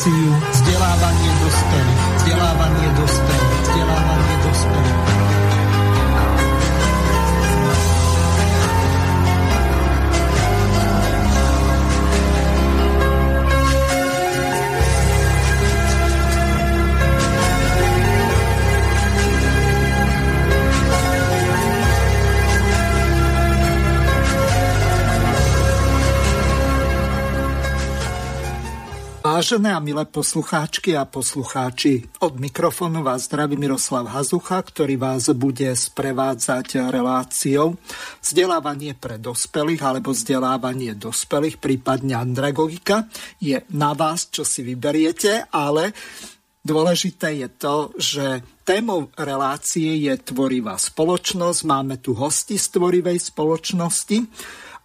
Počúvate reláciu vzdelávanie Vážené a milé poslucháčky a poslucháči, od mikrofónu vás zdraví Miroslav Hazucha, ktorý vás bude sprevádzať reláciou vzdelávanie pre dospelých alebo vzdelávanie dospelých, prípadne andragogika. Je na vás, čo si vyberiete, ale Dôležité je to, že témou relácie je tvorivá spoločnosť. Máme tu hosti z tvorivej spoločnosti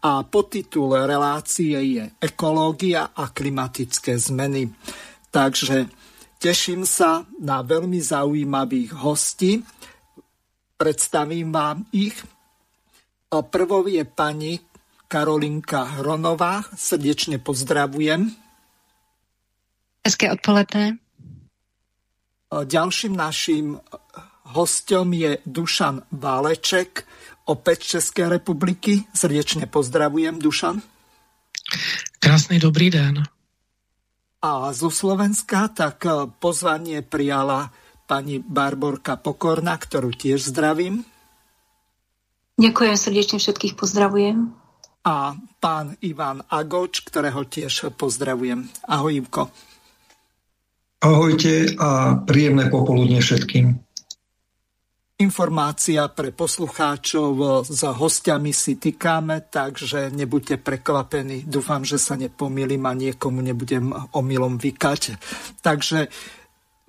a podtitul relácie je Ekológia a klimatické zmeny. Takže teším sa na veľmi zaujímavých hostí. Predstavím vám ich. Prvou je pani Karolinka Hronová. Srdečne pozdravujem. Hezké odpoledne. Ďalším našim hostom je Dušan Váleček, opäť České republiky. Srdečne pozdravujem, Dušan. Krásny dobrý den. A zo Slovenska tak e, pozvanie prijala pani Barborka Pokorna, ktorú tiež zdravím. Ďakujem srdečne všetkých, pozdravujem. A pán Ivan Agoč, ktorého tiež pozdravujem. Ahoj, Ivko. Ahojte a príjemné popoludne všetkým. Informácia pre poslucháčov s hostiami si týkame, takže nebuďte prekvapení. Dúfam, že sa nepomýlim a niekomu nebudem omylom vykať. Takže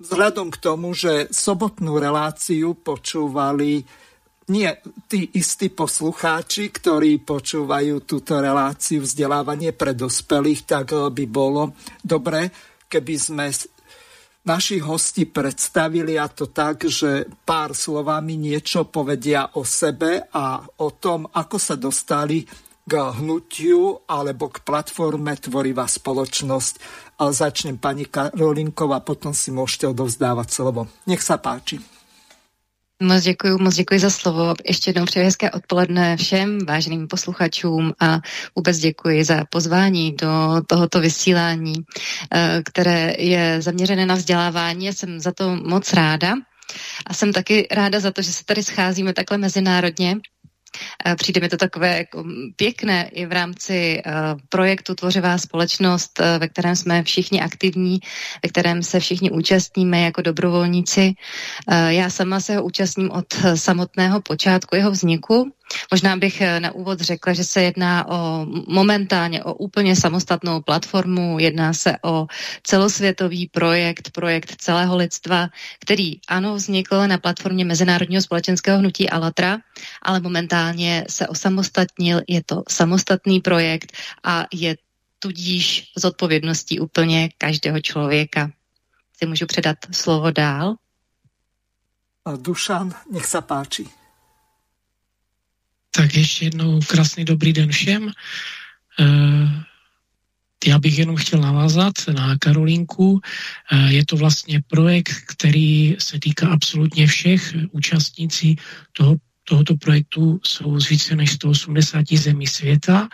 vzhľadom k tomu, že sobotnú reláciu počúvali nie tí istí poslucháči, ktorí počúvajú túto reláciu vzdelávanie pre dospelých, tak by bolo dobre, keby sme Naši hosti predstavili a to tak, že pár slovami niečo povedia o sebe a o tom, ako sa dostali k hnutiu alebo k platforme Tvorivá spoločnosť. Ale začnem pani Karolinková a potom si môžete odovzdávať slovo. Nech sa páči. Moc děkuji, moc děkuji za slovo. Ještě jednou přeji hezké odpoledne všem váženým posluchačům a vůbec děkuji za pozvání do tohoto vysílání, eh, které je zaměřené na vzdělávání. Já jsem za to moc ráda. A jsem taky ráda za to, že se tady scházíme takhle mezinárodně Přijde mi to takové jako pěkné i v rámci uh, projektu Tvořivá společnost, uh, ve kterém jsme všichni aktivní, ve kterém se všichni účastníme jako dobrovolníci. Já sama se ho účastním od samotného počátku jeho vzniku Možná bych eh, na úvod řekla, že se jedná o momentálně o úplně samostatnou platformu, jedná se o celosvětový projekt, projekt celého lidstva, který ano vznikl na platformě Mezinárodního společenského hnutí Alatra, ale momentálně se osamostatnil, je to samostatný projekt a je tudíž z odpovědností úplně každého člověka. Si můžu předat slovo dál? Dušan, nech sa páči. Tak ještě jednou krásný dobrý den všem. Eh, já bych jenom chtěl navázat na Karolínku. Eh, je to vlastně projekt, který se týká absolutně všech účastnící toho, tohoto projektu. Jsou z více než 180 zemí světa.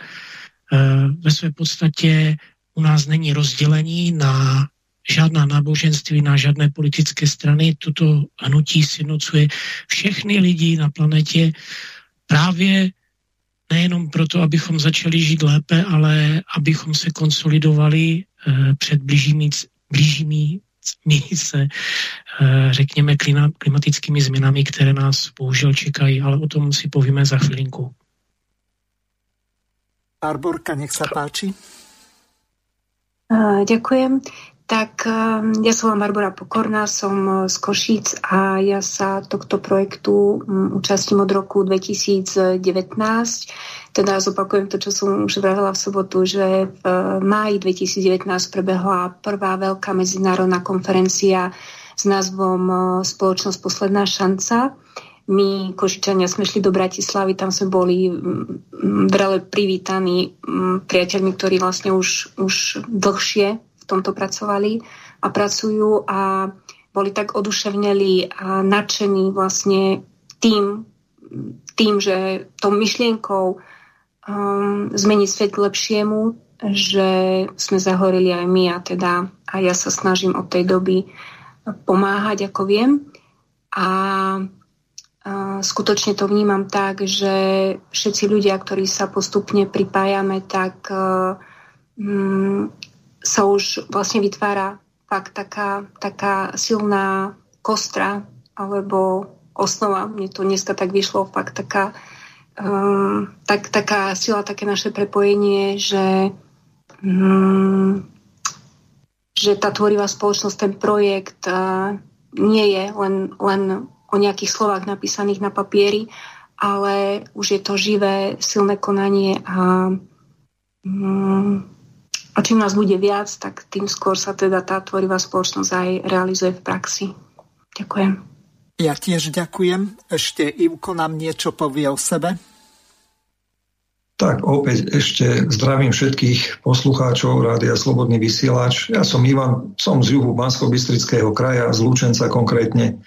Eh, ve své podstatě u nás není rozdělení na žádná náboženství, na žádné politické strany. Toto hnutí sjednocuje všechny lidi na planetě právě nejenom proto, abychom začali žít lépe, ale abychom se konsolidovali eh, před blížími, blížími se, eh, řekněme, klimatickými změnami, které nás bohužel čekají, ale o tom si povíme za chvilinku. Barborka, nech sa páči. Uh, ďakujem. Tak ehm, ja som vám Barbara Pokorná, som eh, z Košíc a ja sa tohto projektu mm, účastním od roku 2019. Teda zopakujem to, čo som už vravela v sobotu, že v eh, máji 2019 prebehla prvá veľká medzinárodná konferencia s názvom eh, Spoločnosť Posledná šanca. My, Košičania, sme šli do Bratislavy, tam sme boli veľmi privítaní priateľmi, ktorí vlastne už, už dlhšie v tomto pracovali a pracujú a boli tak oduševneli a nadšení vlastne tým, tým že tou myšlienkou um, zmeniť svet k lepšiemu, že sme zahorili aj my a teda a ja sa snažím od tej doby pomáhať, ako viem. A, skutočne to vnímam tak, že všetci ľudia, ktorí sa postupne pripájame, tak um, sa už vlastne vytvára fakt taká, taká silná kostra alebo osnova. Mne to dneska tak vyšlo, fakt taká, um, tak, taká sila, také naše prepojenie, že, um, že tá tvorivá spoločnosť, ten projekt uh, nie je len, len o nejakých slovách napísaných na papieri, ale už je to živé, silné konanie a um, a čím nás bude viac, tak tým skôr sa teda tá tvorivá spoločnosť aj realizuje v praxi. Ďakujem. Ja tiež ďakujem. Ešte Ivko nám niečo povie o sebe. Tak opäť ešte zdravím všetkých poslucháčov Rádia Slobodný vysielač. Ja som Ivan, som z juhu bansko bystrického kraja, z Lučenca konkrétne.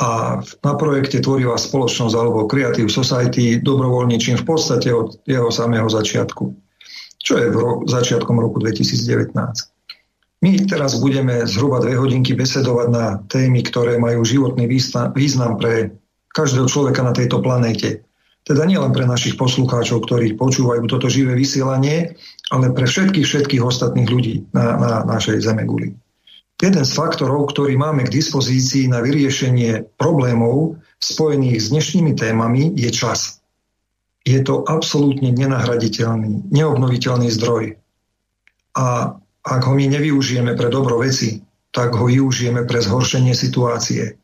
A na projekte Tvorivá spoločnosť alebo Creative Society dobrovoľničím v podstate od jeho samého začiatku čo je v ro- začiatkom roku 2019. My teraz budeme zhruba dve hodinky besedovať na témy, ktoré majú životný význam pre každého človeka na tejto planéte. Teda nielen pre našich poslucháčov, ktorí počúvajú toto živé vysielanie, ale pre všetkých, všetkých ostatných ľudí na, na našej Zemeguli. Jeden z faktorov, ktorý máme k dispozícii na vyriešenie problémov spojených s dnešnými témami, je čas je to absolútne nenahraditeľný, neobnoviteľný zdroj. A ak ho my nevyužijeme pre dobro veci, tak ho využijeme pre zhoršenie situácie.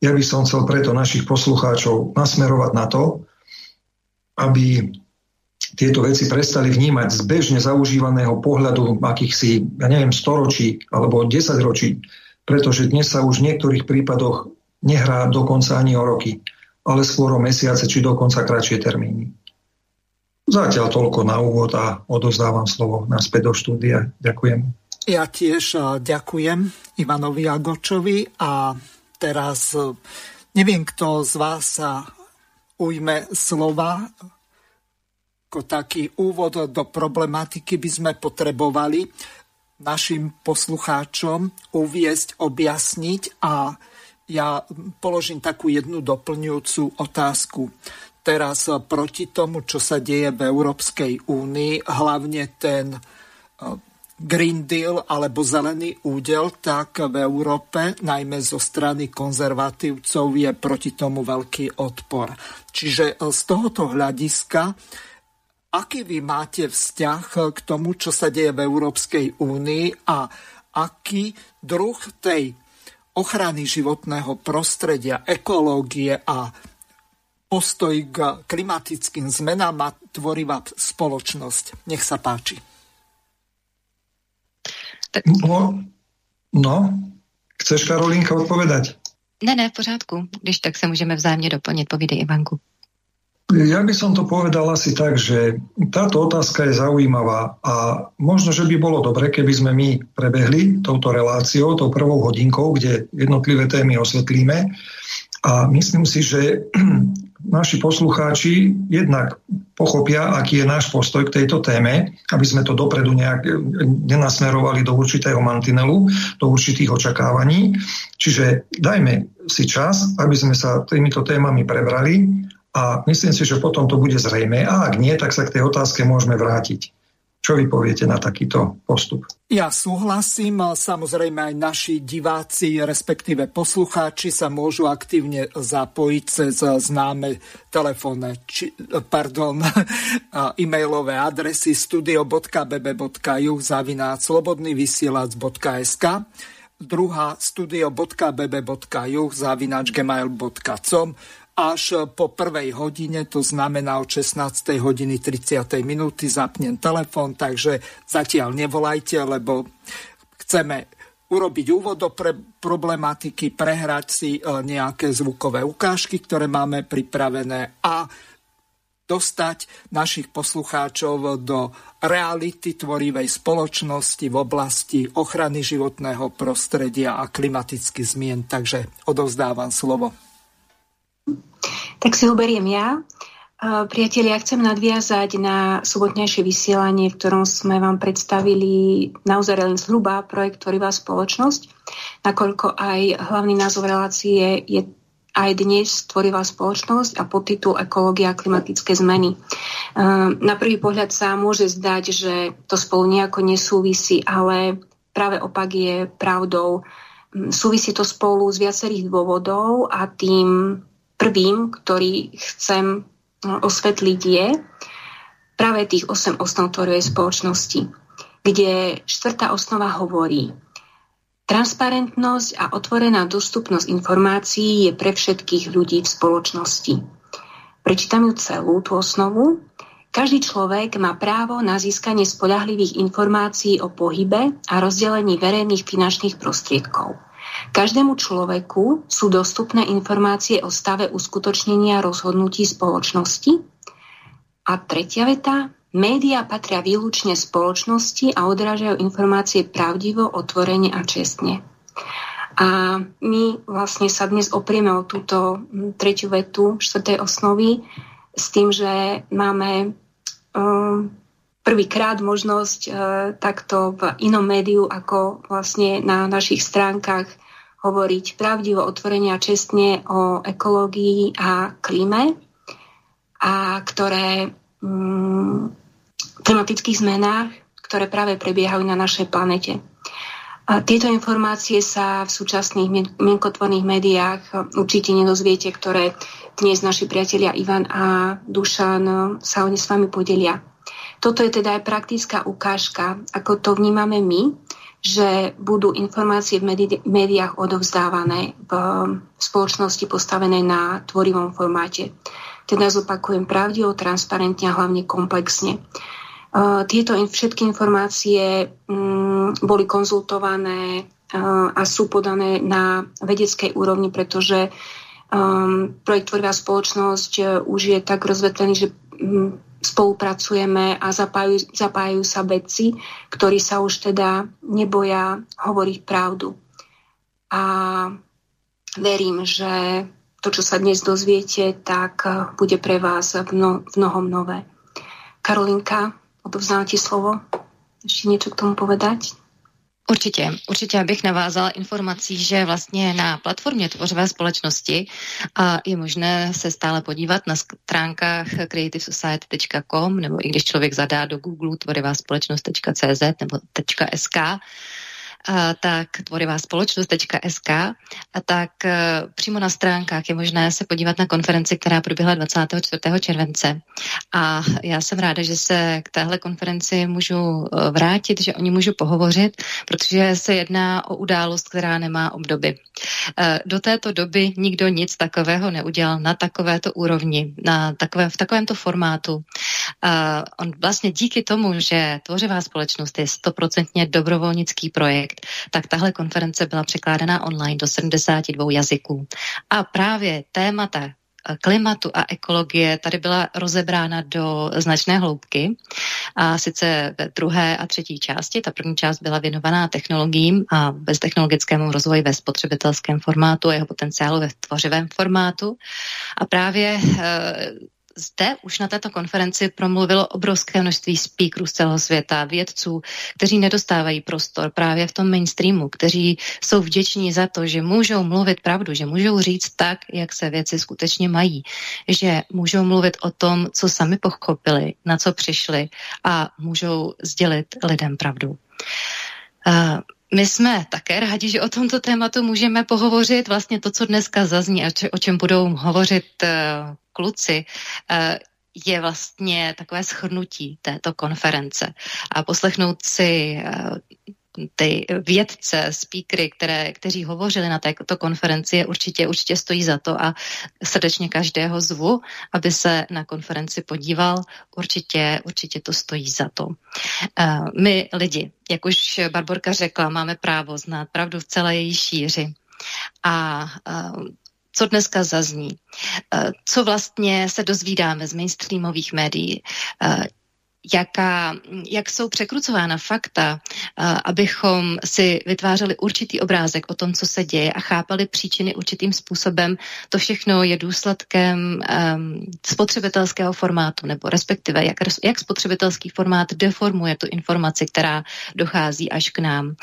Ja by som chcel preto našich poslucháčov nasmerovať na to, aby tieto veci prestali vnímať z bežne zaužívaného pohľadu akýchsi, ja neviem, storočí alebo desaťročí, pretože dnes sa už v niektorých prípadoch nehrá dokonca ani o roky, ale skôr o mesiace či dokonca kratšie termíny. Zatiaľ toľko na úvod a odozdávam slovo naspäť do štúdia. Ďakujem. Ja tiež e, ďakujem Ivanovi Agočovi a teraz e, neviem, kto z vás sa ujme slova ako taký úvod do problematiky by sme potrebovali našim poslucháčom uviesť, objasniť a ja položím takú jednu doplňujúcu otázku teraz proti tomu, čo sa deje v Európskej únii, hlavne ten eh, Green Deal alebo zelený údel, tak v Európe, najmä zo strany konzervatívcov, je proti tomu veľký odpor. Čiže eh, z tohoto hľadiska, aký vy máte vzťah k tomu, čo sa deje v Európskej únii a aký druh tej ochrany životného prostredia, ekológie a postoj k klimatickým zmenám má tvorivá spoločnosť. Nech sa páči. No, no, chceš Karolinka odpovedať? Ne, ne, v pořádku. Když tak se můžeme vzájemně doplnit. Povídej Ivanku. Ja by som to povedal asi tak, že táto otázka je zaujímavá a možno, že by bolo dobre, keby sme my prebehli touto reláciou, tou prvou hodinkou, kde jednotlivé témy osvetlíme. A myslím si, že naši poslucháči jednak pochopia, aký je náš postoj k tejto téme, aby sme to dopredu nejak nenasmerovali do určitého mantinelu, do určitých očakávaní. Čiže dajme si čas, aby sme sa týmito témami prebrali a myslím si, že potom to bude zrejme. A ak nie, tak sa k tej otázke môžeme vrátiť. Čo vy poviete na takýto postup? Ja súhlasím, samozrejme aj naši diváci, respektíve poslucháči sa môžu aktívne zapojiť cez známe telefónne, či, pardon, e-mailové adresy studio.bb.ju zavináč slobodnyvysielac.sk druhá studio.bb.ju zavináč gmail.com až po prvej hodine, to znamená od 16. hodiny 30. minúty zapnem telefón, takže zatiaľ nevolajte, lebo chceme urobiť úvod do pre problematiky, prehrať si e, nejaké zvukové ukážky, ktoré máme pripravené a dostať našich poslucháčov do reality tvorivej spoločnosti v oblasti ochrany životného prostredia a klimatických zmien. Takže odovzdávam slovo. Tak si ho beriem ja. Priatelia, chcem nadviazať na sobotnejšie vysielanie, v ktorom sme vám predstavili naozaj len zhruba projekt Tvorivá spoločnosť, nakoľko aj hlavný názov relácie je aj dnes Tvorivá spoločnosť a podtitul Ekológia a klimatické zmeny. Na prvý pohľad sa môže zdať, že to spolu nejako nesúvisí, ale práve opak je pravdou. Súvisí to spolu z viacerých dôvodov a tým prvým, ktorý chcem osvetliť je práve tých 8 osnov tvorovej spoločnosti, kde štvrtá osnova hovorí Transparentnosť a otvorená dostupnosť informácií je pre všetkých ľudí v spoločnosti. Prečítam ju celú tú osnovu. Každý človek má právo na získanie spolahlivých informácií o pohybe a rozdelení verejných finančných prostriedkov. Každému človeku sú dostupné informácie o stave uskutočnenia rozhodnutí spoločnosti. A tretia veta. Média patria výlučne spoločnosti a odrážajú informácie pravdivo, otvorene a čestne. A my vlastne sa dnes oprieme o túto tretiu vetu štvrtej osnovy s tým, že máme um, prvýkrát možnosť uh, takto v inom médiu ako vlastne na našich stránkach hovoriť pravdivo, otvorene a čestne o ekológii a klíme, a ktoré mm, klimatických zmenách, ktoré práve prebiehajú na našej planete. A tieto informácie sa v súčasných mienkotvorných médiách určite nedozviete, ktoré dnes naši priatelia Ivan a Dušan sa o ne s vami podelia. Toto je teda aj praktická ukážka, ako to vnímame my že budú informácie v médiách odovzdávané v spoločnosti postavené na tvorivom formáte. Teda zopakujem pravdivo, transparentne a hlavne komplexne. Tieto všetky informácie mm, boli konzultované a sú podané na vedeckej úrovni, pretože um, projekt Tvorivá spoločnosť e, už je tak rozvetlený, že mm, spolupracujeme a zapájajú, zapájajú sa vedci, ktorí sa už teda neboja hovoriť pravdu. A verím, že to, čo sa dnes dozviete, tak bude pre vás v, mno, v mnohom nové. Karolinka, odovzdám ti slovo. Ešte niečo k tomu povedať? Určitě, určitě abych navázala informací, že vlastně na platformě Tvořivé společnosti a je možné se stále podívat na stránkách creativesociety.com nebo i když člověk zadá do Google tvorivá společnost.cz nebo .sk, tak tvorivá společnost.sk, tak e, přímo na stránkách je možné se podívat na konferenci, která proběhla 24. července. A já jsem ráda, že se k téhle konferenci můžu e, vrátit, že o ní můžu pohovořit, protože se jedná o událost, která nemá obdoby. E, do této doby nikdo nic takového neudělal na takovéto úrovni, na takové, v takovémto formátu. On vlastně díky tomu, že tvořivá společnost je stoprocentně dobrovolnický projekt, tak tahle konference byla překládaná online do 72 jazyků. A právě témata eh, klimatu a ekologie tady byla rozebrána do značné hloubky. A sice ve druhé a třetí části. Ta první část byla věnovaná technologiím a beztechnologickému rozvoji ve spotřebitelském formátu a jeho potenciálu ve tvořivém formátu. A právě e, zde už na této konferenci promluvilo obrovské množství speakerů z celého světa, vědců, kteří nedostávají prostor právě v tom mainstreamu, kteří jsou vděční za to, že můžou mluvit pravdu, že můžou říct tak, jak se věci skutečně mají, že můžou mluvit o tom, co sami pochopili, na co přišli a můžou sdělit lidem pravdu. Uh, my jsme také rádi, že o tomto tématu můžeme pohovořit. Vlastně to, co dneska zazní a o čem budou hovořit uh, kluci, uh, je vlastně takové schrnutí této konference a poslechnout si uh, ty vědce, speakery, které, kteří hovořili na této konferenci, určitě, určitě stojí za to a srdečně každého zvu, aby se na konferenci podíval. Určitě, určitě to stojí za to. Uh, my lidi, jak už Barborka řekla, máme právo znát pravdu v celé její šíři. A uh, co dneska zazní, co vlastně se dozvídáme z mainstreamových médií, jaká, jak jsou překrucována fakta, abychom si vytvářeli určitý obrázek o tom, co se děje a chápali příčiny určitým způsobem. To všechno je důsledkem um, spotřebitelského formátu, nebo respektive jak, jak spotřebitelský formát deformuje tu informaci, která dochází až k nám. Um,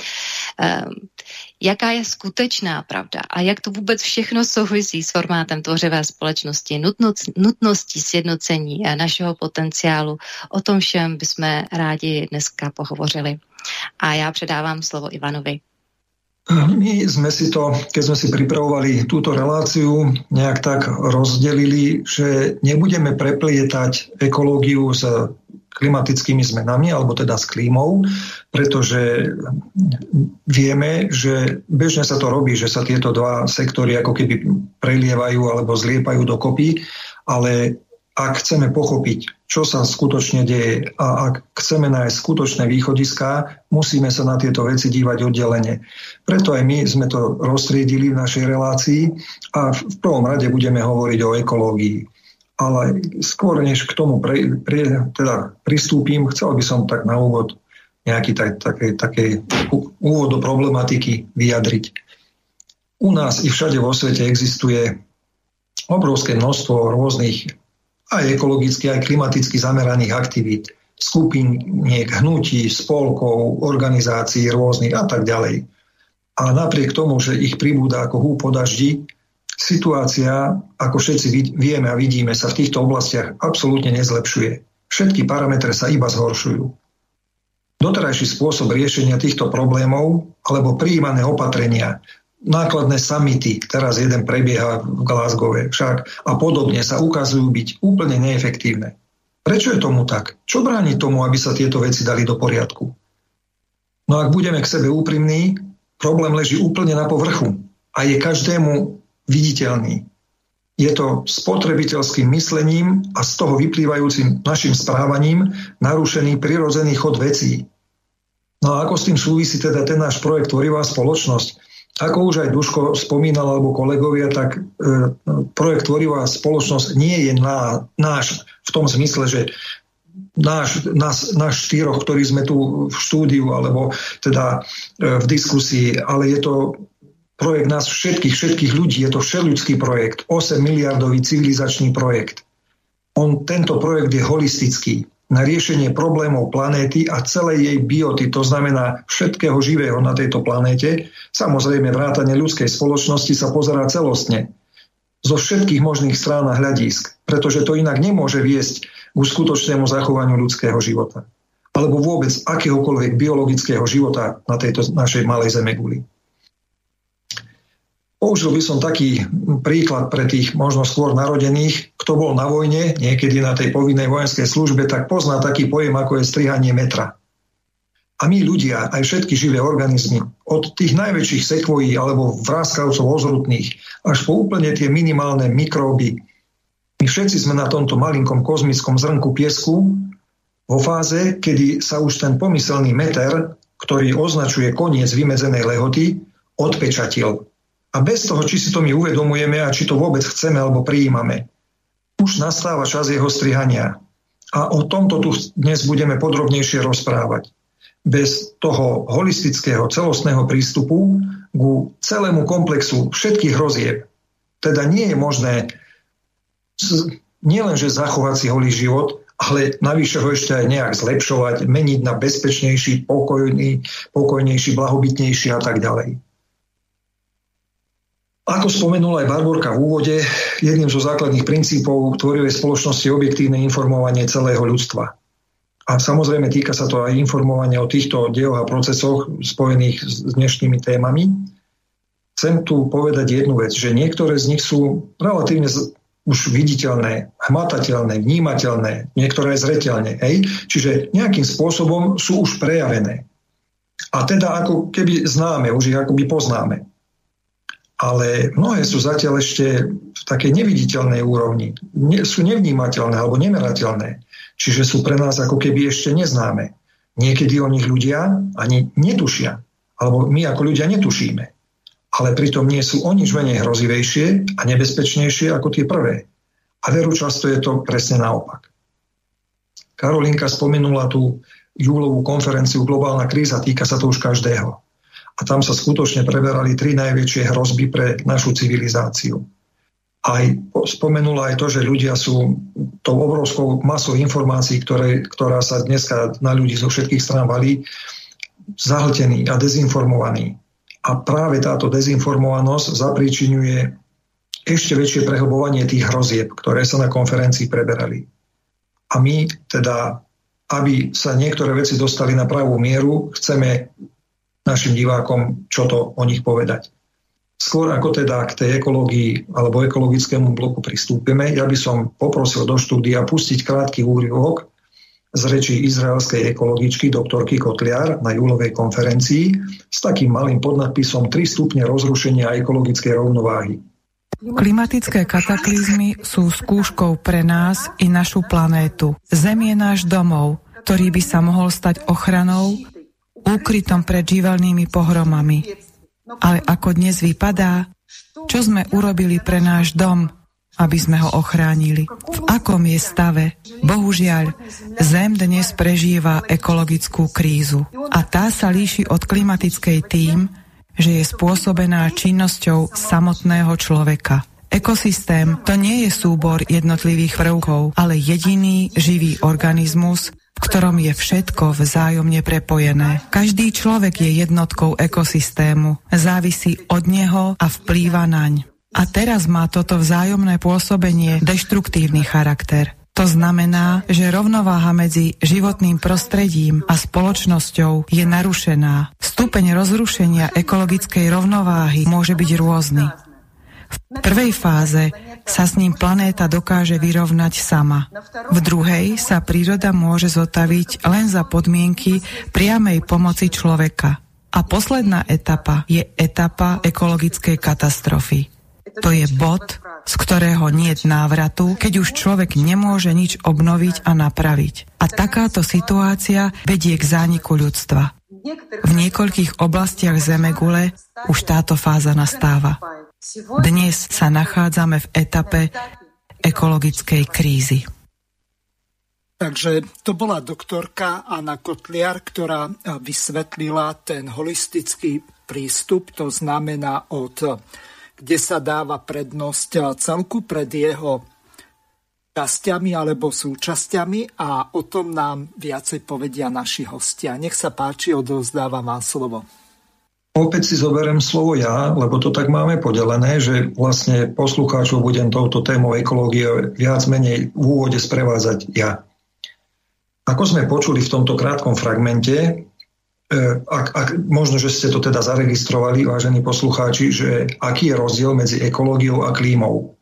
jaká je skutečná pravda a jak to vůbec všechno souvisí s formátem tvořivé společnosti, nutnost, nutností sjednocení našeho potenciálu. O tom všem bychom rádi dneska pohovořili. A já předávám slovo Ivanovi. My sme si to, keď sme si pripravovali túto reláciu, nejak tak rozdelili, že nebudeme preplietať ekológiu s klimatickými zmenami, alebo teda s klímou, pretože vieme, že bežne sa to robí, že sa tieto dva sektory ako keby prelievajú alebo zliepajú dokopy, ale ak chceme pochopiť, čo sa skutočne deje a ak chceme nájsť skutočné východiská, musíme sa na tieto veci dívať oddelenie. Preto aj my sme to rozstriedili v našej relácii a v prvom rade budeme hovoriť o ekológii. Ale skôr než k tomu pre, pre, teda pristúpim, chcel by som tak na úvod nejaký tak, také, také úvod do problematiky vyjadriť. U nás i všade vo svete existuje obrovské množstvo rôznych aj ekologicky, aj klimaticky zameraných aktivít, skupiniek, hnutí, spolkov, organizácií rôznych a tak ďalej. A napriek tomu, že ich pribúda ako hú po daždi, situácia, ako všetci vieme a vidíme, sa v týchto oblastiach absolútne nezlepšuje. Všetky parametre sa iba zhoršujú. Doterajší spôsob riešenia týchto problémov alebo prijímané opatrenia nákladné samity, teraz jeden prebieha v Glasgowe však a podobne sa ukazujú byť úplne neefektívne. Prečo je tomu tak? Čo bráni tomu, aby sa tieto veci dali do poriadku? No ak budeme k sebe úprimní, problém leží úplne na povrchu a je každému viditeľný. Je to spotrebiteľským myslením a z toho vyplývajúcim našim správaním narušený prirodzený chod vecí. No a ako s tým súvisí teda ten náš projekt Tvorivá spoločnosť? Ako už aj Duško spomínal, alebo kolegovia, tak e, projekt Tvorivá spoločnosť nie je na, náš v tom zmysle, že náš, nás, náš štyroch, ktorí sme tu v štúdiu alebo teda e, v diskusii, ale je to projekt nás všetkých, všetkých ľudí, je to všeľudský projekt, 8 miliardový civilizačný projekt. On, tento projekt je holistický na riešenie problémov planéty a celej jej bioty, to znamená všetkého živého na tejto planéte, samozrejme vrátane ľudskej spoločnosti sa pozerá celostne zo všetkých možných strán a hľadísk, pretože to inak nemôže viesť k skutočnému zachovaniu ľudského života alebo vôbec akéhokoľvek biologického života na tejto našej malej zemeguli. Použil by som taký príklad pre tých možno skôr narodených. Kto bol na vojne, niekedy na tej povinnej vojenskej službe, tak pozná taký pojem, ako je strihanie metra. A my ľudia, aj všetky živé organizmy, od tých najväčších sekvojí alebo vráskavcov ozrutných, až po úplne tie minimálne mikróby, my všetci sme na tomto malinkom kozmickom zrnku piesku vo fáze, kedy sa už ten pomyselný meter, ktorý označuje koniec vymedzenej lehoty, odpečatil a bez toho, či si to my uvedomujeme a či to vôbec chceme alebo prijímame. Už nastáva čas jeho strihania. A o tomto tu dnes budeme podrobnejšie rozprávať. Bez toho holistického celostného prístupu ku celému komplexu všetkých hrozieb, teda nie je možné nielenže zachovať si holý život, ale navyše ho ešte aj nejak zlepšovať, meniť na bezpečnejší, pokojný, pokojnejší, blahobytnejší a tak ďalej. Ako spomenula aj Barborka v úvode, jedným zo základných princípov tvorivej spoločnosti je objektívne informovanie celého ľudstva. A samozrejme týka sa to aj informovania o týchto dejoch a procesoch spojených s dnešnými témami. Chcem tu povedať jednu vec, že niektoré z nich sú relatívne už viditeľné, hmatateľné, vnímateľné, niektoré zreteľne. Hej? Čiže nejakým spôsobom sú už prejavené. A teda ako keby známe, už ich akoby poznáme ale mnohé sú zatiaľ ešte v takej neviditeľnej úrovni. Ne, sú nevnímateľné alebo nemerateľné. Čiže sú pre nás ako keby ešte neznáme. Niekedy o nich ľudia ani netušia. Alebo my ako ľudia netušíme. ale pritom nie sú o nič menej hrozivejšie a nebezpečnejšie ako tie prvé. A veru často je to presne naopak. Karolinka spomenula tú júlovú konferenciu Globálna kríza, týka sa to už každého. A tam sa skutočne preberali tri najväčšie hrozby pre našu civilizáciu. Aj spomenula aj to, že ľudia sú tou obrovskou masou informácií, ktoré, ktorá sa dneska na ľudí zo všetkých strán valí, zahltení a dezinformovaní. A práve táto dezinformovanosť zapríčinuje ešte väčšie prehlbovanie tých hrozieb, ktoré sa na konferencii preberali. A my teda, aby sa niektoré veci dostali na pravú mieru, chceme našim divákom čo to o nich povedať. Skôr ako teda k tej ekológii alebo ekologickému bloku pristúpime, ja by som poprosil do štúdia pustiť krátky úryvok z rečí izraelskej ekologičky doktorky Kotliar na júlovej konferencii s takým malým podnadpisom 3 stupne rozrušenia ekologickej rovnováhy. Klimatické kataklizmy sú skúškou pre nás i našu planétu. Zem je náš domov, ktorý by sa mohol stať ochranou, úkrytom pred živelnými pohromami. Ale ako dnes vypadá, čo sme urobili pre náš dom, aby sme ho ochránili? V akom je stave? Bohužiaľ, Zem dnes prežíva ekologickú krízu a tá sa líši od klimatickej tým, že je spôsobená činnosťou samotného človeka. Ekosystém to nie je súbor jednotlivých prvkov, ale jediný živý organizmus, v ktorom je všetko vzájomne prepojené. Každý človek je jednotkou ekosystému, závisí od neho a vplýva naň. A teraz má toto vzájomné pôsobenie deštruktívny charakter. To znamená, že rovnováha medzi životným prostredím a spoločnosťou je narušená. Stupeň rozrušenia ekologickej rovnováhy môže byť rôzny. V prvej fáze sa s ním planéta dokáže vyrovnať sama. V druhej sa príroda môže zotaviť len za podmienky priamej pomoci človeka. A posledná etapa je etapa ekologickej katastrofy. To je bod, z ktorého nie návratu, keď už človek nemôže nič obnoviť a napraviť. A takáto situácia vedie k zániku ľudstva. V niekoľkých oblastiach Zemegule už táto fáza nastáva. Dnes sa nachádzame v etape ekologickej krízy. Takže to bola doktorka Anna Kotliar, ktorá vysvetlila ten holistický prístup, to znamená od kde sa dáva prednosť celku pred jeho časťami alebo súčasťami a o tom nám viacej povedia naši hostia. Nech sa páči, odovzdávam vám slovo. Opäť si zoberiem slovo ja, lebo to tak máme podelené, že vlastne poslucháčov budem touto témou ekológie viac menej v úvode sprevádzať ja. Ako sme počuli v tomto krátkom fragmente, e, ak, ak, možno, že ste to teda zaregistrovali, vážení poslucháči, že aký je rozdiel medzi ekológiou a klímou.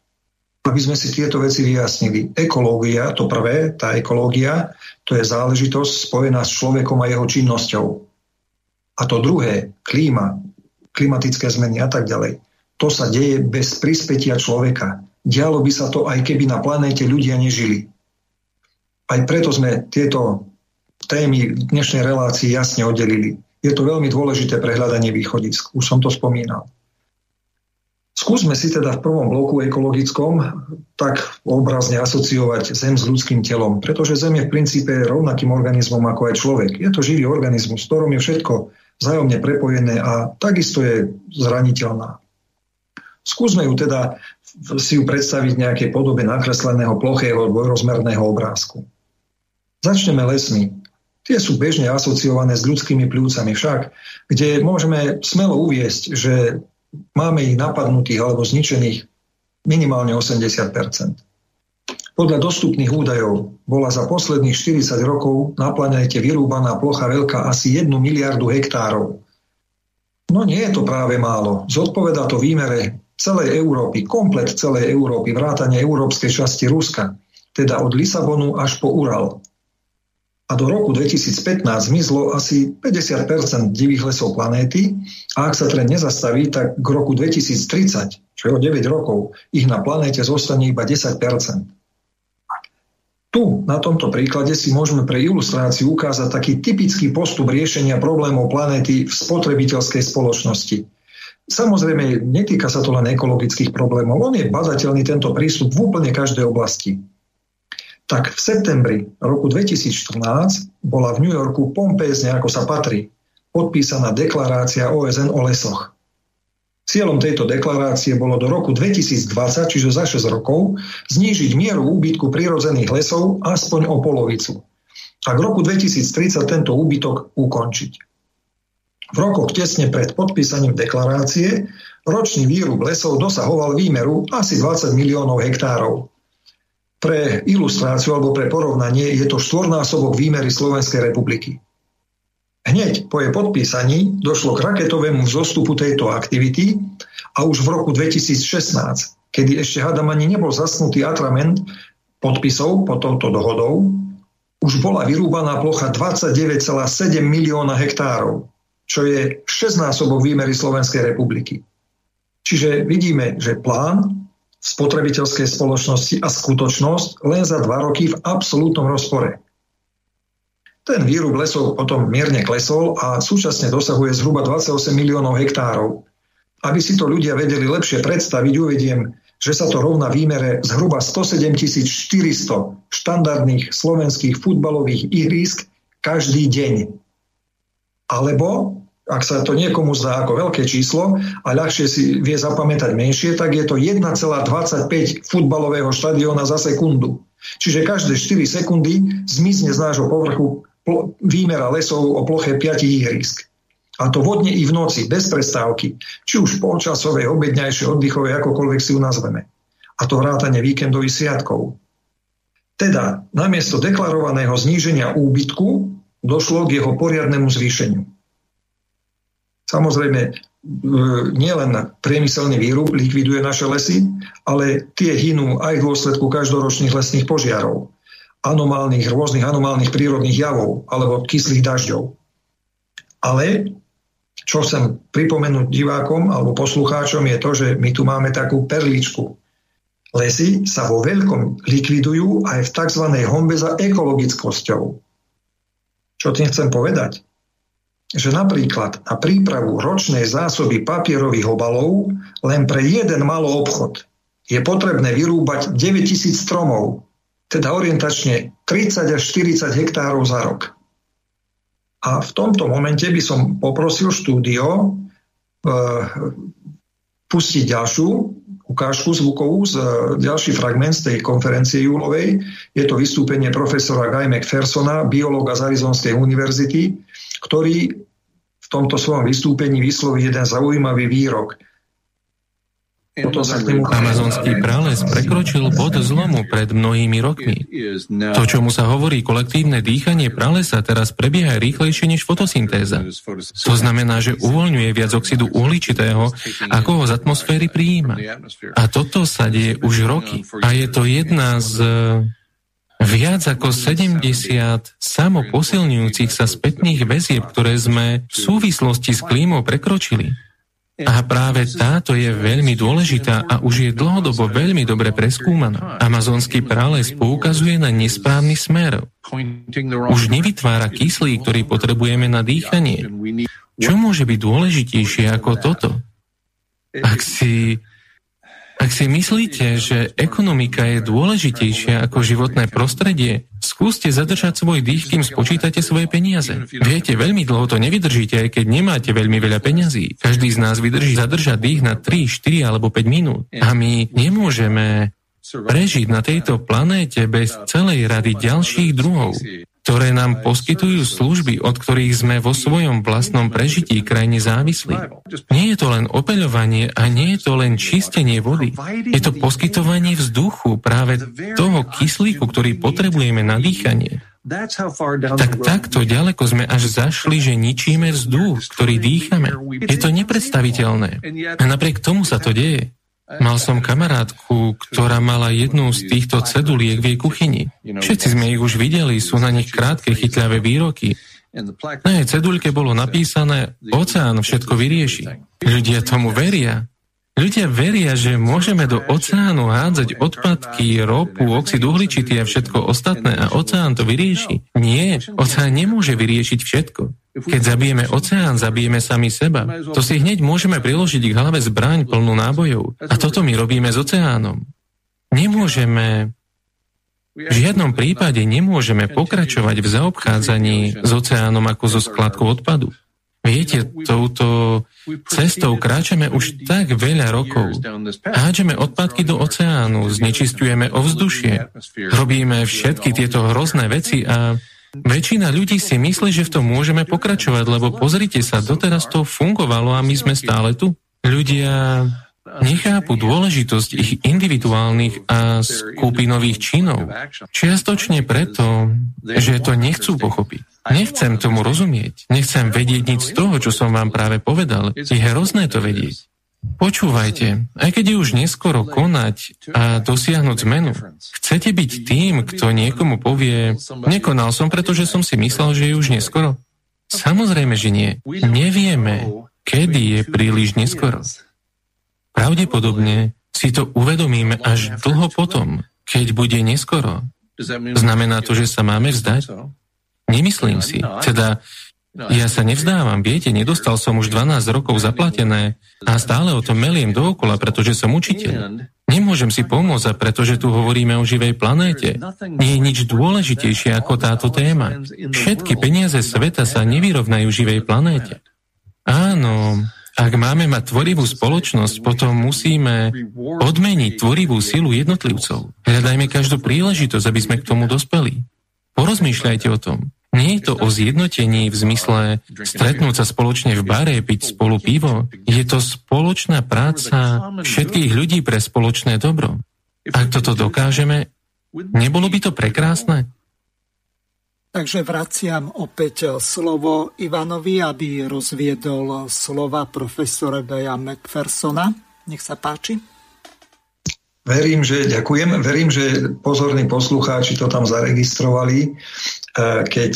Aby sme si tieto veci vyjasnili. Ekológia, to prvé, tá ekológia, to je záležitosť spojená s človekom a jeho činnosťou. A to druhé, klíma, klimatické zmeny a tak ďalej, to sa deje bez prispätia človeka. Dialo by sa to aj keby na planéte ľudia nežili. Aj preto sme tieto témy v dnešnej relácii jasne oddelili. Je to veľmi dôležité pre hľadanie východisk. Už som to spomínal. Skúsme si teda v prvom bloku ekologickom tak obrazne asociovať Zem s ľudským telom, pretože Zem je v princípe rovnakým organizmom ako aj človek. Je to živý organizmus, v ktorom je všetko vzájomne prepojené a takisto je zraniteľná. Skúsme ju teda si ju predstaviť v nejakej podobe nakresleného plochého dvojrozmerného obrázku. Začneme lesmi. Tie sú bežne asociované s ľudskými pľúcami však, kde môžeme smelo uviesť, že máme ich napadnutých alebo zničených minimálne 80 podľa dostupných údajov bola za posledných 40 rokov na planéte vyrúbaná plocha veľká asi 1 miliardu hektárov. No nie je to práve málo. Zodpoveda to výmere celej Európy, komplet celej Európy, vrátane európskej časti Ruska, teda od Lisabonu až po Ural. A do roku 2015 zmizlo asi 50% divých lesov planéty a ak sa trend nezastaví, tak k roku 2030, čo je o 9 rokov, ich na planéte zostane iba 10 tu, na tomto príklade, si môžeme pre ilustráciu ukázať taký typický postup riešenia problémov planéty v spotrebiteľskej spoločnosti. samozrejme netýka sa to len ekologických problémov, on je badateľný tento prístup v úplne každej oblasti. Tak v septembri roku 2014 bola v New Yorku pompézne, ako sa patrí, podpísaná deklarácia OSN o lesoch. Cieľom tejto deklarácie bolo do roku 2020, čiže za 6 rokov, znížiť mieru úbytku prírodzených lesov aspoň o polovicu. A k roku 2030 tento úbytok ukončiť. V rokoch tesne pred podpísaním deklarácie ročný výrub lesov dosahoval výmeru asi 20 miliónov hektárov. Pre ilustráciu alebo pre porovnanie je to štvornásobok výmery Slovenskej republiky. Hneď po jej podpísaní došlo k raketovému vzostupu tejto aktivity a už v roku 2016, kedy ešte hádam ani nebol zasnutý atrament podpisov pod touto dohodou, už bola vyrúbaná plocha 29,7 milióna hektárov, čo je 6 násobok výmery Slovenskej republiky. Čiže vidíme, že plán spotrebiteľskej spoločnosti a skutočnosť len za dva roky v absolútnom rozpore. Ten výrub lesov potom mierne klesol a súčasne dosahuje zhruba 28 miliónov hektárov. Aby si to ľudia vedeli lepšie predstaviť, uvediem, že sa to rovná výmere zhruba 107 400 štandardných slovenských futbalových ihrísk každý deň. Alebo, ak sa to niekomu zdá ako veľké číslo a ľahšie si vie zapamätať menšie, tak je to 1,25 futbalového štadióna za sekundu. Čiže každé 4 sekundy zmizne z nášho povrchu výmera lesov o ploche 5 ihrisk. A to vodne i v noci, bez prestávky, či už polčasovej, obedňajšej, oddychovej, akokoľvek si ju nazveme. A to vrátane víkendových sviatkov. Teda, namiesto deklarovaného zníženia úbytku došlo k jeho poriadnemu zvýšeniu. Samozrejme, nielen priemyselný výrub likviduje naše lesy, ale tie hynú aj v dôsledku každoročných lesných požiarov anomálnych, rôznych anomálnych prírodných javov alebo kyslých dažďov. Ale čo chcem pripomenúť divákom alebo poslucháčom je to, že my tu máme takú perličku. Lesy sa vo veľkom likvidujú aj v tzv. hombe za ekologickosťou. Čo tým chcem povedať? Že napríklad na prípravu ročnej zásoby papierových obalov len pre jeden malý obchod je potrebné vyrúbať 9000 stromov, teda orientačne 30 až 40 hektárov za rok. A v tomto momente by som poprosil štúdio e, pustiť ďalšiu ukážku zvukovú, z, e, ďalší fragment z tej konferencie júlovej. Je to vystúpenie profesora Guy McPhersona, biológa z Arizonskej univerzity, ktorý v tomto svojom vystúpení vysloví jeden zaujímavý výrok. Amazonský prales prekročil bod zlomu pred mnohými rokmi. To, čo mu sa hovorí kolektívne dýchanie pralesa, teraz prebieha rýchlejšie než fotosyntéza. To znamená, že uvoľňuje viac oxidu uhličitého, ako ho z atmosféry prijíma. A toto sa deje už roky. A je to jedna z viac ako 70 samoposilňujúcich sa spätných väzieb, ktoré sme v súvislosti s klímou prekročili. A práve táto je veľmi dôležitá a už je dlhodobo veľmi dobre preskúmaná. Amazonský prales poukazuje na nesprávny smer. Už nevytvára kyslík, ktorý potrebujeme na dýchanie. Čo môže byť dôležitejšie ako toto? Ak si ak si myslíte, že ekonomika je dôležitejšia ako životné prostredie, skúste zadržať svoj dých, kým spočítate svoje peniaze. Viete, veľmi dlho to nevydržíte, aj keď nemáte veľmi veľa peňazí. Každý z nás vydrží zadržať dých na 3, 4 alebo 5 minút. A my nemôžeme prežiť na tejto planéte bez celej rady ďalších druhov ktoré nám poskytujú služby, od ktorých sme vo svojom vlastnom prežití krajine závislí. Nie je to len opeľovanie a nie je to len čistenie vody. Je to poskytovanie vzduchu, práve toho kyslíku, ktorý potrebujeme na dýchanie. Tak takto ďaleko sme až zašli, že ničíme vzduch, ktorý dýchame. Je to nepredstaviteľné. A napriek tomu sa to deje. Mal som kamarátku, ktorá mala jednu z týchto ceduliek v jej kuchyni. Všetci sme ich už videli, sú na nich krátke chytľavé výroky. Na jej cedulke bolo napísané, oceán všetko vyrieši. Ľudia tomu veria. Ľudia veria, že môžeme do oceánu hádzať odpadky, ropu, oxid uhličitý a všetko ostatné a oceán to vyrieši. Nie, oceán nemôže vyriešiť všetko. Keď zabijeme oceán, zabijeme sami seba. To si hneď môžeme priložiť k hlave zbraň plnú nábojov. A toto my robíme s oceánom. Nemôžeme v žiadnom prípade nemôžeme pokračovať v zaobchádzaní s oceánom ako so skladkou odpadu. Viete, touto cestou kráčame už tak veľa rokov. Hádžeme odpadky do oceánu, znečistujeme ovzdušie, robíme všetky tieto hrozné veci a väčšina ľudí si myslí, že v tom môžeme pokračovať, lebo pozrite sa, doteraz to fungovalo a my sme stále tu. Ľudia nechápu dôležitosť ich individuálnych a skupinových činov. Čiastočne preto, že to nechcú pochopiť. Nechcem tomu rozumieť. Nechcem vedieť nič z toho, čo som vám práve povedal. Je hrozné to vedieť. Počúvajte, aj keď je už neskoro konať a dosiahnuť zmenu, chcete byť tým, kto niekomu povie, nekonal som, pretože som si myslel, že je už neskoro? Samozrejme, že nie. Nevieme, kedy je príliš neskoro. Pravdepodobne si to uvedomíme až dlho potom, keď bude neskoro. Znamená to, že sa máme vzdať? Nemyslím si. Teda ja sa nevzdávam, viete, nedostal som už 12 rokov zaplatené a stále o tom meliem dookola, pretože som učiteľ. Nemôžem si pomôcť, pretože tu hovoríme o živej planéte. Nie je nič dôležitejšie ako táto téma. Všetky peniaze sveta sa nevyrovnajú živej planéte. Áno, ak máme mať tvorivú spoločnosť, potom musíme odmeniť tvorivú silu jednotlivcov. Hľadajme každú príležitosť, aby sme k tomu dospeli. Porozmýšľajte o tom. Nie je to o zjednotení v zmysle stretnúť sa spoločne v bare, piť spolu pivo. Je to spoločná práca všetkých ľudí pre spoločné dobro. Ak toto dokážeme, nebolo by to prekrásne? Takže vraciam opäť slovo Ivanovi, aby rozviedol slova profesora Deja McPhersona. Nech sa páči. Verím, že ďakujem. Verím, že pozorní poslucháči to tam zaregistrovali, e, keď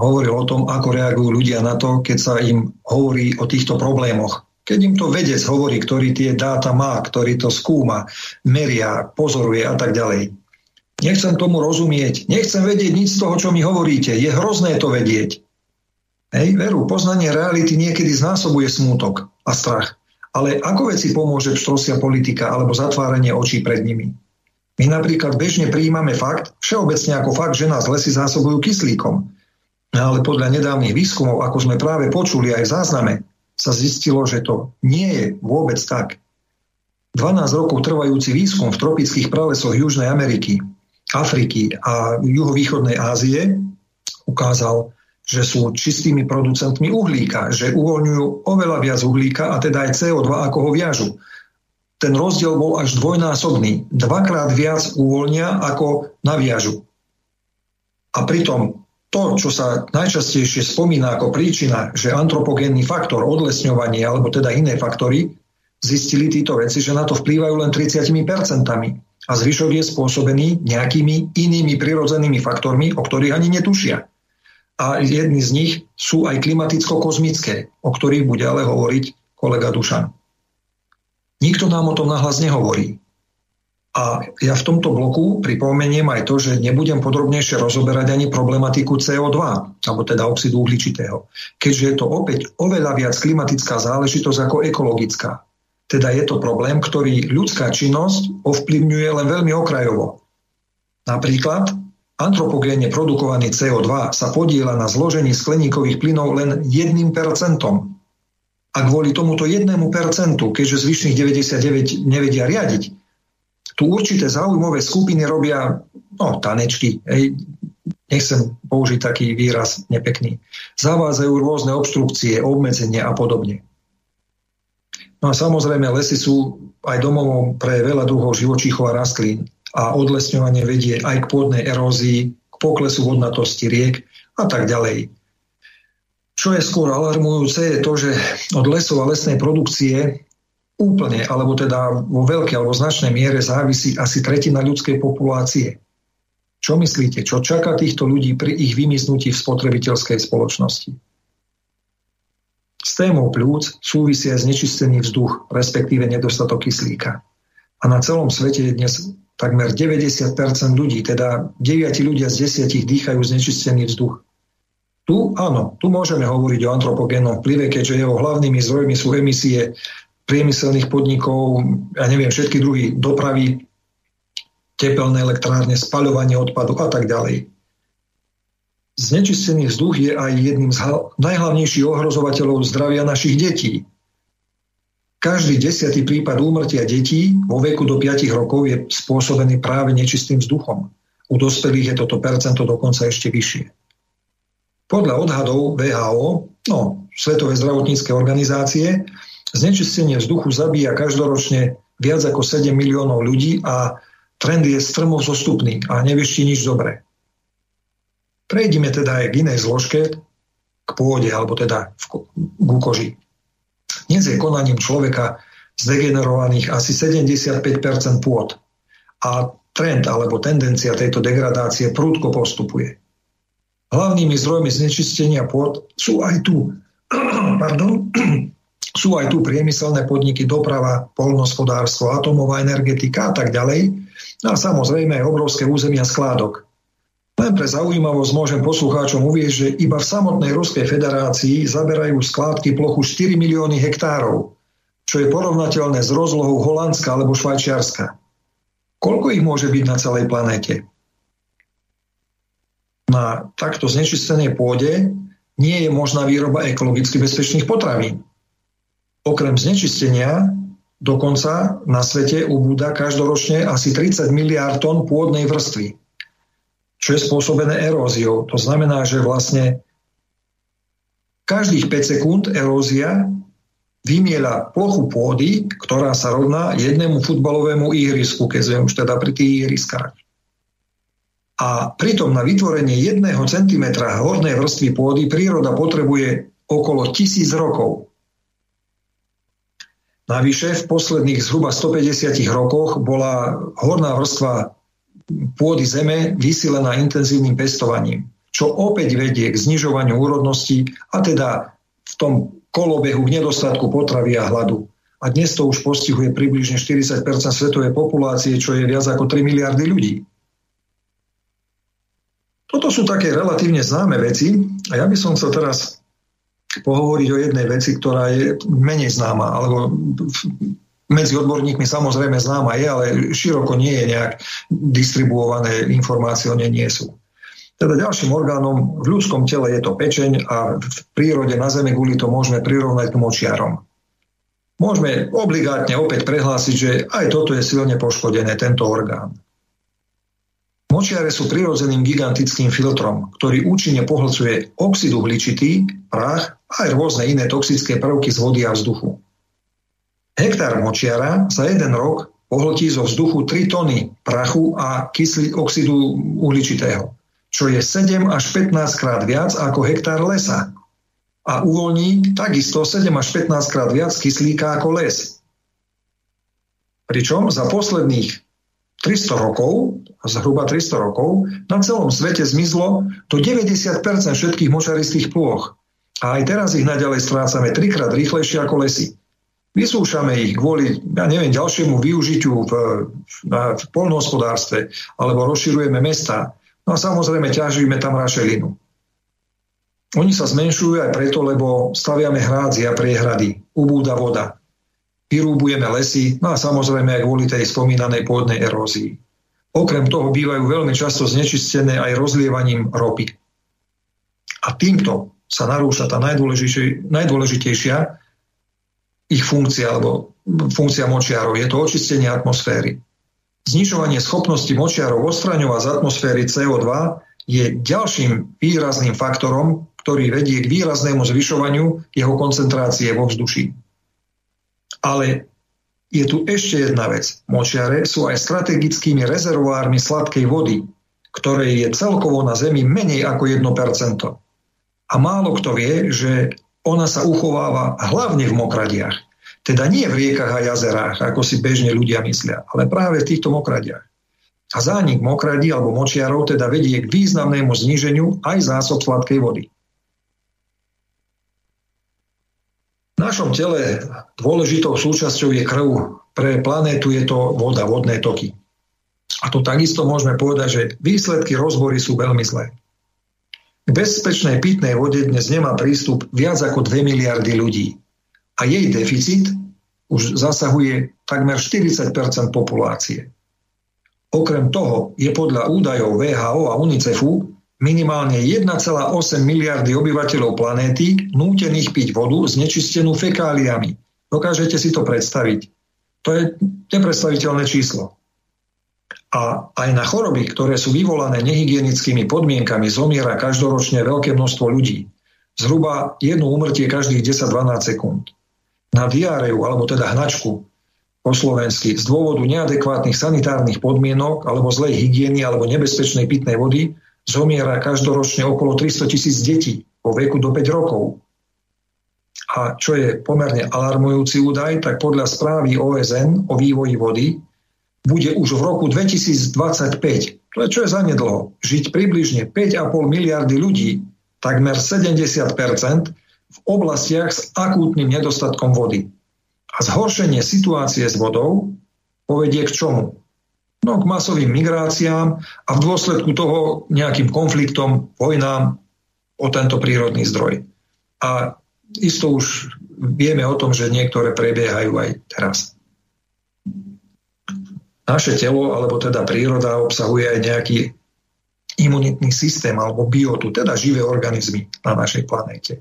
hovoril o tom, ako reagujú ľudia na to, keď sa im hovorí o týchto problémoch. Keď im to vedec hovorí, ktorý tie dáta má, ktorý to skúma, meria, pozoruje a tak ďalej. Nechcem tomu rozumieť. Nechcem vedieť nič z toho, čo mi hovoríte. Je hrozné to vedieť. Hej, veru, poznanie reality niekedy znásobuje smútok a strach. Ale ako veci pomôže pštrosia politika alebo zatváranie očí pred nimi? My napríklad bežne prijímame fakt, všeobecne ako fakt, že nás lesy zásobujú kyslíkom. Ale podľa nedávnych výskumov, ako sme práve počuli aj v zázname, sa zistilo, že to nie je vôbec tak. 12 rokov trvajúci výskum v tropických pralesoch Južnej Ameriky Afriky a juhovýchodnej Ázie ukázal, že sú čistými producentmi uhlíka, že uvoľňujú oveľa viac uhlíka a teda aj CO2, ako ho viažu. Ten rozdiel bol až dvojnásobný. Dvakrát viac uvoľnia, ako naviažu. A pritom to, čo sa najčastejšie spomína ako príčina, že antropogénny faktor, odlesňovanie alebo teda iné faktory, zistili títo veci, že na to vplývajú len 30 percentami a zvyšok je spôsobený nejakými inými prirodzenými faktormi, o ktorých ani netušia. A jedni z nich sú aj klimaticko-kozmické, o ktorých bude ale hovoriť kolega Dušan. Nikto nám o tom nahlas nehovorí. A ja v tomto bloku pripomeniem aj to, že nebudem podrobnejšie rozoberať ani problematiku CO2, alebo teda oxidu uhličitého, keďže je to opäť oveľa viac klimatická záležitosť ako ekologická. Teda je to problém, ktorý ľudská činnosť ovplyvňuje len veľmi okrajovo. Napríklad antropogénne produkovaný CO2 sa podiela na zložení skleníkových plynov len 1%. A kvôli tomuto 1%, keďže zvyšných 99 nevedia riadiť, tu určité zaujímavé skupiny robia no, tanečky, hej, nechcem použiť taký výraz nepekný, zavádzajú rôzne obštrukcie, obmedzenia a podobne. No a samozrejme lesy sú aj domovom pre veľa druhov živočíchov a rastlín a odlesňovanie vedie aj k pôdnej erózii, k poklesu vodnatosti riek a tak ďalej. Čo je skôr alarmujúce je to, že od lesov a lesnej produkcie úplne, alebo teda vo veľkej alebo značnej miere závisí asi tretina ľudskej populácie. Čo myslíte, čo čaká týchto ľudí pri ich vymiznutí v spotrebiteľskej spoločnosti? S témou plúc súvisia znečistený vzduch, respektíve nedostatok kyslíka. A na celom svete je dnes takmer 90% ľudí, teda 9 ľudia z 10 dýchajú znečistený vzduch. Tu áno, tu môžeme hovoriť o antropogénnom vplyve, keďže jeho hlavnými zdrojmi sú emisie priemyselných podnikov, ja neviem, všetky druhy dopravy, tepelné elektrárne, spaľovanie odpadu a tak ďalej. Znečistený vzduch je aj jedným z najhlavnejších ohrozovateľov zdravia našich detí. Každý desiatý prípad úmrtia detí vo veku do 5 rokov je spôsobený práve nečistým vzduchom. U dospelých je toto percento dokonca ešte vyššie. Podľa odhadov VHO, no, Svetovej zdravotníckej organizácie, znečistenie vzduchu zabíja každoročne viac ako 7 miliónov ľudí a trend je strmo zostupný a nevieš nič dobré. Prejdime teda aj k inej zložke, k pôde, alebo teda k koži. Dnes je konaním človeka zdegenerovaných asi 75% pôd. A trend alebo tendencia tejto degradácie prúdko postupuje. Hlavnými zdrojmi znečistenia pôd sú aj tu, pardon, sú aj tu priemyselné podniky, doprava, polnospodárstvo, atomová energetika a tak ďalej. A samozrejme aj obrovské územia skládok. Len pre zaujímavosť môžem poslucháčom uvieť, že iba v samotnej Ruskej federácii zaberajú skládky plochu 4 milióny hektárov, čo je porovnateľné s rozlohou Holandska alebo Švajčiarska. Koľko ich môže byť na celej planéte? Na takto znečistenej pôde nie je možná výroba ekologicky bezpečných potravín. Okrem znečistenia dokonca na svete ubúda každoročne asi 30 miliárd tón pôdnej vrstvy čo je spôsobené eróziou. To znamená, že vlastne každých 5 sekúnd erózia vymiela plochu pôdy, ktorá sa rovná jednému futbalovému ihrisku, keď sme už teda pri tých ihriskách. A pritom na vytvorenie jedného centimetra hornej vrstvy pôdy príroda potrebuje okolo tisíc rokov. Navyše v posledných zhruba 150 rokoch bola horná vrstva pôdy zeme vysilená intenzívnym pestovaním, čo opäť vedie k znižovaniu úrodnosti a teda v tom kolobehu k nedostatku potravy a hladu. A dnes to už postihuje približne 40% svetovej populácie, čo je viac ako 3 miliardy ľudí. Toto sú také relatívne známe veci a ja by som chcel teraz pohovoriť o jednej veci, ktorá je menej známa, alebo medzi odborníkmi samozrejme známa je, ale široko nie je nejak distribuované informácie o nej nie sú. Teda ďalším orgánom v ľudskom tele je to pečeň a v prírode na Zemi guli to môžeme prirovnať k močiarom. Môžeme obligátne opäť prehlásiť, že aj toto je silne poškodené, tento orgán. Močiare sú prirodzeným gigantickým filtrom, ktorý účinne pohlcuje oxid uhličitý, prach a aj rôzne iné toxické prvky z vody a vzduchu. Hektár močiara za jeden rok pohltí zo vzduchu 3 tony prachu a kyslí oxidu uhličitého, čo je 7 až 15 krát viac ako hektár lesa. A uvoľní takisto 7 až 15 krát viac kyslíka ako les. Pričom za posledných 300 rokov, zhruba 300 rokov, na celom svete zmizlo do 90% všetkých močaristých plôch. A aj teraz ich naďalej strácame trikrát rýchlejšie ako lesy. Vysúšame ich kvôli, ja neviem, ďalšiemu využitiu v, v, v polnohospodárstve alebo rozširujeme mesta. No a samozrejme ťažíme tam rašelinu. Oni sa zmenšujú aj preto, lebo staviame hrádzi a priehrady, ubúda voda. Vyrúbujeme lesy, no a samozrejme aj kvôli tej spomínanej pôdnej erózii. Okrem toho bývajú veľmi často znečistené aj rozlievaním ropy. A týmto sa narúša tá najdôležitejšia ich funkcia alebo funkcia močiarov. Je to očistenie atmosféry. Znižovanie schopnosti močiarov odstraňovať z atmosféry CO2 je ďalším výrazným faktorom, ktorý vedie k výraznému zvyšovaniu jeho koncentrácie vo vzduší. Ale je tu ešte jedna vec. Močiare sú aj strategickými rezervoármi sladkej vody, ktorej je celkovo na Zemi menej ako 1%. A málo kto vie, že ona sa uchováva hlavne v mokradiach. Teda nie v riekach a jazerách, ako si bežne ľudia myslia, ale práve v týchto mokradiach. A zánik mokradí alebo močiarov teda vedie k významnému zníženiu aj zásob sladkej vody. našom tele dôležitou súčasťou je krv. Pre planétu je to voda, vodné toky. A to takisto môžeme povedať, že výsledky rozbory sú veľmi zlé. Bezpečnej pitnej vode dnes nemá prístup viac ako 2 miliardy ľudí. A jej deficit už zasahuje takmer 40% populácie. Okrem toho je podľa údajov VHO a UNICEFu minimálne 1,8 miliardy obyvateľov planéty nútených piť vodu znečistenú fekáliami. Dokážete si to predstaviť? To je nepredstaviteľné číslo. A aj na choroby, ktoré sú vyvolané nehygienickými podmienkami, zomiera každoročne veľké množstvo ľudí. Zhruba jedno úmrtie každých 10-12 sekúnd. Na diáreu, alebo teda hnačku, po slovensky, z dôvodu neadekvátnych sanitárnych podmienok alebo zlej hygieny alebo nebezpečnej pitnej vody zomiera každoročne okolo 300 tisíc detí vo veku do 5 rokov. A čo je pomerne alarmujúci údaj, tak podľa správy OSN o vývoji vody bude už v roku 2025, to je čo je zanedlho, žiť približne 5,5 miliardy ľudí, takmer 70% v oblastiach s akútnym nedostatkom vody. A zhoršenie situácie s vodou povedie k čomu? No k masovým migráciám a v dôsledku toho nejakým konfliktom, vojnám o tento prírodný zdroj. A isto už vieme o tom, že niektoré prebiehajú aj teraz. Naše telo, alebo teda príroda, obsahuje aj nejaký imunitný systém alebo biotu, teda živé organizmy na našej planéte.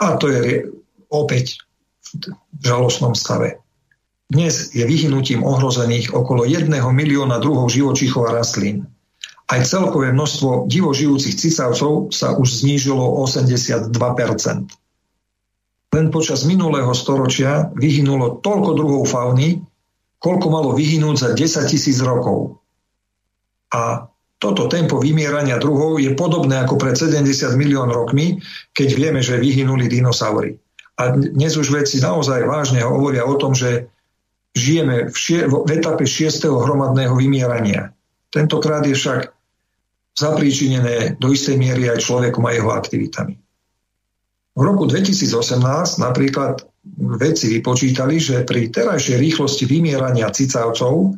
A to je opäť v žalostnom stave. Dnes je vyhnutím ohrozených okolo 1 milióna druhov živočíchov a rastlín. Aj celkové množstvo divožijúcich cicavcov sa už znížilo o 82 Len počas minulého storočia vyhynulo toľko druhov fauny, koľko malo vyhynúť za 10 tisíc rokov. A toto tempo vymierania druhov je podobné ako pred 70 milión rokmi, keď vieme, že vyhynuli dinosaury. A dnes už veci naozaj vážne hovoria o tom, že žijeme v, šie, v etape šiestého hromadného vymierania. Tentokrát je však zapríčinené do istej miery aj človekom a jeho aktivitami. V roku 2018 napríklad vedci vypočítali, že pri terajšej rýchlosti vymierania cicavcov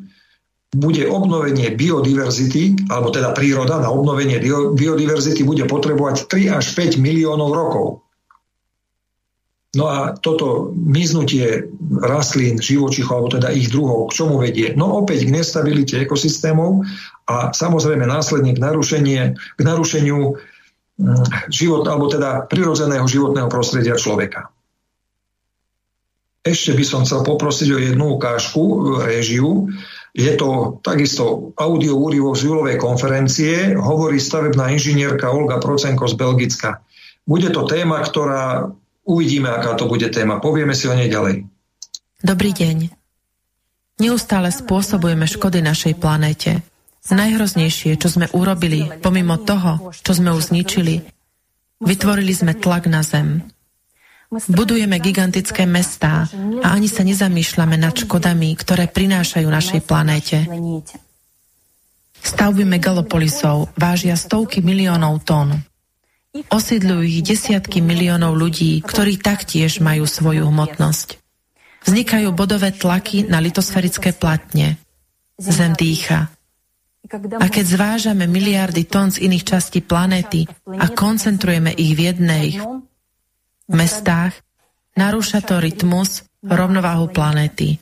bude obnovenie biodiverzity, alebo teda príroda na obnovenie biodiverzity bude potrebovať 3 až 5 miliónov rokov. No a toto miznutie rastlín, živočichov, alebo teda ich druhov, k čomu vedie? No opäť k nestabilite ekosystémov a samozrejme následne k, narušenie, k narušeniu mm, život, alebo teda prirodzeného životného prostredia človeka. Ešte by som chcel poprosiť o jednu ukážku, režiu. Je to takisto audio úrivo z júlovej konferencie, hovorí stavebná inžinierka Olga Procenko z Belgicka. Bude to téma, ktorá Uvidíme, aká to bude téma. Povieme si o nej ďalej. Dobrý deň. Neustále spôsobujeme škody našej planéte. Najhroznejšie, čo sme urobili, pomimo toho, čo sme už zničili, vytvorili sme tlak na zem. Budujeme gigantické mestá a ani sa nezamýšľame nad škodami, ktoré prinášajú našej planéte. Stavby megalopolisov vážia stovky miliónov tón. Osídľujú ich desiatky miliónov ľudí, ktorí taktiež majú svoju hmotnosť. Vznikajú bodové tlaky na litosferické platne. Zem dýcha. A keď zvážame miliardy tón z iných častí planéty a koncentrujeme ich v jednej mestách, narúša to rytmus, rovnováhu planéty.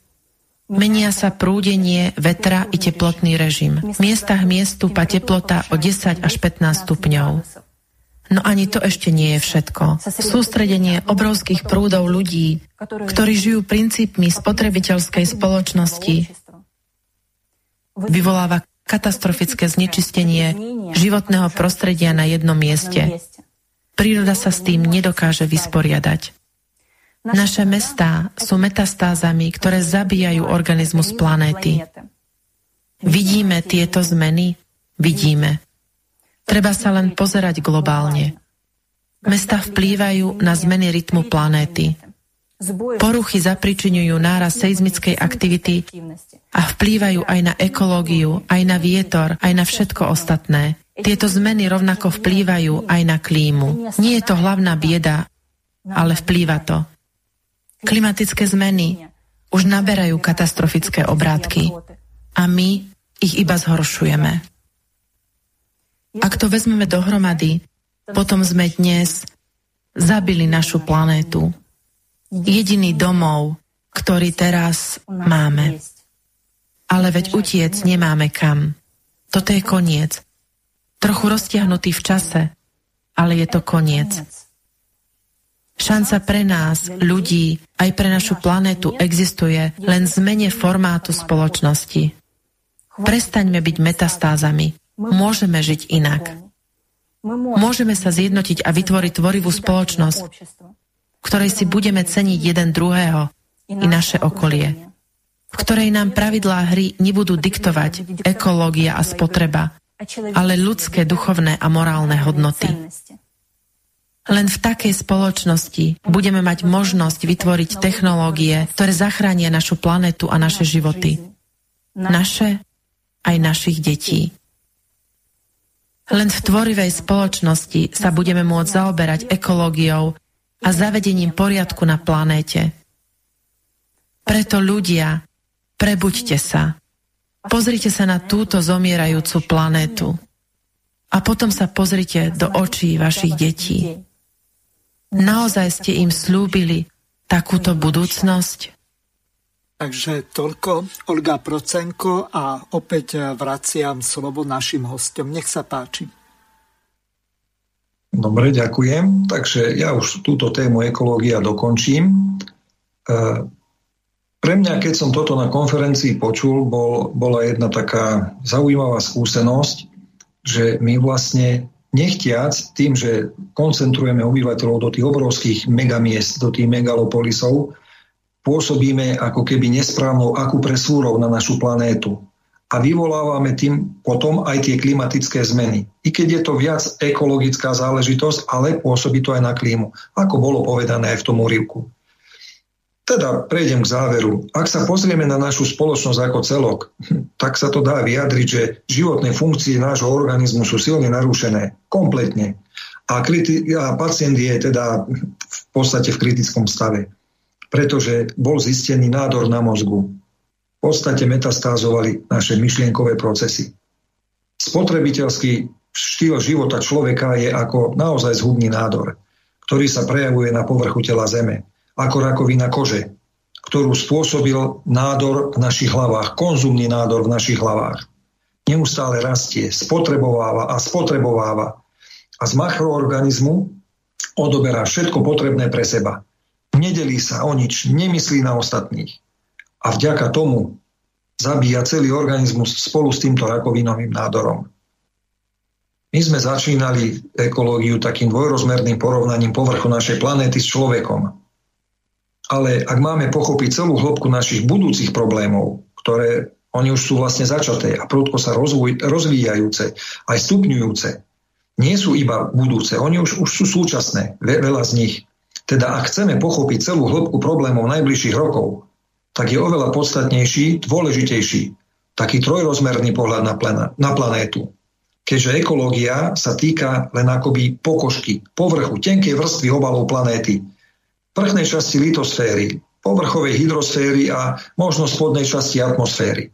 Menia sa prúdenie, vetra i teplotný režim. V miestach miest stúpa teplota o 10 až 15 stupňov. No ani to ešte nie je všetko. Sústredenie obrovských prúdov ľudí, ktorí žijú princípmi spotrebiteľskej spoločnosti, vyvoláva katastrofické znečistenie životného prostredia na jednom mieste. Príroda sa s tým nedokáže vysporiadať. Naše mestá sú metastázami, ktoré zabíjajú organizmus planéty. Vidíme tieto zmeny? Vidíme. Treba sa len pozerať globálne. Mesta vplývajú na zmeny rytmu planéty. Poruchy zapričiňujú náraz seizmickej aktivity a vplývajú aj na ekológiu, aj na vietor, aj na všetko ostatné. Tieto zmeny rovnako vplývajú aj na klímu. Nie je to hlavná bieda, ale vplýva to. Klimatické zmeny už naberajú katastrofické obrátky a my ich iba zhoršujeme. Ak to vezmeme dohromady, potom sme dnes zabili našu planétu. Jediný domov, ktorý teraz máme. Ale veď utiec nemáme kam. Toto je koniec. Trochu roztiahnutý v čase, ale je to koniec. Šanca pre nás, ľudí, aj pre našu planétu existuje len zmene formátu spoločnosti. Prestaňme byť metastázami. Môžeme žiť inak. Môžeme sa zjednotiť a vytvoriť tvorivú spoločnosť, v ktorej si budeme ceniť jeden druhého i naše okolie, v ktorej nám pravidlá hry nebudú diktovať ekológia a spotreba, ale ľudské, duchovné a morálne hodnoty. Len v takej spoločnosti budeme mať možnosť vytvoriť technológie, ktoré zachránia našu planetu a naše životy. Naše aj našich detí. Len v tvorivej spoločnosti sa budeme môcť zaoberať ekológiou a zavedením poriadku na planéte. Preto ľudia, prebuďte sa. Pozrite sa na túto zomierajúcu planétu. A potom sa pozrite do očí vašich detí. Naozaj ste im slúbili takúto budúcnosť? Takže toľko Olga Procenko a opäť vraciam slovo našim hostom. Nech sa páči. Dobre, ďakujem. Takže ja už túto tému ekológia dokončím. Pre mňa, keď som toto na konferencii počul, bol, bola jedna taká zaujímavá skúsenosť, že my vlastne nechtiac tým, že koncentrujeme obyvateľov do tých obrovských megamiest, do tých megalopolisov, pôsobíme ako keby nesprávnou akupresúrou na našu planétu. A vyvolávame tým potom aj tie klimatické zmeny. I keď je to viac ekologická záležitosť, ale pôsobí to aj na klímu. Ako bolo povedané aj v tom úrivku. Teda prejdem k záveru. Ak sa pozrieme na našu spoločnosť ako celok, tak sa to dá vyjadriť, že životné funkcie nášho organizmu sú silne narušené. Kompletne. A, kriti- a pacient je teda v podstate v kritickom stave. Pretože bol zistený nádor na mozgu. V podstate metastázovali naše myšlienkové procesy. Spotrebiteľský štýl života človeka je ako naozaj zhubný nádor, ktorý sa prejavuje na povrchu tela Zeme ako rakovina kože, ktorú spôsobil nádor v našich hlavách, konzumný nádor v našich hlavách. Neustále rastie, spotrebováva a spotrebováva. A z makroorganizmu odoberá všetko potrebné pre seba. Nedelí sa o nič, nemyslí na ostatných. A vďaka tomu zabíja celý organizmus spolu s týmto rakovinovým nádorom. My sme začínali ekológiu takým dvojrozmerným porovnaním povrchu našej planéty s človekom. Ale ak máme pochopiť celú hĺbku našich budúcich problémov, ktoré oni už sú vlastne začaté a prudko sa rozvoj, rozvíjajúce, aj stupňujúce, nie sú iba budúce, oni už, už sú súčasné, veľa z nich. Teda ak chceme pochopiť celú hĺbku problémov najbližších rokov, tak je oveľa podstatnejší, dôležitejší taký trojrozmerný pohľad na, plena, na planétu. Keďže ekológia sa týka len akoby pokožky, povrchu, tenkej vrstvy obalov planéty, vrchnej časti litosféry, povrchovej hydrosféry a možno spodnej časti atmosféry.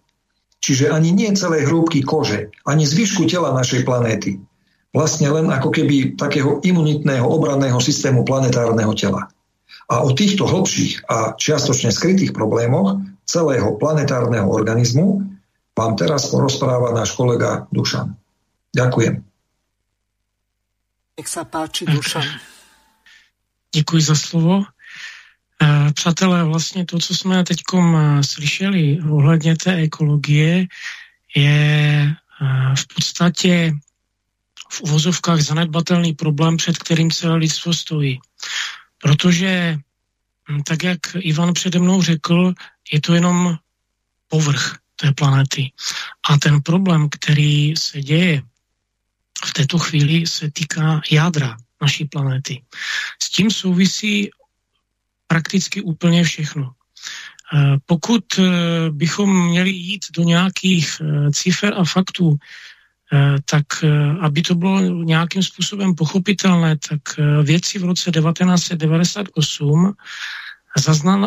Čiže ani nie celej hrúbky kože, ani zvyšku tela našej planéty. Vlastne len ako keby takého imunitného obranného systému planetárneho tela. A o týchto hlbších a čiastočne skrytých problémoch celého planetárneho organizmu vám teraz porozpráva náš kolega Dušan. Ďakujem. Nech sa páči, Dušan. Děkuji za slovo. E, přátelé, vlastně to, co jsme teď e, slyšeli ohledně té ekologie, je e, v podstatě v uvozovkách zanedbatelný problém, před kterým celé lidstvo stojí. Protože, tak jak Ivan přede mnou řekl, je to jenom povrch té planety. A ten problém, který se děje v této chvíli, se týká jádra naší planety. S tím souvisí prakticky úplně všechno. Eh, pokud eh, bychom měli jít do nějakých eh, cifer a faktů, tak aby to bylo nějakým způsobem pochopitelné, tak věci v roce 1998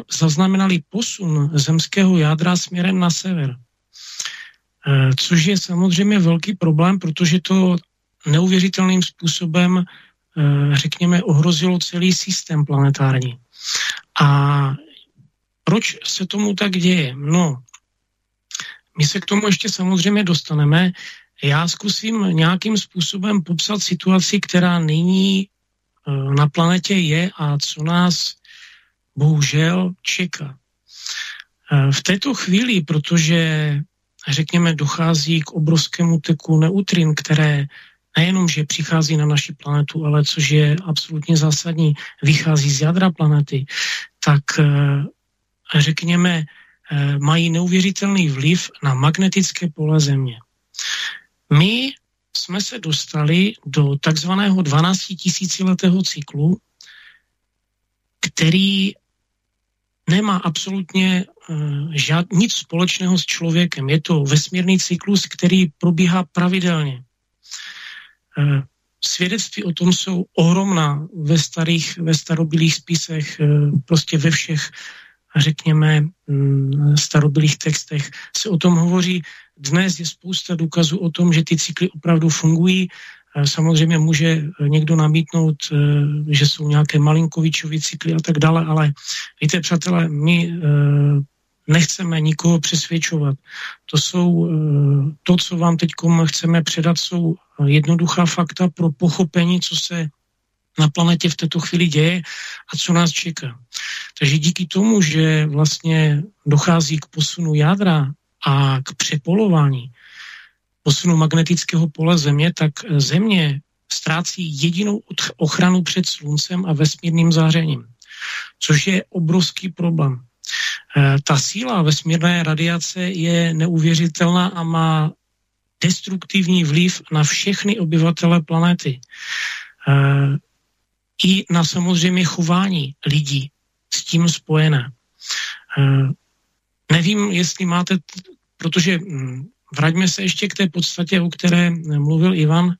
zaznamenali posun zemského jádra směrem na sever. Což je samozřejmě velký problém, protože to neuvěřitelným způsobem, řekněme, ohrozilo celý systém planetární. A proč se tomu tak děje? No, my se k tomu ještě samozřejmě dostaneme. Já zkusím nějakým způsobem popsat situaci, která nyní eh, na planetě je a co nás bohužel čeká. V této chvíli, protože řekněme, dochází k obrovskému teku neutrin, které nejenom, že přichází na naši planetu, ale což je absolutně zásadní, vychází z jádra planety, tak eh, řekněme, eh, mají neuvěřitelný vliv na magnetické pole Země. My jsme se dostali do takzvaného 12 tisíciletého cyklu, který nemá absolutně uh, žád, nic společného s člověkem. Je to vesmírný cyklus, který probíhá pravidelně. Uh, svědectví o tom jsou ohromná ve starých, ve starobilých spisech, uh, prostě ve všech, řekněme, um, starobilých textech se o tom hovoří. Dnes je spousta důkazů o tom, že ty cykly opravdu fungují Samozřejmě může někdo namítnout, eh, že jsou nějaké Malinkovičové cykly a tak dále, ale víte, přátelé, my eh, nechceme nikoho přesvědčovat. To jsou, eh, to, co vám teď chceme předat, jsou jednoduchá fakta pro pochopení, co se na planetě v této chvíli děje a co nás čeká. Takže díky tomu, že vlastně dochází k posunu jádra a k přepolování, posunu magnetického pole Země, tak eh, Země ztrácí jedinou ochranu před sluncem a vesmírným zářením, což je obrovský problém. Eh, ta síla vesmírné radiace je neuvěřitelná a má destruktivní vliv na všechny obyvatele planety. Eh, I na samozřejmě chování lidí s tím spojené. Nevím, jestli máte, protože hm, vraťme se ještě k té podstatě, o které mluvil Ivan.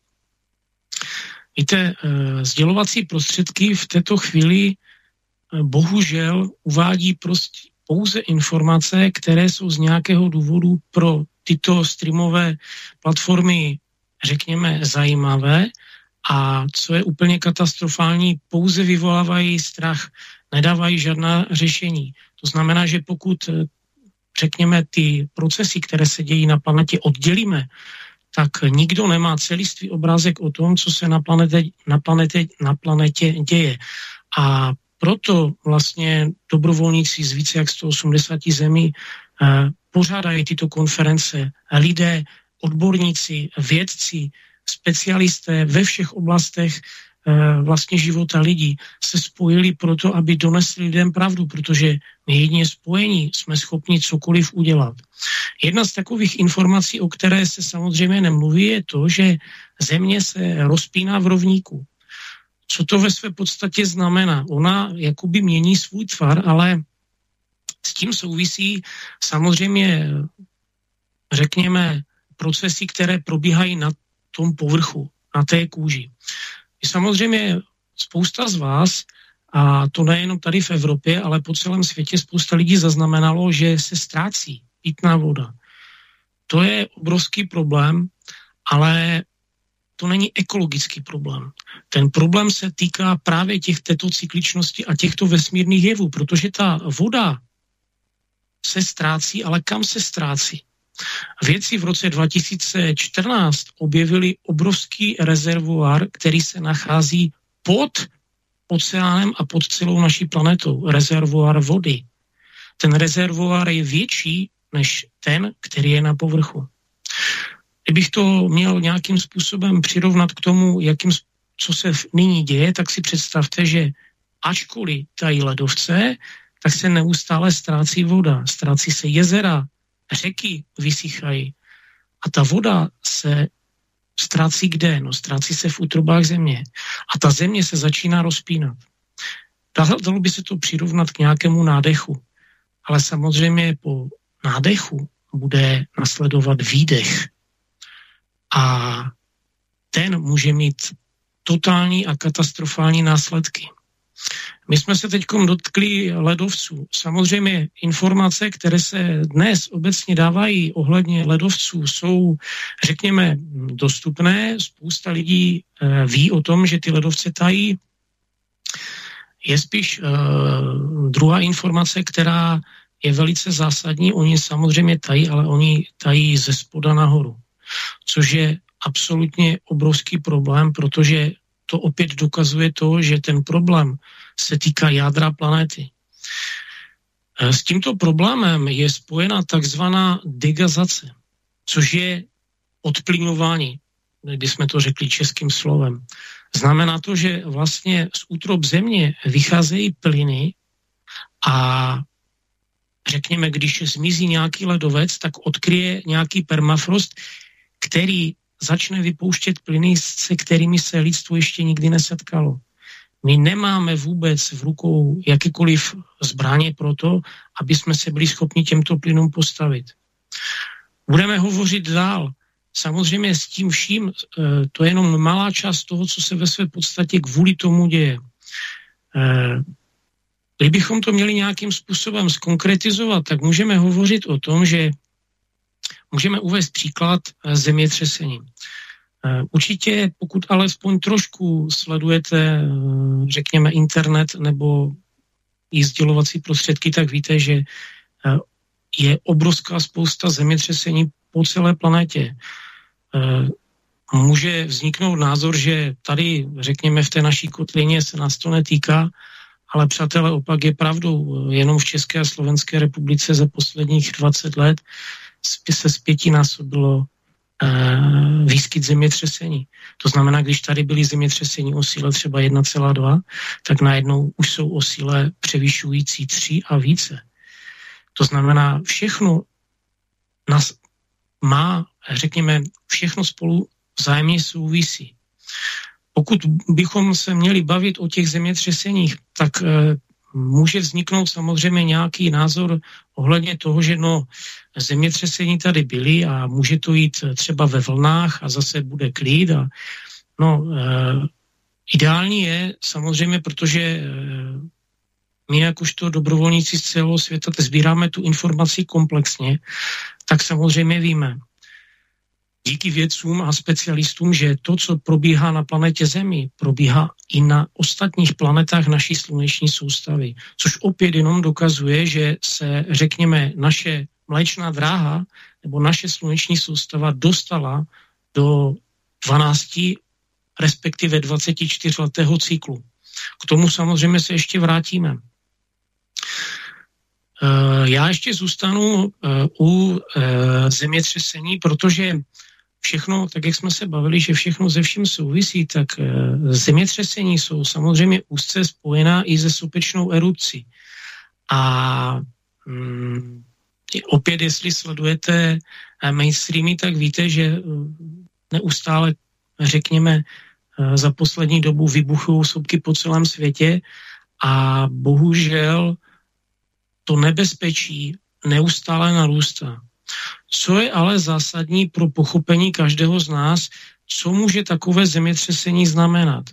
Víte, sdělovací prostředky v této chvíli bohužel uvádí prostě pouze informace, které jsou z nějakého důvodu pro tyto streamové platformy, řekněme, zajímavé a co je úplně katastrofální, pouze vyvolávají strach, nedávají žádná řešení. To znamená, že pokud eh, řekněme, ty procesy, které se dějí na planetě, oddělíme, tak nikdo nemá celistvý obrázek o tom, co se na planetě, na planetě, na planetě děje. A proto vlastně dobrovolníci z více jak 180 zemí eh, pořádají tyto konference. Lidé, odborníci, vědci, specialisté ve všech oblastech Eh, vlastně života lidí se spojili proto, aby donesli lidem pravdu, protože my jedině spojení jsme schopni cokoliv udělat. Jedna z takových informací, o které se samozřejmě nemluví, je to, že země se rozpíná v rovníku. Co to ve své podstatě znamená? Ona jakoby mění svůj tvar, ale s tím souvisí samozřejmě, řekněme, procesy, které probíhají na tom povrchu, na té kůži. Samozřejmě spousta z vás, a to nejenom tady v Evropě, ale po celém světě spousta lidí zaznamenalo, že se ztrácí pitná voda. To je obrovský problém, ale to není ekologický problém. Ten problém se týká právě těch této cykličnosti a těchto vesmírných jevů, protože ta voda se ztrácí, ale kam se ztrácí? Vědci v roce 2014 objevili obrovský rezervoár, který se nachází pod oceánem a pod celou naší planetou. Rezervoár vody. Ten rezervoár je větší než ten, který je na povrchu. Kdybych to měl nějakým způsobem přirovnat k tomu, jakým, co se nyní děje, tak si představte, že ačkoliv tají ledovce, tak se neustále ztrácí voda, ztrácí se jezera, řeky vysychají a ta voda se ztrácí kde? No ztrácí se v útrobách země. A ta země se začíná rozpínat. Dalo by se to přirovnat k nějakému nádechu. Ale samozřejmě po nádechu bude nasledovat výdech. A ten může mít totální a katastrofální následky. My jsme se teď dotkli ledovců. Samozřejmě informace, které se dnes obecně dávají ohledně ledovců, jsou, řekněme, dostupné. Spousta lidí e, ví o tom, že ty ledovce tají. Je spíš e, druhá informace, která je velice zásadní. Oni samozřejmě tají, ale oni tají ze spoda nahoru. Což je absolutně obrovský problém, protože to opět dokazuje to, že ten problém se týká jádra planety. E, s tímto problémem je spojena takzvaná degazace, což je odplyňování, když jsme to řekli českým slovem. Znamená to, že vlastně z útrop země vycházejí plyny a řekněme, když zmizí nějaký ledovec, tak odkryje nějaký permafrost, který začne vypouštět plyny, se kterými se lidstvo ještě nikdy nesetkalo. My nemáme vůbec v rukou jakékoliv zbraně pro to, aby jsme se byli schopni těmto plynům postavit. Budeme hovořit dál. Samozřejmě s tím vším, eh, to je jenom malá část toho, co se ve své podstatě kvůli tomu děje. Eh, kdybychom to měli nějakým způsobem skonkretizovat, tak můžeme hovořit o tom, že můžeme uvést příklad eh, zemětřesení. Eh, určitě, pokud alespoň trošku sledujete, eh, řekněme, internet nebo i sdělovací prostředky, tak víte, že je obrovská spousta zemětřesení po celé planetě. Může vzniknout názor, že tady, řekněme, v té naší kotlině se nás to netýká, ale přátelé, opak je pravdou. Jenom v České a Slovenské republice za posledních 20 let se zpětinásobilo uh, výskyt zemětřesení. To znamená, když tady byly zemětřesení o síle třeba 1,2, tak najednou už jsou o síle převyšující 3 a více. To znamená, všechno nás má, řekněme, všechno spolu vzájemně souvisí. Pokud bychom se měli bavit o těch zemětřeseních, tak e, může vzniknout samozřejmě nějaký názor ohledně toho, že no, zemětřesení tady byly a může to jít třeba ve vlnách a zase bude klid. A, no, e, ideální je samozřejmě, protože e, my jakožto dobrovolníci z celého světa sbíráme tu informaci komplexně, tak samozřejmě víme, díky vědcům a specialistům, že to, co probíhá na planetě Zemi, probíhá i na ostatních planetách naší sluneční soustavy. Což opět jenom dokazuje, že se, řekněme, naše mléčná dráha nebo naše sluneční soustava dostala do 12, respektive 24 letého cyklu. K tomu samozřejmě se ještě vrátíme. Eh, já ještě zůstanu eh, u eh, zemětřesení, protože všechno, tak jak jsme se bavili, že všechno ze vším souvisí, tak zemětřesení jsou samozřejmě úzce spojená i se sopečnou erupcí. A mm, opět, jestli sledujete mainstreamy, tak víte, že neustále, řekněme, za poslední dobu vybuchují sopky po celém světě a bohužel to nebezpečí neustále narůstá. Co je ale zásadní pro pochopení každého z nás, co může takové zemětřesení znamenat?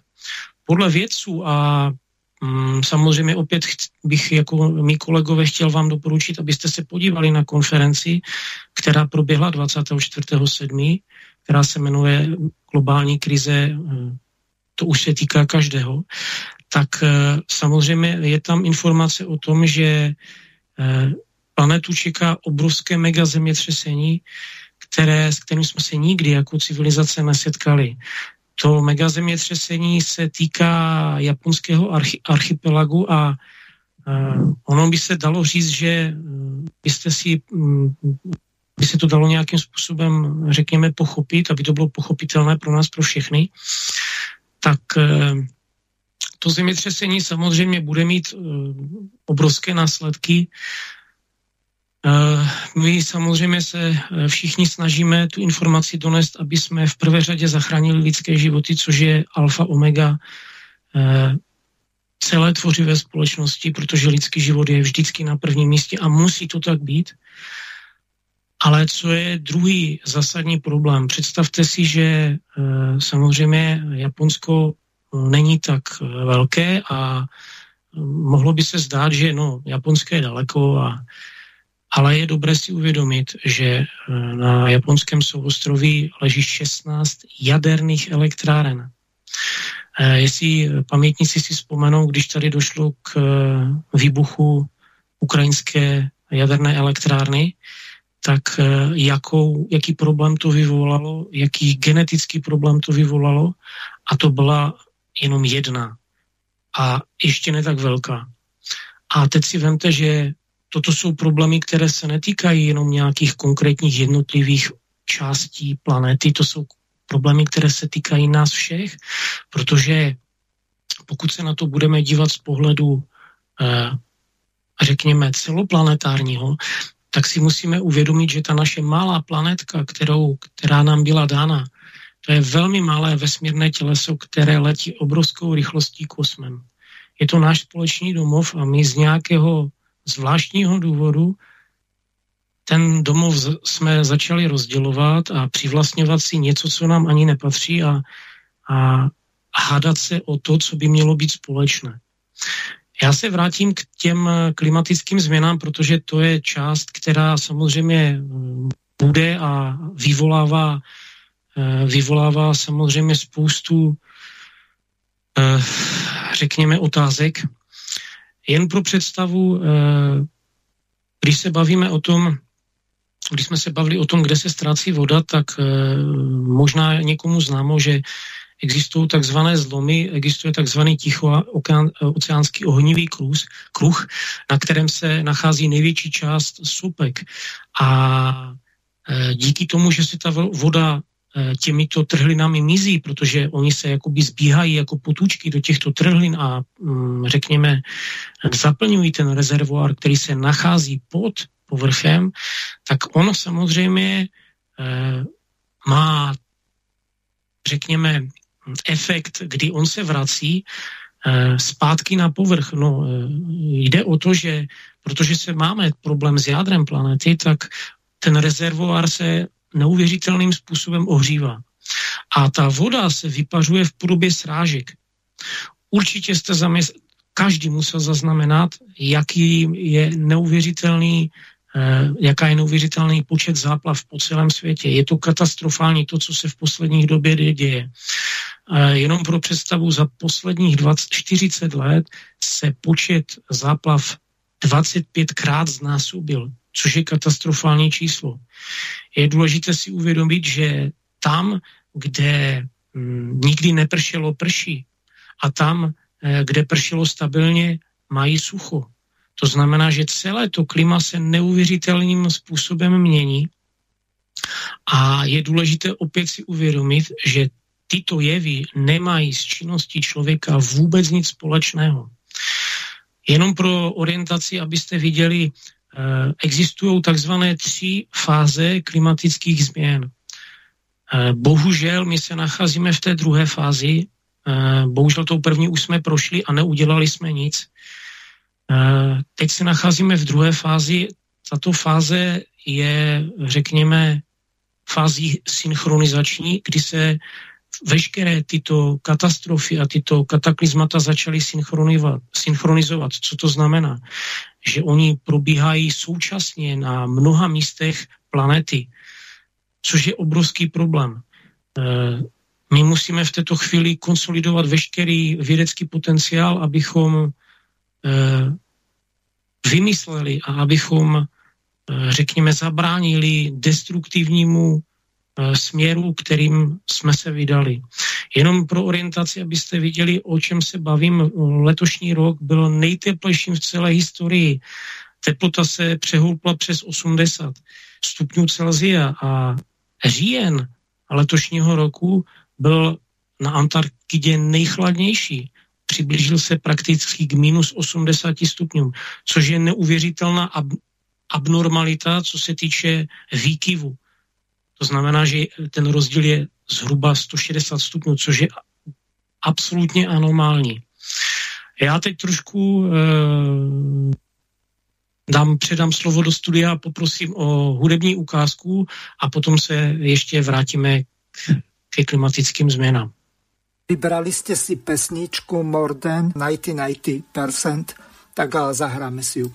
Podle vědců a mm, samozřejmě opět bych jako mý kolegové chtěl vám doporučit, abyste se podívali na konferenci, která proběhla 24.7., která se jmenuje Globální krize, mm, to už se týká každého, tak eh, samozřejmě je tam informace o tom, že eh, planetu čeká obrovské mega zemětřesení, které, s kterým jsme se nikdy jako civilizace nesetkali. To mega zemětřesení se týká japonského archi, archipelagu a uh, ono by se dalo říct, že byste si, um, by se to dalo nějakým způsobem, řekněme, pochopit, aby to bylo pochopitelné pro nás, pro všechny, tak uh, to zemětřesení samozřejmě bude mít uh, obrovské následky my samozřejmě se eh, všichni snažíme tu informaci donést, aby jsme v prvé řadě zachránili lidské životy, což je alfa omega eh, celé tvořivé společnosti, protože lidský život je vždycky na prvním místě a musí to tak být. Ale co je druhý zásadní problém? Představte si, že samozřejmě Japonsko není tak velké a mohlo by se zdát, že no, Japonské je daleko, a, ale je dobré si uvědomit, že na japonském souostroví leží 16 jaderných elektráren. Jestli pamětníci si vzpomenou, když tady došlo k výbuchu ukrajinské jaderné elektrárny, tak jakou, jaký problém to vyvolalo, jaký genetický problém to vyvolalo a to byla jenom jedna a ještě ne tak velká. A teď si vemte, že toto jsou problémy, které se netýkají jenom nějakých konkrétních jednotlivých částí planety, to jsou problémy, které se týkají nás všech, protože pokud se na to budeme dívat z pohledu eh, řekněme, celoplanetárního, tak si musíme uvědomit, že ta naše malá planetka, kterou, která nám byla dána, to je velmi malé vesmírné těleso, které letí obrovskou rychlostí kosmem. Je to náš společný domov a my z nějakého zvláštního důvodu ten domov jsme začali rozdělovat a přivlastňovat si něco, co nám ani nepatří a, a hádat se o to, co by mělo být společné. Já se vrátím k těm klimatickým změnám, protože to je část, která samozřejmě mm, bude a vyvolává, eh, vyvolává samozřejmě spoustu, eh, řekněme, otázek. Jen pro představu, eh, když se bavíme o tom, když jsme se bavili o tom, kde se ztrácí voda, tak možná někomu známo, že existují takzvané zlomy, existuje takzvaný tichooceánský ohnivý kruh, kruh, na kterém se nachází největší část sopek. A díky tomu, že se ta voda těmito trhlinami mizí, protože oni se jakoby zbíhají jako potůčky do těchto trhlin a mm, řekněme zaplňují ten rezervoár, který se nachází pod povrchem, tak on samozřejmě eh, má, řekněme, efekt, kdy on se vrací eh, zpátky na povrch. No, jde o to, že protože se máme problém s jádrem planety, tak ten rezervoár se neuvěřitelným způsobem ohřívá. A ta voda se vypařuje v podobě srážek. Určitě jste zaměst... každý musel zaznamenat, jaký je neuvěřitelný Eh, jaká je neuvěřitelný počet záplav po celém světě. Je to katastrofální to, co se v posledních době děje. Eh, jenom pro představu, za posledních 20, 40 let se počet záplav 25 krát znásobil, což je katastrofální číslo. Je důležité si uvědomit, že tam, kde hm, nikdy nepršelo, prší a tam, eh, kde pršelo stabilně, mají sucho. To znamená, že celé to klima se neuvěřitelným způsobem mění a je důležité opět si uvědomit, že tyto jevy nemají s činností člověka vůbec nic společného. Jenom pro orientaci, abyste viděli, existují takzvané tři fáze klimatických změn. Eh, bohužel my se nacházíme v té druhé fázi. Eh, bohužel tou první už jsme prošli a neudělali jsme nic. Eh, teď se nacházíme v druhé fázi. Tato fáze je, řekněme, fází synchronizační, kdy se veškeré tyto katastrofy a tyto kataklizmata začaly synchronizovat. synchronizovat. Co to znamená? Že oni probíhají současně na mnoha místech planety, což je obrovský problém. Eh, my musíme v této chvíli konsolidovat veškerý vědecký potenciál, abychom eh, vymysleli a abychom, eh, řekněme, zabránili destruktivnímu eh, směru, kterým jsme se vydali. Jenom pro orientaci, abyste viděli, o čem se bavím, letošní rok byl nejteplejším v celé historii. Teplota se přehoupla přes 80 stupňů Celzia a říjen letošního roku byl na Antarktidě nejchladnější přiblížil se prakticky k minus 80 stupňům, což je neuvěřitelná ab- abnormalita, co se týče výkyvu. To znamená, že ten rozdíl je zhruba 160 stupňů, což je absolutně anomální. Já teď trošku e, dám, předám slovo do studia a poprosím o hudební ukázku a potom se ještě vrátíme k, k klimatickým změnám. Vybrali ste si pesničku More Than 90 tak zahráme si ju.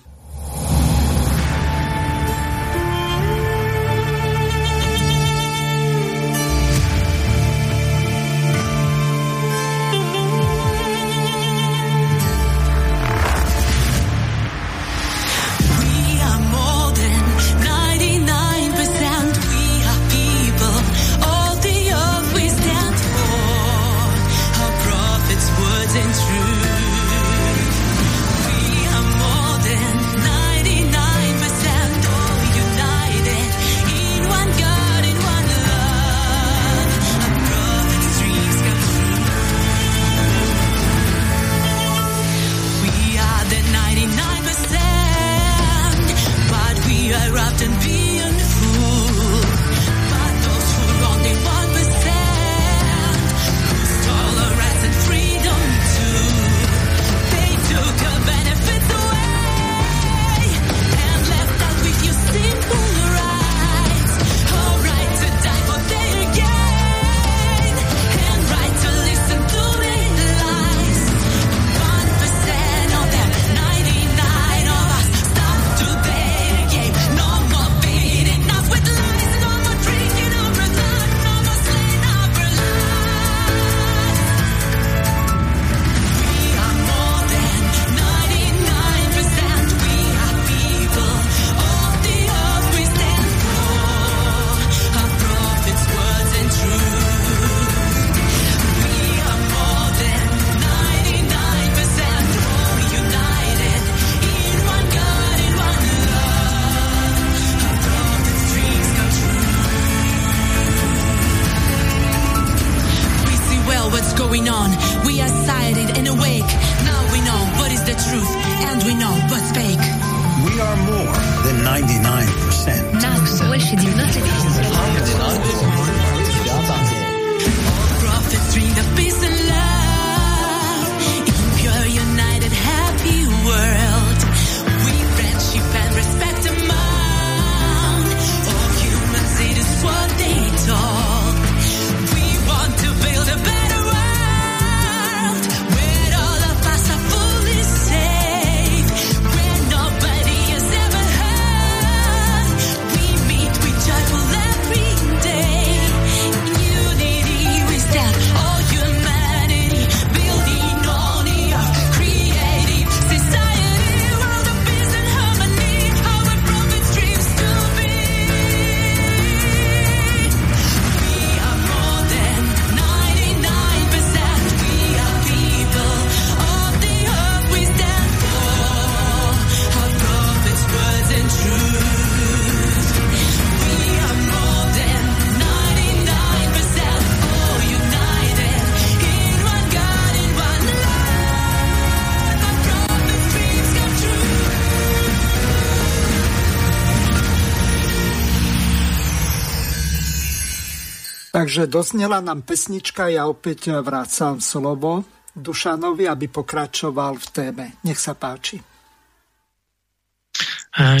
Takže doznela nám pesnička, ja opäť vrácam slovo Dušanovi, aby pokračoval v téme. Nech sa páči.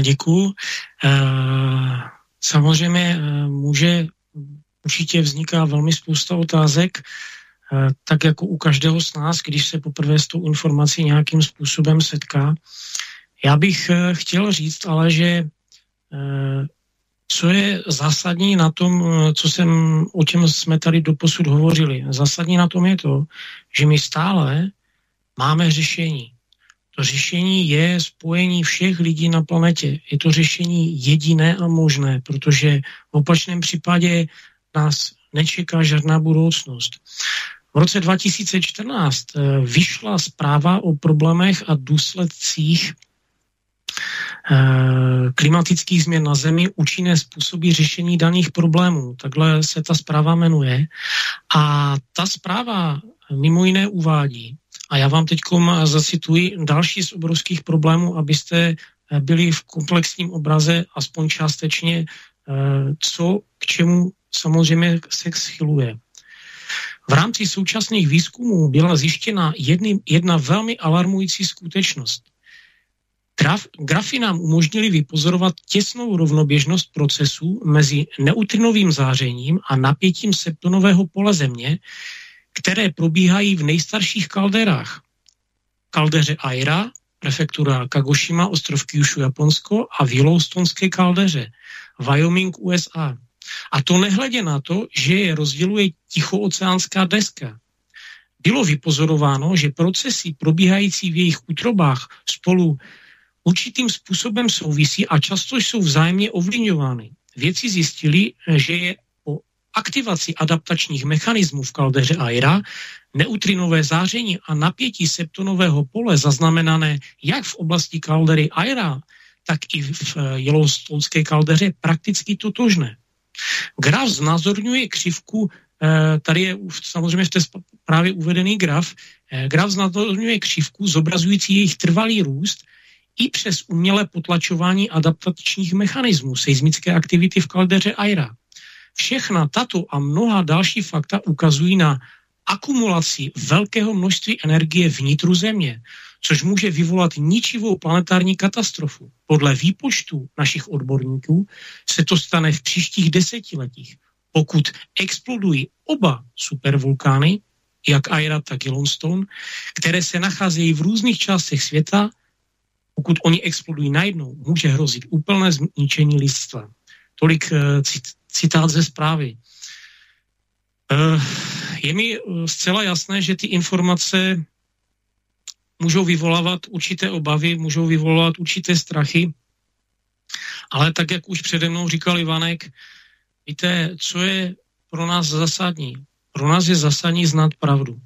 Děkuju. Samozřejmě může, určitě vzniká velmi spousta otázek, tak jako u každého z nás, když se poprvé s tou informací nějakým způsobem setká. Já bych chtěl říct ale, že co je zásadní na tom, eh, co jsem, o čem jsme tady doposud hovořili, zásadní na tom je to, že my stále máme řešení. To řešení je spojení všech lidí na planetě. Je to řešení jediné a možné, protože v opačném případě nás nečeká žádná budoucnost. V roce 2014 eh, vyšla zpráva o problémech a důsledcích klimatických změn na Zemi účinné způsoby řešení daných problémů. Takhle se ta zpráva jmenuje. A ta zpráva mimo jiné uvádí, a já vám teď zacituji další z obrovských problémů, abyste eh, byli v komplexním obraze aspoň částečně, eh, co k čemu samozřejmě se schyluje. V rámci současných výzkumů byla zjištěna jedny, jedna velmi alarmující skutečnost – Graf, grafy nám umožnili vypozorovat těsnou rovnoběžnost procesů mezi neutrinovým zářením a napětím septonového pole Země, které probíhají v nejstarších kalderách. Kaldeře Aira, prefektura Kagoshima, ostrov Kyushu, Japonsko a v Yellowstonské kaldeře, Wyoming, USA. A to nehledě na to, že je rozděluje tichooceánská deska. Bylo vypozorováno, že procesy probíhající v jejich útrobách spolu určitým způsobem souvisí a často jsou vzájemně ovlivňovány. Věci zjistili, že je po aktivaci adaptačních mechanismů v kaldeře Aira neutrinové záření a napětí septonového pole zaznamenané jak v oblasti kaldery Aira, tak i v Yellowstonské kaldeře prakticky totožné. Graf znázorňuje křivku, eh, tady je samozřejmě v té právě uvedený graf, eh, graf znázorňuje křivku zobrazující jejich trvalý růst i přes umělé potlačování adaptačních mechanismů seismické aktivity v kaldeře Aira. Všechna tato a mnoha další fakta ukazují na akumulaci velkého množství energie vnitru Země, což může vyvolat ničivou planetární katastrofu. Podle výpočtu našich odborníků se to stane v příštích desetiletích, pokud explodují oba supervulkány, jak Aira, tak Yellowstone, které se nacházejí v různých částech světa, pokud oni explodují najednou, může hrozit úplné zničení lidstva. Tolik uh, citát ze zprávy. Uh, je mi eh, zcela jasné, že ty informace můžou vyvolávat určité obavy, můžou vyvolávat určité strachy, ale tak, jak už přede mnou říkal Ivanek, víte, co je pro nás zásadní? Pro nás je zásadní znát pravdu.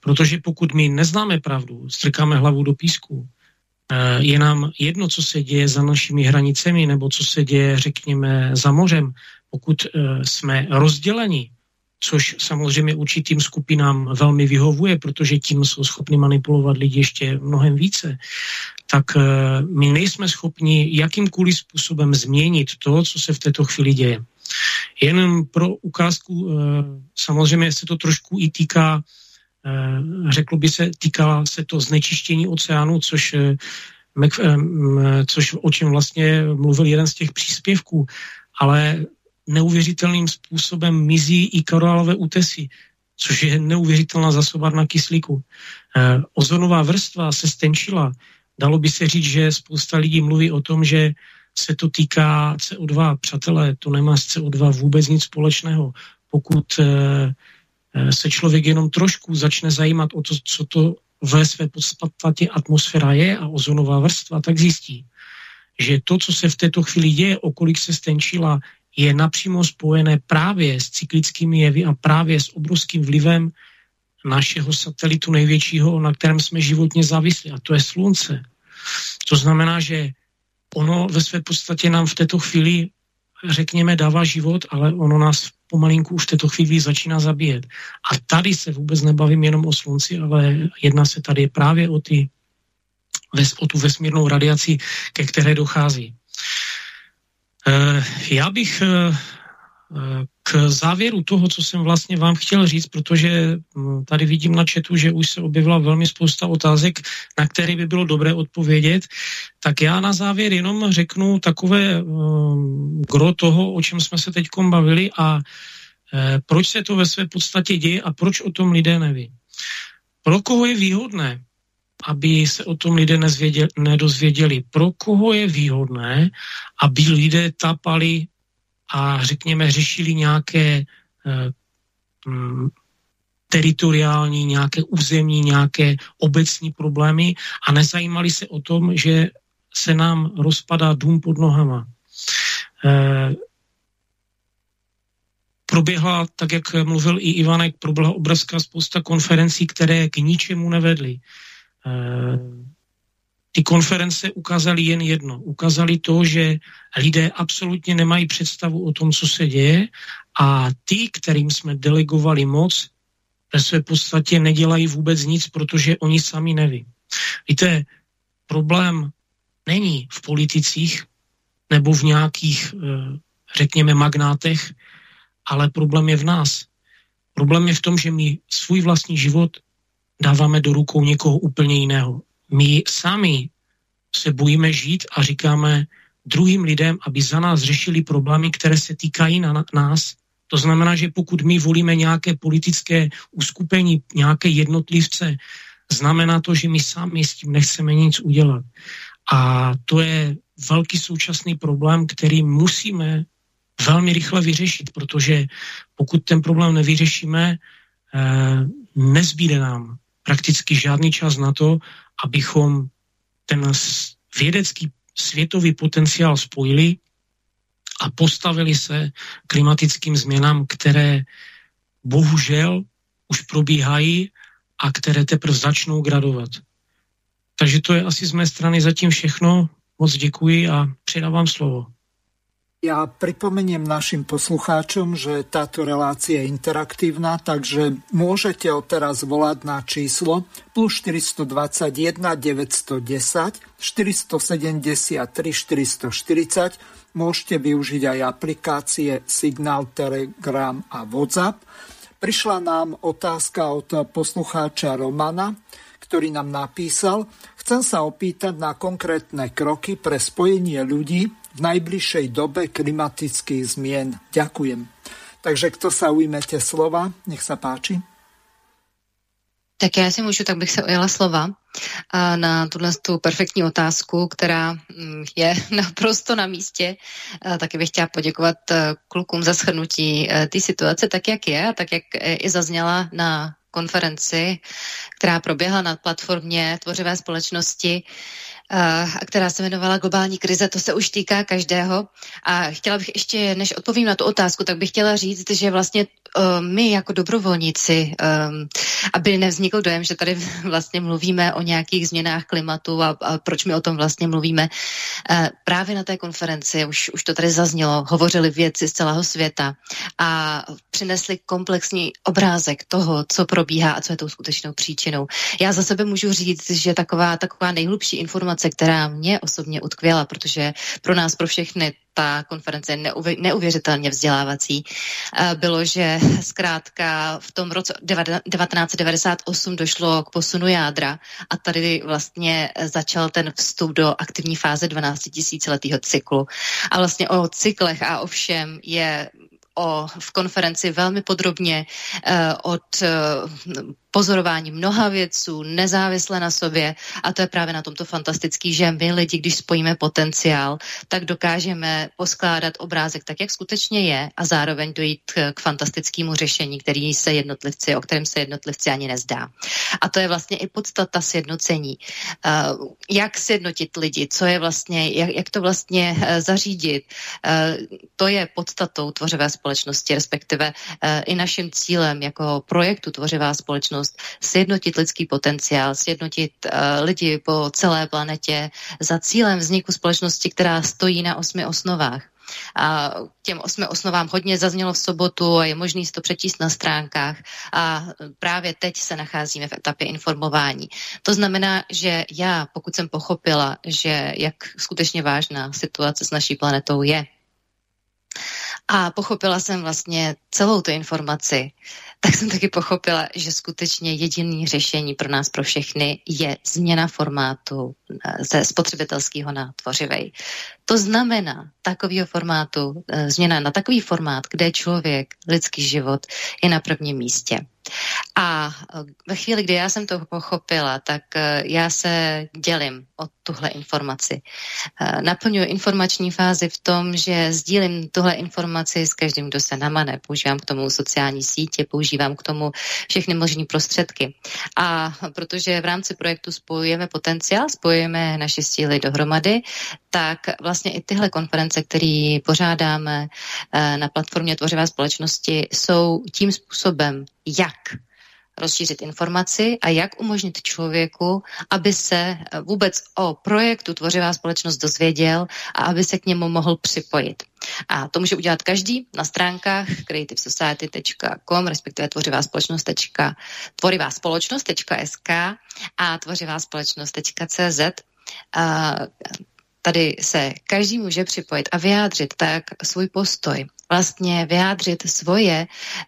Protože pokud my neznáme pravdu, strkáme hlavu do písku, je nám jedno, co se děje za našimi hranicemi, nebo co se děje, řekněme, za mořem. Pokud e, jsme rozděleni což samozřejmě určitým skupinám velmi vyhovuje, protože tím jsou schopni manipulovat lidi ještě mnohem více, tak eh, my nejsme schopni jakýmkoliv způsobem změnit to, co se v této chvíli děje. Jen pro ukázku, eh, samozřejmě se to trošku i týká, eh, řeklo by se, týkala se to znečištění oceánu, což což o čem vlastně mluvil jeden z těch příspěvků, ale neuvěřitelným způsobem mizí i korálové útesy, což je neuvěřitelná zasobárna kyslíku. Ozonová vrstva se stenčila. Dalo by se říct, že spousta lidí mluví o tom, že se to týká CO2. Přátelé, to nemá s CO2 vůbec nic společného. Pokud e, se člověk jenom trošku začne zajímat o to, co to ve své podstatě atmosféra je a ozonová vrstva, tak zjistí, že to, co se v této chvíli děje, okolik se stenčila, je napřímo spojené právě s cyklickými jevy a právě s obrovským vlivem našeho satelitu největšího, na kterém jsme životně závislí, a to je Slunce. To znamená, že ono ve své podstatě nám v této chvíli, řekněme, dává život, ale ono nás pomalinku už v této chvíli začíná zabíjet. A tady se vůbec nebavím jenom o Slunci, ale jedná se tady právě o, ty, o tu vesmírnou radiaci, ke které dochází. Eh, já bych eh, k závěru toho, co jsem vlastně vám chtěl říct, protože hm, tady vidím na četu, že už se objevila velmi spousta otázek, na které by bylo dobré odpovědět, tak já na závěr jenom řeknu takové um, gro toho, o čem jsme se teď bavili a eh, proč se to ve své podstatě děje a proč o tom lidé neví. Pro koho je výhodné aby se o tom lidé nedozvěděli. Pro koho je výhodné, aby lidé tapali a řekněme řešili nějaké eh, mm, teritoriální, nějaké územní, nějaké obecní problémy a nezajímali se o tom, že se nám rozpadá dům pod nohama. Eh, proběhla, tak jak mluvil i Ivanek, proběhla obrovská spousta konferencí, které k ničemu nevedly. Eh, ty konference ukázaly jen jedno. Ukázaly to, že lidé absolutně nemají představu o tom, co se děje a ty, kterým jsme delegovali moc, ve své podstatě nedělají vůbec nic, protože oni sami neví. Víte, problém není v politicích nebo v nějakých, eh, řekněme, magnátech, ale problém je v nás. Problém je v tom, že my svůj vlastní život dáváme do rukou někoho úplně jiného. My sami se bojíme žít a říkáme druhým lidem, aby za nás řešili problémy, které se týkají na nás, To znamená, že pokud my volíme nějaké politické uskupení, nějaké jednotlivce, znamená to, že my sami s tím nechceme nic udělat. A to je velký současný problém, který musíme velmi rychle vyřešit, protože pokud ten problém nevyřešíme, eh, nezbýde nám prakticky žádný čas na to, abychom ten vědecký světový potenciál spojili a postavili se klimatickým změnám, které bohužel už probíhají a které teprve začnou gradovat. Takže to je asi z mé strany zatím všechno. Moc děkuji a předávám slovo. Ja pripomeniem našim poslucháčom, že táto relácia je interaktívna, takže môžete odteraz volať na číslo plus 421 910 473 440. Môžete využiť aj aplikácie Signal, Telegram a WhatsApp. Prišla nám otázka od poslucháča Romana, ktorý nám napísal, chcem sa opýtať na konkrétne kroky pre spojenie ľudí najbližšej dobe klimatických zmien. Ďakujem. Takže kto sa ujmete slova, nech sa páči. Tak já si můžu, tak bych se ujela slova na tuhle tu perfektní otázku, která mm, je naprosto na místě. Taky bych chtěla poděkovat e, klukům za shrnutí e, té situace tak, jak je a tak, jak e, i zazněla na konferenci, která proběhla na platformě Tvořivé společnosti která se jmenovala Globální krize, to se už týká každého. A chtěla bych ještě, než odpovím na tu otázku, tak bych chtěla říct, že vlastně my jako dobrovolníci, um, aby nevznikl dojem, že tady vlastně mluvíme o nějakých změnách klimatu a, a proč my o tom vlastně mluvíme, uh, právě na té konferenci, už, už to tady zaznělo, hovořili vědci z celého světa a přinesli komplexní obrázek toho, co probíhá a co je tou skutečnou příčinou. Já za sebe můžu říct, že taková, taková nejhlubší informace, která mě osobně utkvěla, protože pro nás, pro všechny, ta konference je neuvěřitelně vzdělávací, bylo, že zkrátka v tom roce 1998 došlo k posunu jádra a tady vlastně začal ten vstup do aktivní fáze 12 tisíciletého cyklu. A vlastně o cyklech a o všem je o, v konferenci velmi podrobně uh, od uh, pozorování mnoha věců, nezávisle na sobě a to je právě na tomto fantastický, že my lidi, když spojíme potenciál, tak dokážeme poskládat obrázek tak, jak skutečně je a zároveň dojít k, fantastickému řešení, který se jednotlivci, o kterém se jednotlivci ani nezdá. A to je vlastně i podstata sjednocení. Uh, jak sjednotit lidi, co je vlastně, jak, jak to vlastně uh, zařídit, uh, to je podstatou tvořivé společnosti, respektive i naším cílem jako projektu Tvořivá společnost možnost sjednotit lidský potenciál, sjednotit uh, lidi po celé planetě za cílem vzniku společnosti, která stojí na osmi osnovách. A těm osmi osnovám hodně zaznělo v sobotu a je možný si to přečíst na stránkách a právě teď se nacházíme v etapě informování. To znamená, že já, pokud jsem pochopila, že jak skutečně vážná situace s naší planetou je, a pochopila jsem vlastně celou tu informaci, tak jsem taky pochopila, že skutečně jediný řešení pro nás, pro všechny, je změna formátu eh, ze spotřebitelského na tvořivej. To znamená takového formátu, eh, změna na takový formát, kde člověk, lidský život je na prvním místě. A eh, ve chvíli, kdy já jsem to pochopila, tak já se dělím o tuhle informaci. Naplňuji informační fázi v tom, že sdílím tuhle informaci s každým, kdo se namane. Používám k tomu sociální sítě, používám k tomu všechny možné prostředky. A protože v rámci projektu spojujeme potenciál, spojujeme naše síly dohromady, tak vlastně i tyhle konference, které pořádáme eh, na platformě Tvořivé společnosti, jsou tím způsobem, jak rozšířit informaci a jak umožnit člověku, aby se vůbec o projektu Tvořivá společnost dozvěděl a aby se k němu mohl připojit. A to může udělat každý na stránkách creativesociety.com, respektive tvořivá společnost. tvořivá společnost.sk a tvořivá společnost.cz tady se každý může připojit a vyjádřit tak svůj postoj. Vlastně vyjádřit svoje,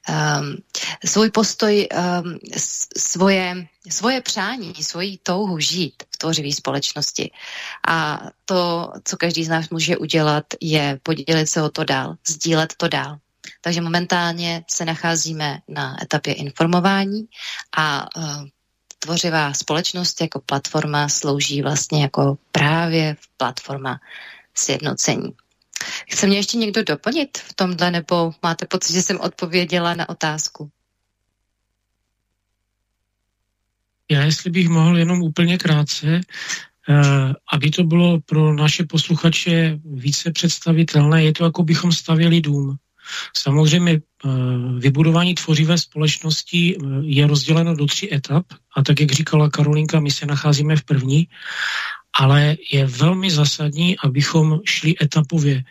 um, svůj postoj, um, svoje, svoje přání, svoji touhu žít v tvořivé společnosti. A to, co každý z nás může udělat, je podělit se o to dál, sdílet to dál. Takže momentálně se nacházíme na etapě informování a uh, tvořivá společnost jako platforma slouží vlastně jako právě platforma sjednocení. Chce mě ještě někdo doplnit v tomhle, nebo máte pocit, že jsem odpověděla na otázku? Já, jestli bych mohl jenom úplně krátce, eh, aby to bylo pro naše posluchače více představitelné, je to, jako bychom stavěli dům. Samozřejmě vybudování tvořivé společnosti eh, je rozděleno do tří etap a tak, jak říkala Karolinka, my se nacházíme v první, ale je velmi zásadní, abychom šli etapově.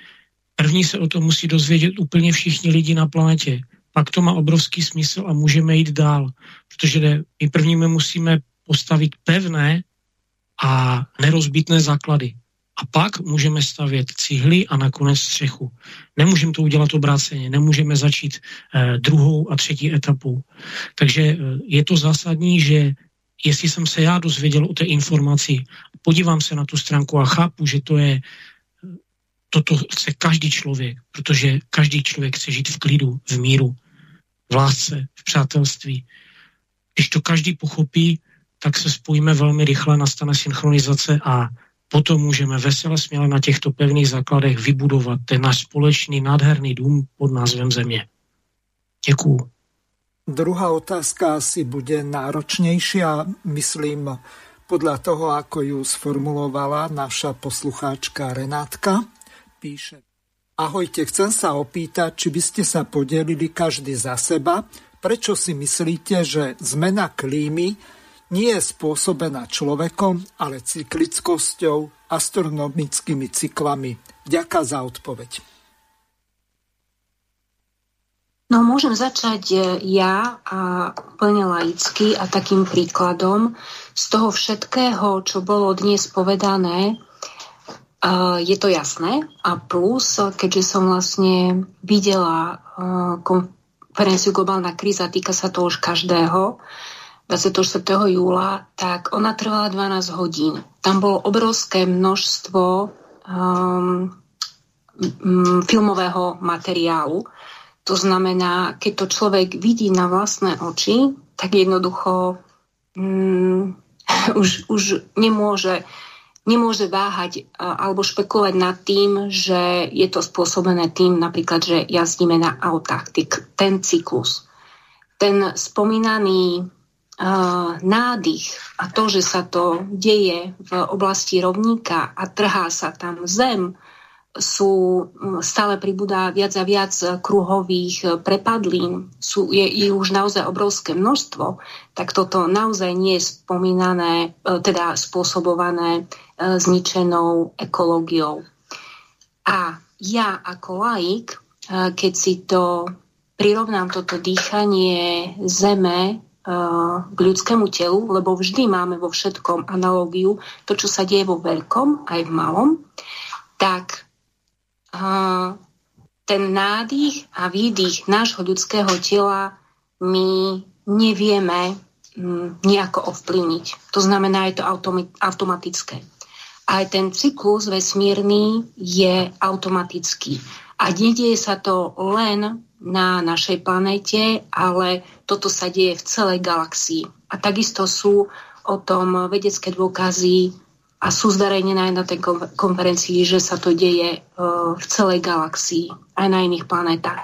První se o tom musí dozvědět úplně všichni lidi na planetě. Pak to má obrovský smysl a můžeme jít dál, protože my prvními musíme postavit pevné a nerozbitné základy. A pak můžeme stavět cihly a nakonec střechu. Nemůžeme to udělat obráceně, nemůžeme začít eh, druhou a třetí etapou. Takže eh, je to zásadní, že jestli jsem se já dozvěděl o té informaci, podívám se na tu stránku a chápu, že to je toto chce každý člověk, protože každý člověk chce žít v klidu, v míru, v lásce, v přátelství. Když to každý pochopí, tak se spojíme velmi rychle, nastane synchronizace a potom můžeme vesele směle na těchto pevných základech vybudovat ten náš společný nádherný dům pod názvem Země. Děkuju. Druhá otázka asi bude náročnejšia, myslím, podľa toho, ako ju sformulovala naša poslucháčka Renátka. Píše, ahojte, chcem sa opýtať, či by ste sa podelili každý za seba, prečo si myslíte, že zmena klímy nie je spôsobená človekom, ale cyklickosťou, astronomickými cyklami. Ďaká za odpoveď. No môžem začať e, ja a úplne laicky a takým príkladom z toho všetkého, čo bolo dnes povedané, e, je to jasné. A plus, keďže som vlastne videla e, konferenciu Globálna kríza, týka sa to už každého, 24. júla, tak ona trvala 12 hodín. Tam bolo obrovské množstvo um, filmového materiálu. To znamená, keď to človek vidí na vlastné oči, tak jednoducho um, už, už nemôže, nemôže váhať alebo špekulovať nad tým, že je to spôsobené tým napríklad, že jazdíme na autách. Ten cyklus. Ten spomínaný nádych a to, že sa to deje v oblasti rovníka a trhá sa tam zem, sú stále pribúda viac a viac kruhových prepadlín, sú, je, je už naozaj obrovské množstvo, tak toto naozaj nie je spomínané, e, teda spôsobované e, zničenou ekológiou. A ja ako laik, e, keď si to prirovnám toto dýchanie zeme k ľudskému telu, lebo vždy máme vo všetkom analógiu, to, čo sa deje vo veľkom aj v malom, tak ten nádych a výdych nášho ľudského tela my nevieme mm, nejako ovplyvniť. To znamená, je to automatické. Aj ten cyklus vesmírny je automatický. A nedieje sa to len na našej planéte, ale toto sa deje v celej galaxii. A takisto sú o tom vedecké dôkazy a sú zverejnené aj na tej konferencii, že sa to deje e, v celej galaxii, aj na iných planetách.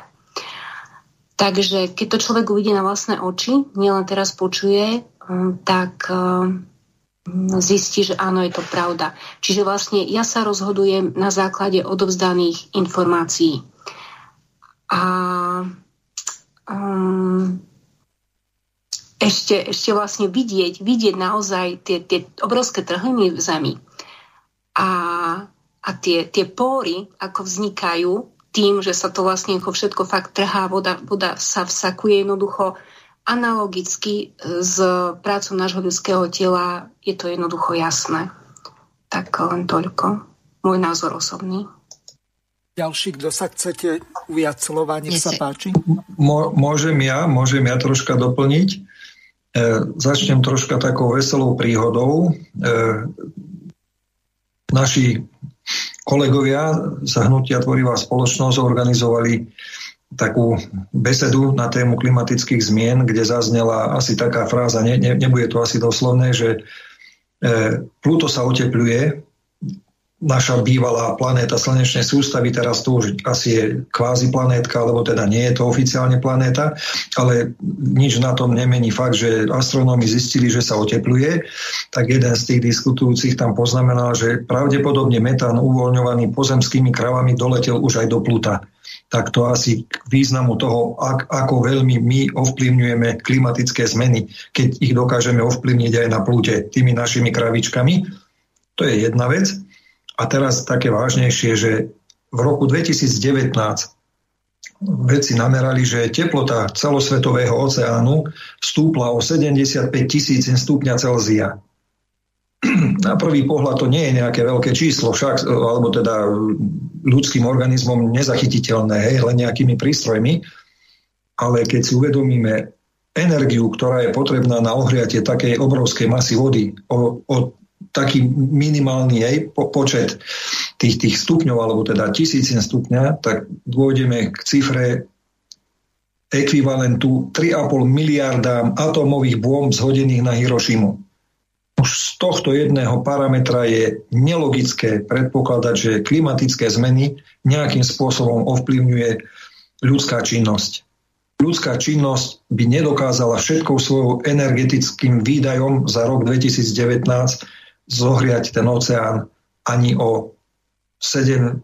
Takže keď to človek uvidí na vlastné oči, nielen teraz počuje, e, tak e, zistí, že áno, je to pravda. Čiže vlastne ja sa rozhodujem na základe odovzdaných informácií. A um, ešte, ešte vlastne vidieť, vidieť naozaj tie, tie obrovské trhliny v zemi a, a tie, tie póry, ako vznikajú tým, že sa to vlastne všetko fakt trhá, voda, voda sa vsakuje jednoducho analogicky s prácou nášho ľudského tela, je to jednoducho jasné. Tak len toľko. Môj názor osobný. Ďalší, kto sa chcete ujať slova, nech sa páči. Môžem ja, môžem ja troška doplniť. E, začnem troška takou veselou príhodou. E, naši kolegovia z Hnutia Tvorivá spoločnosť organizovali takú besedu na tému klimatických zmien, kde zaznela asi taká fráza, ne, ne, nebude to asi doslovné, že e, Pluto sa otepluje, naša bývalá planéta slnečnej sústavy, teraz to už asi je kvázi planétka, alebo teda nie je to oficiálne planéta, ale nič na tom nemení fakt, že astronómi zistili, že sa otepluje, tak jeden z tých diskutujúcich tam poznamenal, že pravdepodobne metán uvoľňovaný pozemskými kravami doletel už aj do Pluta tak to asi k významu toho, ak, ako veľmi my ovplyvňujeme klimatické zmeny, keď ich dokážeme ovplyvniť aj na plúte tými našimi kravičkami. To je jedna vec. A teraz také vážnejšie, že v roku 2019 vedci namerali, že teplota celosvetového oceánu stúpla o 75 tisíc stupňa Celzia. Na prvý pohľad to nie je nejaké veľké číslo, však, alebo teda ľudským organizmom nezachytiteľné, hej, len nejakými prístrojmi, ale keď si uvedomíme energiu, ktorá je potrebná na ohriatie takej obrovskej masy vody o, o taký minimálny po, počet tých, tých stupňov, alebo teda tisícin stupňa, tak dôjdeme k cifre ekvivalentu 3,5 miliardám atómových bomb zhodených na Hirošimu. Už z tohto jedného parametra je nelogické predpokladať, že klimatické zmeny nejakým spôsobom ovplyvňuje ľudská činnosť. Ľudská činnosť by nedokázala všetkou svojou energetickým výdajom za rok 2019 zohriať ten oceán ani o 7,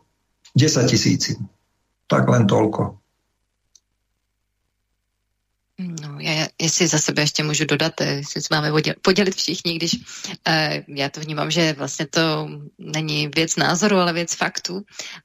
10 tisíci. Tak len toľko. No, já, jestli za sebe ještě můžu dodat, eh, jestli se máme podělit všichni, když uh, já to vnímám, že vlastně to není věc názoru, ale věc faktu.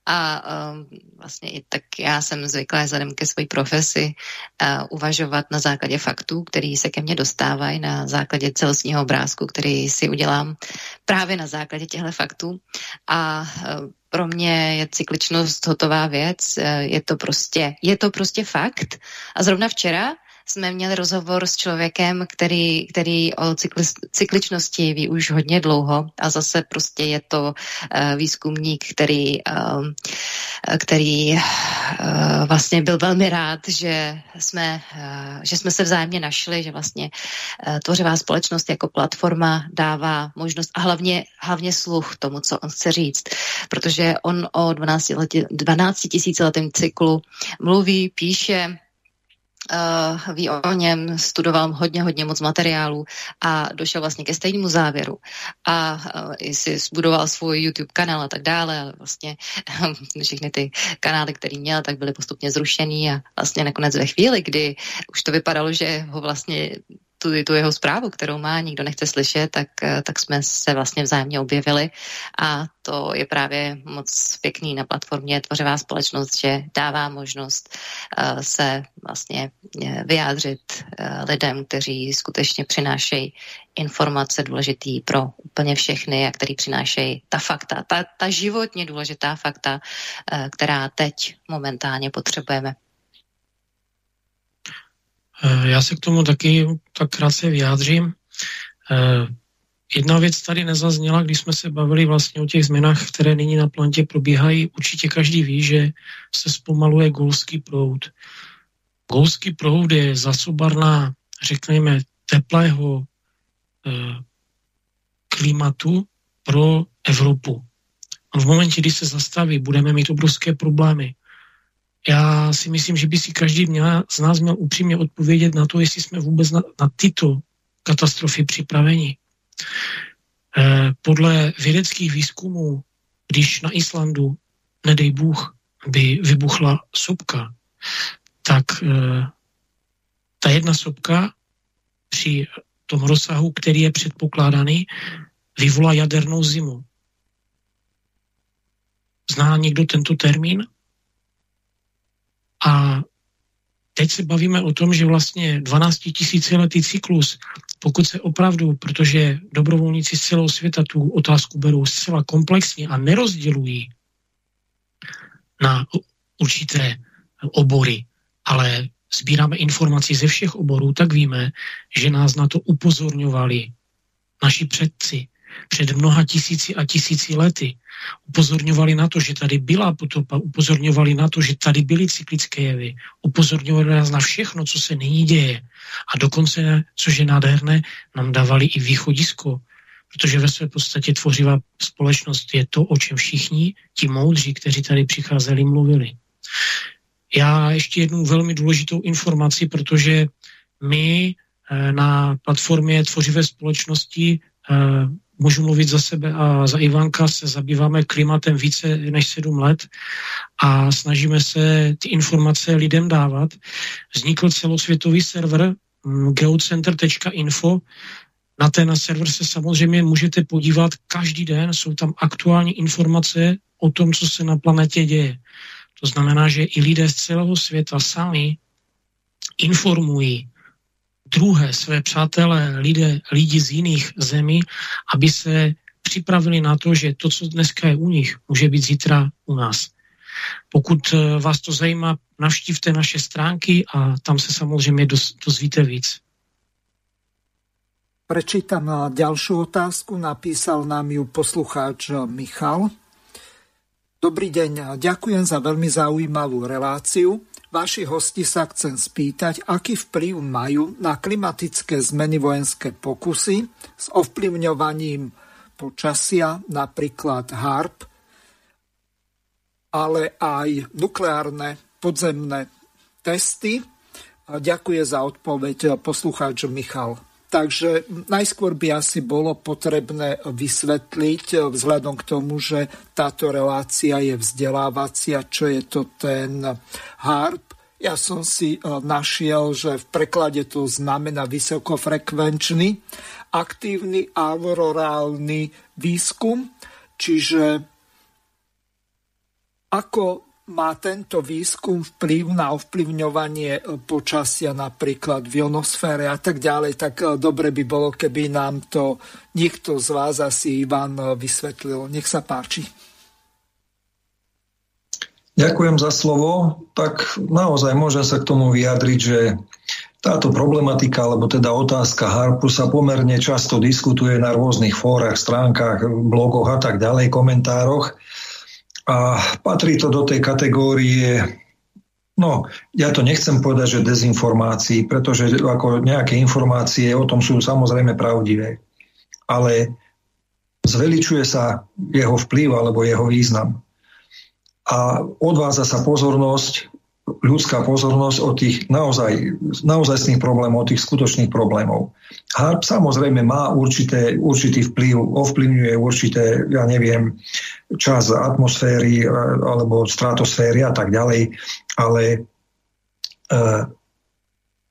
A uh, vlastně i tak já jsem zvyklá vzhledem ke své profesi uh, uvažovat na základě faktů, který se ke mně dostávají, na základě celostního obrázku, který si udělám právě na základě těchto faktů. A uh, pro mě je cykličnost hotová věc, je to prostě, je to prostě fakt. A zrovna včera jsme měli rozhovor s člověkem, který, který o cykli, cykličnosti ví už hodně dlouho a zase prostě je to uh, výzkumník, který, uh, který uh, vlastně byl velmi rád, že jsme, uh, že jsme se vzájemně našli, že vlastně uh, tvořivá společnost jako platforma dává možnost a hlavně, hlavně sluch tomu, co on chce říct, protože on o 12, letě, 12 tisíciletém cyklu mluví, píše, uh, ví o něm, studoval hodně, hodně moc materiálů a došel vlastně ke stejnému závěru. A uh, i si zbudoval svůj YouTube kanál a tak dále, ale vlastně všechny ty kanály, které měl, tak byly postupně zrušený a vlastně nakonec ve chvíli, kdy už to vypadalo, že ho vlastně tu, tu jeho zprávu, kterou má, nikdo nechce slyšet, tak, eh, tak jsme se vlastně vzájemně objevili a to je právě moc pěkný na platformě Tvořivá společnost, že dává možnost uh, se vlastně eh, vyjádřit uh, lidem, kteří skutečně přinášejí informace důležitý pro úplně všechny a který přinášejí ta fakta, ta, ta životně důležitá fakta, uh, která teď momentálně potřebujeme. Eh, já se k tomu taky tak krátce vyjádřím. Eh, jedna věc tady nezazněla, když jsme se bavili vlastně o těch změnách, které nyní na planetě probíhají. Určitě každý ví, že se zpomaluje golský proud. Golský proud je zasobarná, řekněme, teplého eh, klimatu pro Evropu. A v momentě, kdy se zastaví, budeme mít obrovské problémy já si myslím, že by si každý měl, z nás měl upřímně odpovědět na to, jestli jsme vůbec na, na tyto katastrofy připraveni. E, podle vědeckých výzkumů, když na Islandu, nedej Bůh, by vybuchla sopka, tak e, ta jedna sopka při tom rozsahu, který je předpokládaný, vyvolá jadernou zimu. Zná někdo tento termín? A teď se bavíme o tom, že vlastně 12 tisíciletý cyklus, pokud se opravdu, protože dobrovolníci z celého světa tu otázku berou zcela komplexně a nerozdělují na určité obory, ale sbíráme informací ze všech oborů, tak víme, že nás na to upozorňovali naši předci. Před mnoha tisíci a tisíci lety. Upozorňovali na to, že tady byla potopa, upozorňovali na to, že tady byly cyklické jevy, upozorňovali nás na všechno, co se nyní děje. A dokonce, což je nádherné, nám dávali i východisko, protože ve své podstatě tvořivá společnost je to, o čem všichni ti moudří, kteří tady přicházeli, mluvili. Já ještě jednu velmi důležitou informaci, protože my eh, na platformě Tvořivé společnosti eh, můžu mluvit za sebe a za Ivanka, se zabýváme klimatem více než sedm let a snažíme se ty informace lidem dávat. Vznikl celosvětový server mm, geocenter.info, na ten server se samozřejmě můžete podívat každý den, jsou tam aktuální informace o tom, co se na planetě děje. To znamená, že i lidé z celého světa sami informují druhé své přátelé, lidé, lidi z jiných zemí, aby se připravili na to, že to, co dneska je u nich, může být zítra u nás. Pokud eh, vás to zajímá, navštívte naše stránky a tam se samozřejmě dozvíte víc. Prečítam ďalšiu otázku, napísal nám ju poslucháč Michal. Dobrý deň, ďakujem za veľmi zaujímavú reláciu. Vaši hosti sa chcem spýtať, aký vplyv majú na klimatické zmeny vojenské pokusy s ovplyvňovaním počasia, napríklad HARP, ale aj nukleárne podzemné testy. Ďakujem za odpoveď poslucháč Michal. Takže najskôr by asi bolo potrebné vysvetliť vzhľadom k tomu, že táto relácia je vzdelávacia, čo je to ten HARP. Ja som si e, našiel, že v preklade to znamená vysokofrekvenčný, aktívny aurorálny výskum, čiže ako má tento výskum vplyv na ovplyvňovanie e, počasia napríklad v ionosfére a tak ďalej, tak e, dobre by bolo, keby nám to niekto z vás, asi Ivan, e, vysvetlil. Nech sa páči. Ďakujem za slovo. Tak naozaj môžem sa k tomu vyjadriť, že táto problematika, alebo teda otázka HARPu sa pomerne často diskutuje na rôznych fórach, stránkach, blogoch a tak ďalej, komentároch. A patrí to do tej kategórie, no ja to nechcem povedať, že dezinformácií, pretože ako nejaké informácie o tom sú samozrejme pravdivé. Ale zveličuje sa jeho vplyv alebo jeho význam. A odvádza sa pozornosť ľudská pozornosť od tých naozaj, naozajstných problémov, od tých skutočných problémov. HARP samozrejme má určité, určitý vplyv, ovplyvňuje určité, ja neviem, čas atmosféry alebo stratosféry a tak ďalej, ale e,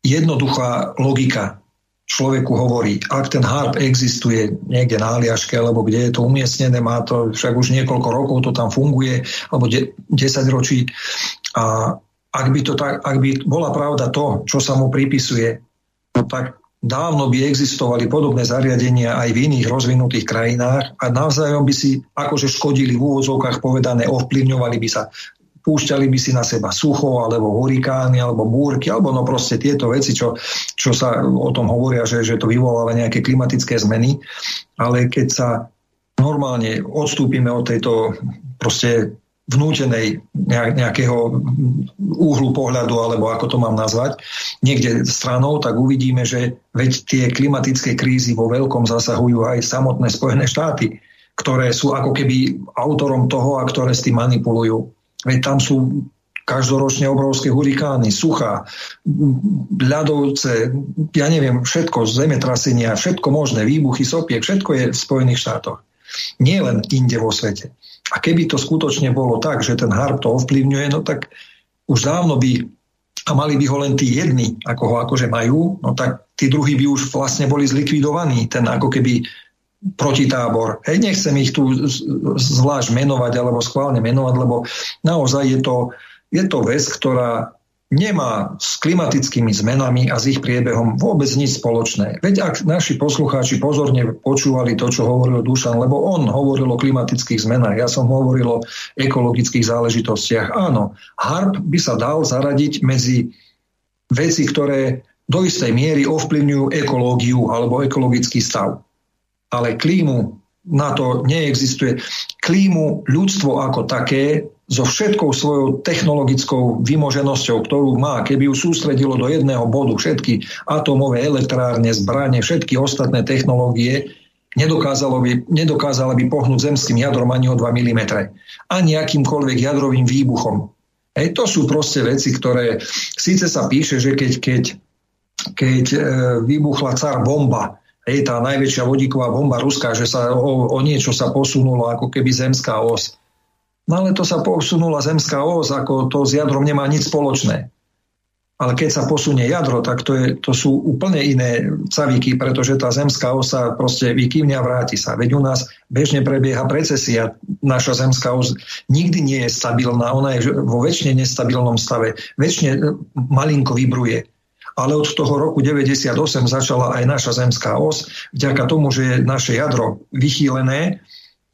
jednoduchá logika človeku hovorí, ak ten harp existuje niekde na Aliaške, alebo kde je to umiestnené, má to však už niekoľko rokov to tam funguje, alebo 10 ročí a ak by, to tak, ak by bola pravda to, čo sa mu pripisuje, no tak dávno by existovali podobné zariadenia aj v iných rozvinutých krajinách a navzájom by si akože škodili v úvodzovkách povedané, ovplyvňovali by sa púšťali by si na seba sucho, alebo hurikány, alebo búrky, alebo no proste tieto veci, čo, čo sa o tom hovoria, že, že to vyvoláva nejaké klimatické zmeny. Ale keď sa normálne odstúpime od tejto proste vnútenej nejakého úhlu pohľadu, alebo ako to mám nazvať, niekde stranou, tak uvidíme, že veď tie klimatické krízy vo veľkom zasahujú aj samotné Spojené štáty, ktoré sú ako keby autorom toho a ktoré s tým manipulujú. Veď tam sú každoročne obrovské hurikány, sucha, ľadovce, ja neviem, všetko, zemetrasenia, všetko možné, výbuchy sopiek, všetko je v Spojených štátoch. Nie len inde vo svete. A keby to skutočne bolo tak, že ten harp to ovplyvňuje, no tak už dávno by a mali by ho len tí jedni, ako ho akože majú, no tak tí druhí by už vlastne boli zlikvidovaní, ten ako keby protitábor. Hej, nechcem ich tu zvlášť menovať alebo schválne menovať, lebo naozaj je to, je to vec, ktorá nemá s klimatickými zmenami a s ich priebehom vôbec nič spoločné. Veď ak naši poslucháči pozorne počúvali to, čo hovoril Dušan, lebo on hovoril o klimatických zmenách, ja som hovoril o ekologických záležitostiach. Áno, HARP by sa dal zaradiť medzi veci, ktoré do istej miery ovplyvňujú ekológiu alebo ekologický stav. Ale klímu na to neexistuje. Klímu ľudstvo ako také so všetkou svojou technologickou vymoženosťou, ktorú má, keby ju sústredilo do jedného bodu všetky atómové elektrárne, zbranie, všetky ostatné technológie, nedokázalo by, nedokázala by pohnúť zemským jadrom ani o 2 mm. Ani akýmkoľvek jadrovým výbuchom. Hej, to sú proste veci, ktoré síce sa píše, že keď, keď, keď e, vybuchla car bomba, hej, tá najväčšia vodíková bomba ruská, že sa o, o niečo sa posunulo ako keby zemská os. No ale to sa posunula zemská os, ako to s jadrom nemá nič spoločné. Ale keď sa posunie jadro, tak to, je, to sú úplne iné cavíky, pretože tá zemská os sa proste vykývne a vráti sa. Veď u nás bežne prebieha precesia. Naša zemská os nikdy nie je stabilná, ona je vo väčšine nestabilnom stave. Väčšine malinko vybruje ale od toho roku 98 začala aj naša zemská os, vďaka tomu, že je naše jadro vychýlené,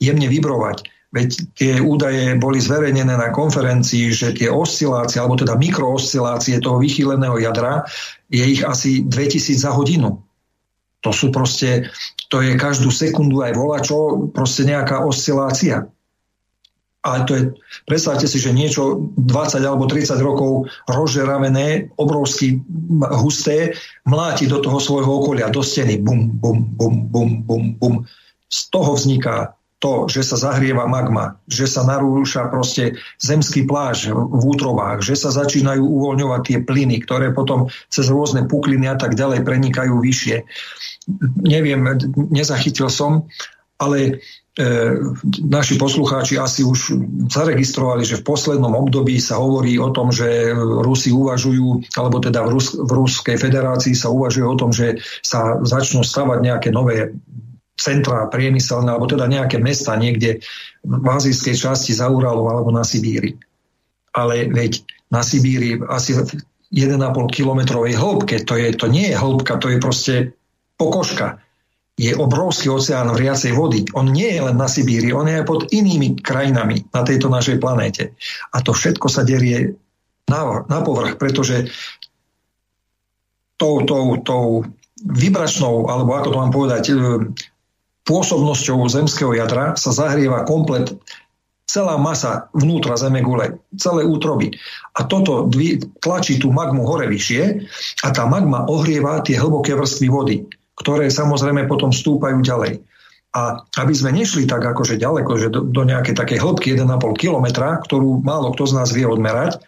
jemne vybrovať. Veď tie údaje boli zverejnené na konferencii, že tie oscilácie, alebo teda mikrooscilácie toho vychýleného jadra, je ich asi 2000 za hodinu. To sú proste, to je každú sekundu aj volačo, proste nejaká oscilácia. Ale to je, predstavte si, že niečo 20 alebo 30 rokov rozžeravené, obrovsky husté, mláti do toho svojho okolia, do steny. Bum, bum, bum, bum, bum, bum. Z toho vzniká to, že sa zahrieva magma, že sa narúša proste zemský pláž v útrobách, že sa začínajú uvoľňovať tie plyny, ktoré potom cez rôzne pukliny a tak ďalej prenikajú vyššie. Neviem, nezachytil som, ale E, naši poslucháči asi už zaregistrovali, že v poslednom období sa hovorí o tom, že Rusi uvažujú, alebo teda v, Rus, v Ruskej federácii sa uvažuje o tom, že sa začnú stavať nejaké nové centrá priemyselné, alebo teda nejaké mesta niekde v azijskej časti za Uralov alebo na Sibíri. Ale veď na Sibíri asi 1,5 kilometrovej hĺbke, to, je, to nie je hĺbka, to je proste pokožka je obrovský oceán vriacej vody. On nie je len na Sibíri, on je aj pod inými krajinami na tejto našej planéte. A to všetko sa derie na, na povrch, pretože tou, tou, tou vybračnou, alebo ako to mám povedať, pôsobnosťou zemského jadra sa zahrieva komplet celá masa vnútra Zemegule, celé útroby. A toto tlačí tú magmu hore vyššie a tá magma ohrieva tie hlboké vrstvy vody ktoré samozrejme potom stúpajú ďalej. A aby sme nešli tak akože ďaleko, že do, do nejakej takej hĺbky 1,5 kilometra, ktorú málo kto z nás vie odmerať, e,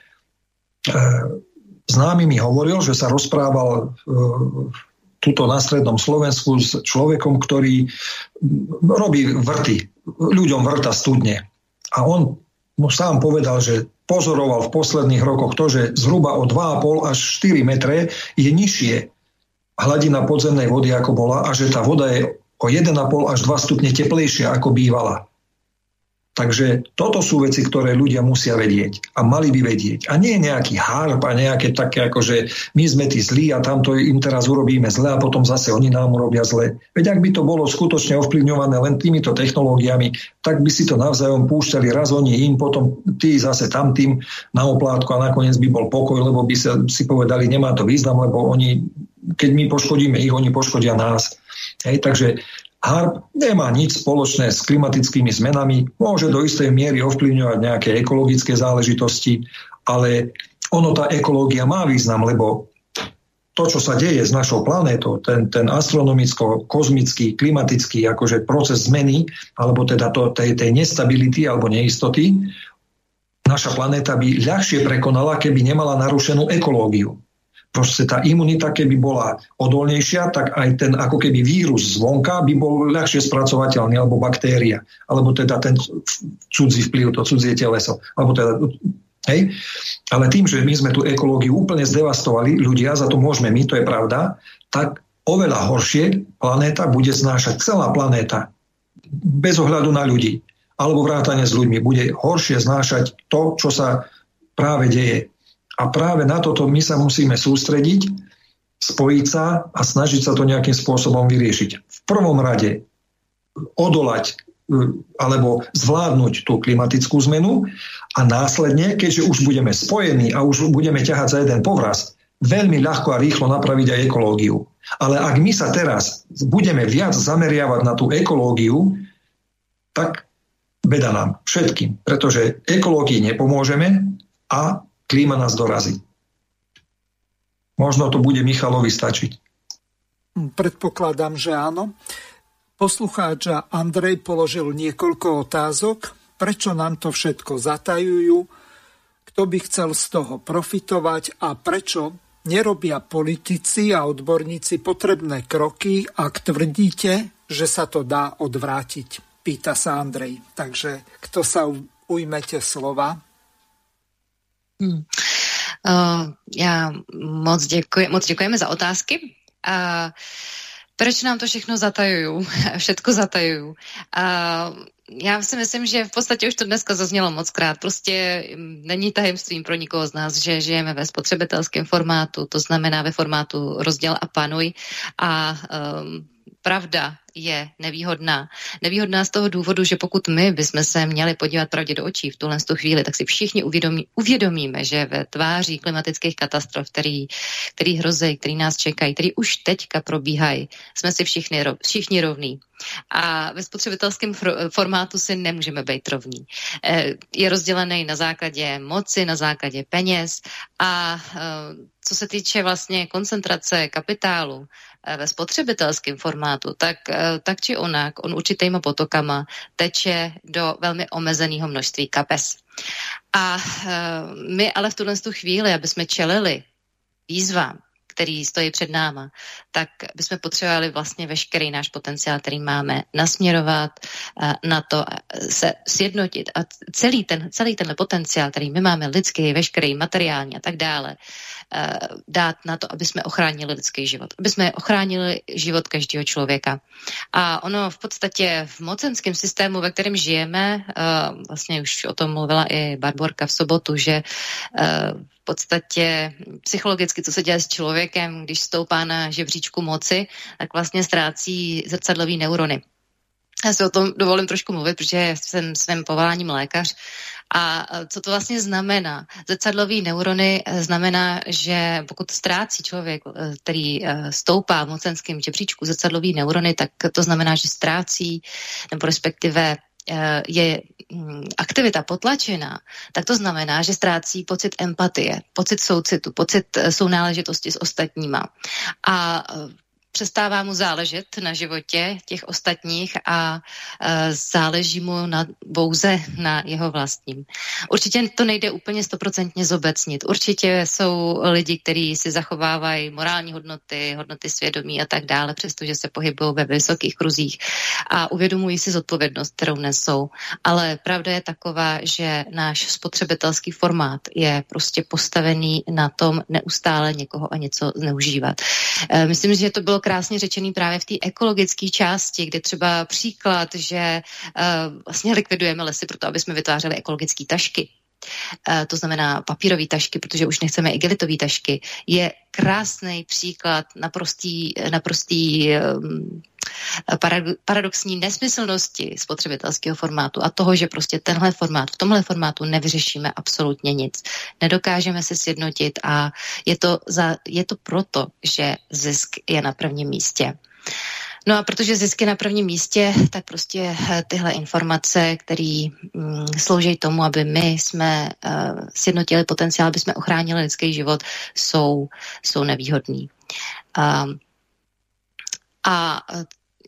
známy mi hovoril, že sa rozprával e, tuto na strednom Slovensku s človekom, ktorý robí vrty, ľuďom vrta studne. A on mu sám povedal, že pozoroval v posledných rokoch to, že zhruba o 2,5 až 4 metre je nižšie hladina podzemnej vody, ako bola, a že tá voda je o 1,5 až 2 stupne teplejšia, ako bývala. Takže toto sú veci, ktoré ľudia musia vedieť a mali by vedieť. A nie nejaký harp a nejaké také, ako že my sme tí zlí a tamto im teraz urobíme zle a potom zase oni nám urobia zle. Veď ak by to bolo skutočne ovplyvňované len týmito technológiami, tak by si to navzájom púšťali raz oni im, potom tí zase tamtým na oplátku a nakoniec by bol pokoj, lebo by sa, si povedali, nemá to význam, lebo oni keď my poškodíme ich, oni poškodia nás. Hej, takže HARP nemá nič spoločné s klimatickými zmenami, môže do istej miery ovplyvňovať nejaké ekologické záležitosti, ale ono tá ekológia má význam, lebo to, čo sa deje s našou planétou, ten, ten astronomicko-kozmický, klimatický akože proces zmeny, alebo teda to, tej, tej nestability alebo neistoty, naša planéta by ľahšie prekonala, keby nemala narušenú ekológiu proste tá imunita, keby bola odolnejšia, tak aj ten ako keby vírus zvonka by bol ľahšie spracovateľný, alebo baktéria, alebo teda ten cudzí vplyv, to cudzie teleso, alebo teda Hej? Ale tým, že my sme tú ekológiu úplne zdevastovali, ľudia, za to môžeme my, to je pravda, tak oveľa horšie planéta bude znášať celá planéta bez ohľadu na ľudí alebo vrátane s ľuďmi bude horšie znášať to, čo sa práve deje. A práve na toto my sa musíme sústrediť, spojiť sa a snažiť sa to nejakým spôsobom vyriešiť. V prvom rade odolať e, alebo zvládnuť tú klimatickú zmenu a následne, keďže už budeme spojení a už budeme ťahať za jeden povraz, veľmi ľahko a rýchlo napraviť aj ekológiu. Ale ak my sa teraz budeme viac zameriavať na tú ekológiu, tak beda nám všetkým, pretože ekológii nepomôžeme a klíma nás dorazí. Možno to bude Michalovi stačiť. Predpokladám, že áno. Poslucháč Andrej položil niekoľko otázok. Prečo nám to všetko zatajujú? Kto by chcel z toho profitovať a prečo nerobia politici a odborníci potrebné kroky, ak tvrdíte, že sa to dá odvrátiť? Pýta sa Andrej. Takže kto sa ujmete slova? Uh, já moc, děkuji, moc děkujeme za otázky. Uh, proč nám to všechno zatajují? Všetko zatajují. Uh, já si myslím, že v podstatě už to dneska zaznělo moc krát. Prostě není tajemstvím pro nikoho z nás, že žijeme ve spotřebitelském formátu, to znamená ve formátu rozděl a panuj a um, pravda je nevýhodná. Nevýhodná z toho důvodu, že pokud my bychom se měli podívat pravdě do očí v tuhle chvíli, tak si všichni uvědomí, uvědomíme, že ve tváří klimatických katastrof, který, který hrozí, který nás čekají, který už teďka probíhají, jsme si všichni, všichni rovní. A ve spotřebitelském formátu si nemůžeme být rovní. Eh, je rozdělený na základě moci, na základě peněz a eh, co se týče vlastně koncentrace kapitálu eh, ve spotřebitelském formátu, tak tak či onak, on určitýma potokama teče do velmi omezeného množství kapes. A eh, my ale v tuhle chvíli, aby jsme čelili výzvám, který stojí před náma, tak bychom potřebovali vlastně veškerý náš potenciál, který máme, nasměrovat eh, na to, se sjednotit a celý, ten, celý ten potenciál, který my máme, lidský, veškerý, materiální a tak dále, Eh, dát na to, aby jsme ochránili lidský život, aby jsme ochránili život každého člověka. A ono v podstatě v mocenském systému, ve kterém žijeme, eh, vlastně už o tom mluvila i Barborka v sobotu, že eh, v podstatě psychologicky, co se děje s člověkem, když stoupá na žebříčku moci, tak vlastně ztrácí zrcadlový neurony. Já si o tom dovolím trošku mluvit, protože jsem svým povoláním lékař a e, co to vlastně znamená? Zrcadlový neurony e, znamená, že pokud ztrácí člověk, e, který stoupá v mocenském žebříčku zrcadlový neurony, tak to znamená, že ztrácí, nebo respektive je mm, aktivita potlačená, tak to znamená, že ztrácí pocit empatie, pocit soucitu, pocit sounáležitosti s ostatníma. A přestává mu záležet na životě těch ostatních a e, záleží mu na bouze na jeho vlastním. Určitě to nejde úplně stoprocentně zobecnit. Určitě jsou lidi, kteří si zachovávají morální hodnoty, hodnoty svědomí a tak dále, přestože se pohybují ve vysokých kruzích a uvědomují si zodpovědnost, kterou nesou. Ale pravda je taková, že náš spotřebitelský formát je prostě postavený na tom neustále někoho a něco zneužívat. E, myslím, že to bylo krásně řečený právě v té ekologické části, kde třeba příklad, že uh, vlastně likvidujeme lesy proto, aby jsme vytvářeli ekologické tašky. Uh, to znamená papírové tašky, protože už nechceme igelitové tašky, je krásný příklad naprostý, naprostý um, paradoxní nesmyslnosti spotřebitelského formátu a toho, že prostě tenhle formát, v tomhle formátu nevyřešíme absolutně nic. Nedokážeme se sjednotit a je to, za, je to proto, že zisk je na prvním místě. No a protože zisk je na prvním místě, tak prostě eh, tyhle informace, které mm, slouží tomu, aby my jsme uh, sjednotili potenciál, aby jsme ochránili lidský život, jsou, jsou nevýhodný. Um, a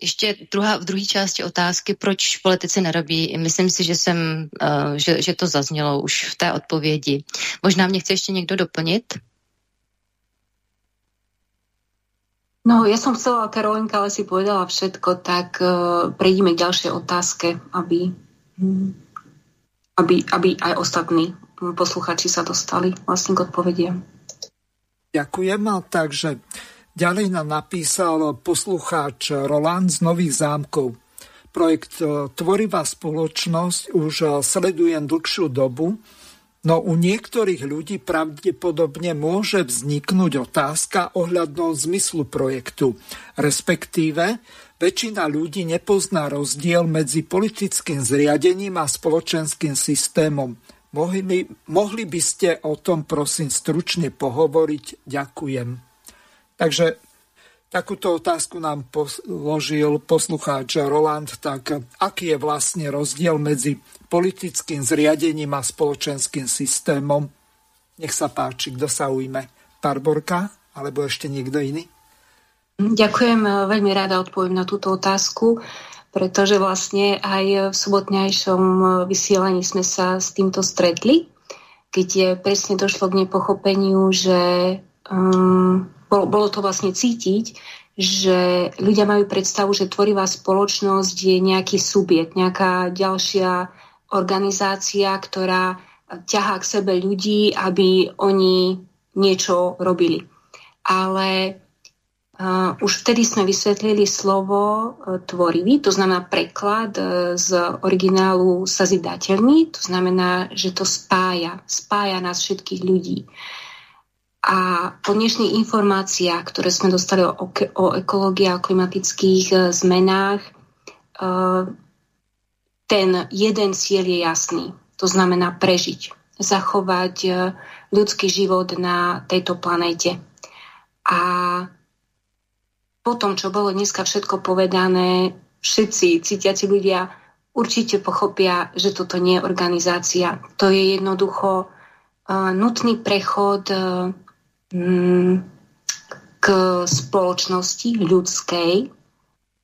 ještě druhá, v druhé části otázky, proč politici nerobí, myslím si, že, jsem, uh, že, že to zaznělo už v té odpovědi. Možná mě chce ještě někdo doplnit? No, ja som chcela, Karolinka ale si povedala všetko, tak uh, prejdeme k ďalšej otázke, aby, aby, aby aj ostatní posluchači sa dostali vlastne k odpovediam. Ďakujem. Takže Ďalej nám napísal poslucháč Roland z Nových zámkov. Projekt e, Tvorivá spoločnosť už e, sledujem dlhšiu dobu, no u niektorých ľudí pravdepodobne môže vzniknúť otázka ohľadnom zmyslu projektu, respektíve väčšina ľudí nepozná rozdiel medzi politickým zriadením a spoločenským systémom. Mohli, mohli by ste o tom prosím stručne pohovoriť? Ďakujem. Takže Takúto otázku nám položil poslucháč Roland, tak aký je vlastne rozdiel medzi politickým zriadením a spoločenským systémom? Nech sa páči, kto sa ujme. Barborka alebo ešte niekto iný? Ďakujem, veľmi rada odpoviem na túto otázku, pretože vlastne aj v sobotnejšom vysielaní sme sa s týmto stretli, keď presne došlo k nepochopeniu, že um, bolo, to vlastne cítiť, že ľudia majú predstavu, že tvorivá spoločnosť je nejaký subjekt, nejaká ďalšia organizácia, ktorá ťahá k sebe ľudí, aby oni niečo robili. Ale uh, už vtedy sme vysvetlili slovo uh, tvorivý, to znamená preklad uh, z originálu sazidateľný, to znamená, že to spája, spája nás všetkých ľudí. A po dnešných informáciách, ktoré sme dostali o, o ekológii a o klimatických e, zmenách, e, ten jeden cieľ je jasný. To znamená prežiť, zachovať e, ľudský život na tejto planéte. A po tom, čo bolo dneska všetko povedané, všetci cítiaci ľudia určite pochopia, že toto nie je organizácia. To je jednoducho nutný prechod k spoločnosti ľudskej,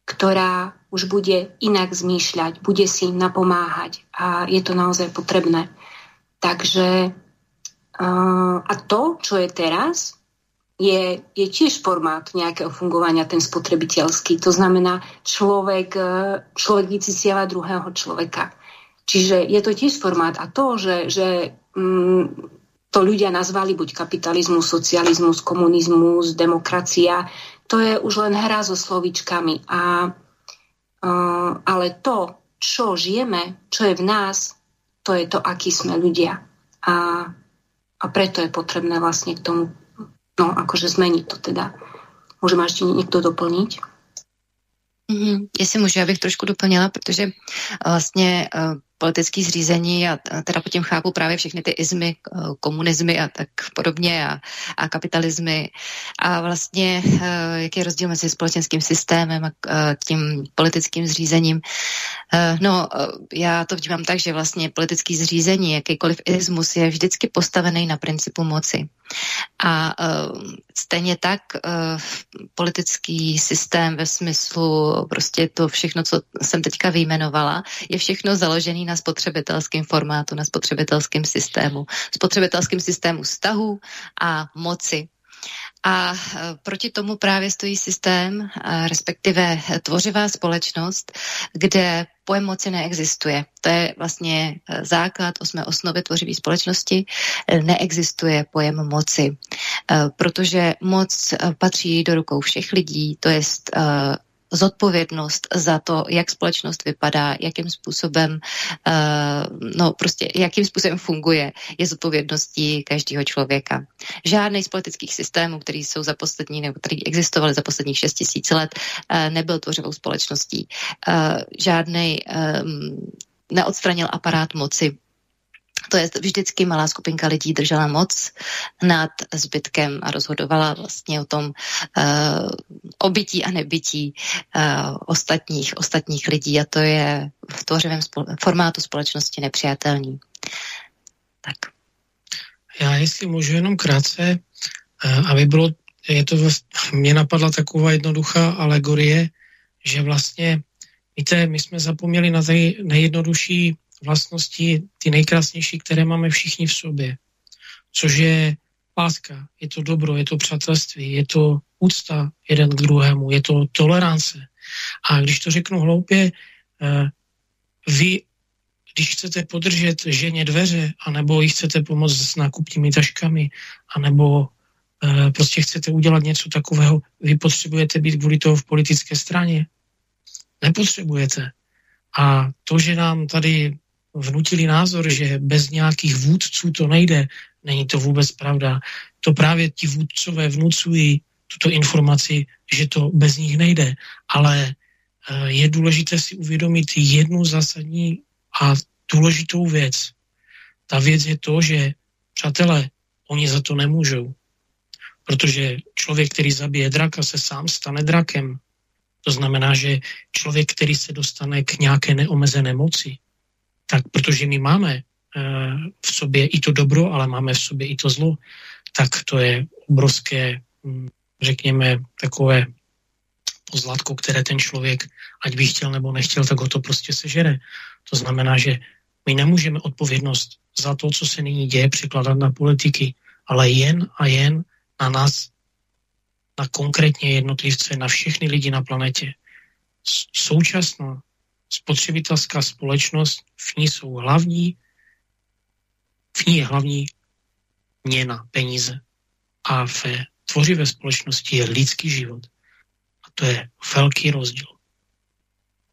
ktorá už bude inak zmýšľať, bude si napomáhať a je to naozaj potrebné. Takže a to, čo je teraz, je, je tiež formát nejakého fungovania, ten spotrebiteľský. To znamená, človek, e, človek vyciciava druhého človeka. Čiže je to tiež formát. A to, že, že mm, to ľudia nazvali buď kapitalizmus, socializmus, komunizmus, demokracia. To je už len hra so slovičkami. A, uh, ale to, čo žijeme, čo je v nás, to je to, aký sme ľudia. A, a preto je potrebné vlastne k tomu no, akože zmeniť to teda. Môže ma ešte niekto doplniť? Mm-hmm. Jestli můžu, já bych trošku doplnila, protože vlastně politické zřízení a teda po tím chápu právě všechny ty izmy, komunizmy a tak podobně a, a kapitalismy a vlastně eh, jaký je rozdíl mezi společenským systémem a eh, tím politickým zřízením. No, já to vnímám tak, že vlastně politický zřízení, jakýkoliv izmus je vždycky postavený na principu moci. A stejně tak politický systém ve smyslu prostě to všechno, co jsem teďka vyjmenovala, je všechno založený na spotřebitelském formátu, na spotřebitelském systému, spotřebitelském systému vztahu a moci. A e, proti tomu právě stojí systém, e, respektive tvořivá společnost, kde pojem moci neexistuje. To je vlastně e, základ osmé osnovy tvořivé společnosti. Neexistuje pojem moci, protože moc patří do rukou všech lidí, to je zodpovědnost za to, jak společnost vypadá, jakým způsobem, uh, no prostě, jakým způsobem funguje, je zodpovědností každého člověka. Žádný z politických systémů, který jsou za poslední, nebo který existovaly za posledních 6 tisíc let, uh, nebyl tvořivou společností. Uh, žádný um, neodstranil aparát moci to je vždycky malá skupinka lidí držela moc nad zbytkem a rozhodovala vlastně o tom uh, obytí a nebytí uh, ostatních, ostatních lidí a to je v tvořivém spol- formátu společnosti nepřijatelný. Tak. Já jestli můžu jenom krátce, uh, aby bylo, je to, mě napadla taková jednoduchá alegorie, že vlastně, víte, my jsme zapomněli na tej nejjednodušší vlastnosti, ty nejkrásnější, které máme všichni v sobě. Což je láska, je to dobro, je to přátelství, je to úcta jeden k druhému, je to tolerance. A když to řeknu hloupě, eh, vy, když chcete podržet ženě dveře, anebo jí chcete pomoct s nákupními taškami, anebo eh, prostě chcete udělat něco takového, vy potřebujete být kvůli toho v politické straně? Nepotřebujete. A to, že nám tady vnutili názor, že bez nějakých vůdců to nejde. Není to vůbec pravda. To právě ti vůdcové vnucují tuto informaci, že to bez nich nejde. Ale eh, je důležité si uvědomit jednu zásadní a důležitou věc. Ta věc je to, že přátelé, oni za to nemůžou. Protože člověk, který zabije draka, se sám stane drakem. To znamená, že člověk, který se dostane k nějaké neomezené moci, tak protože my máme e, v sobě i to dobro, ale máme v sobě i to zlo, tak to je obrovské, hm, řekněme, takové pozlatko, které ten člověk, ať by chtěl nebo nechtěl, tak ho to prostě sežere. To znamená, že my nemůžeme odpovědnost za to, co se nyní děje, překládat na politiky, ale jen a jen na nás, na konkrétně jednotlivce, na všechny lidi na planetě. Současná spotřebitelská společnost, v ní jsou hlavní, v ní je hlavní měna, peníze. A v tvořivé společnosti je lidský život. A to je velký rozdíl.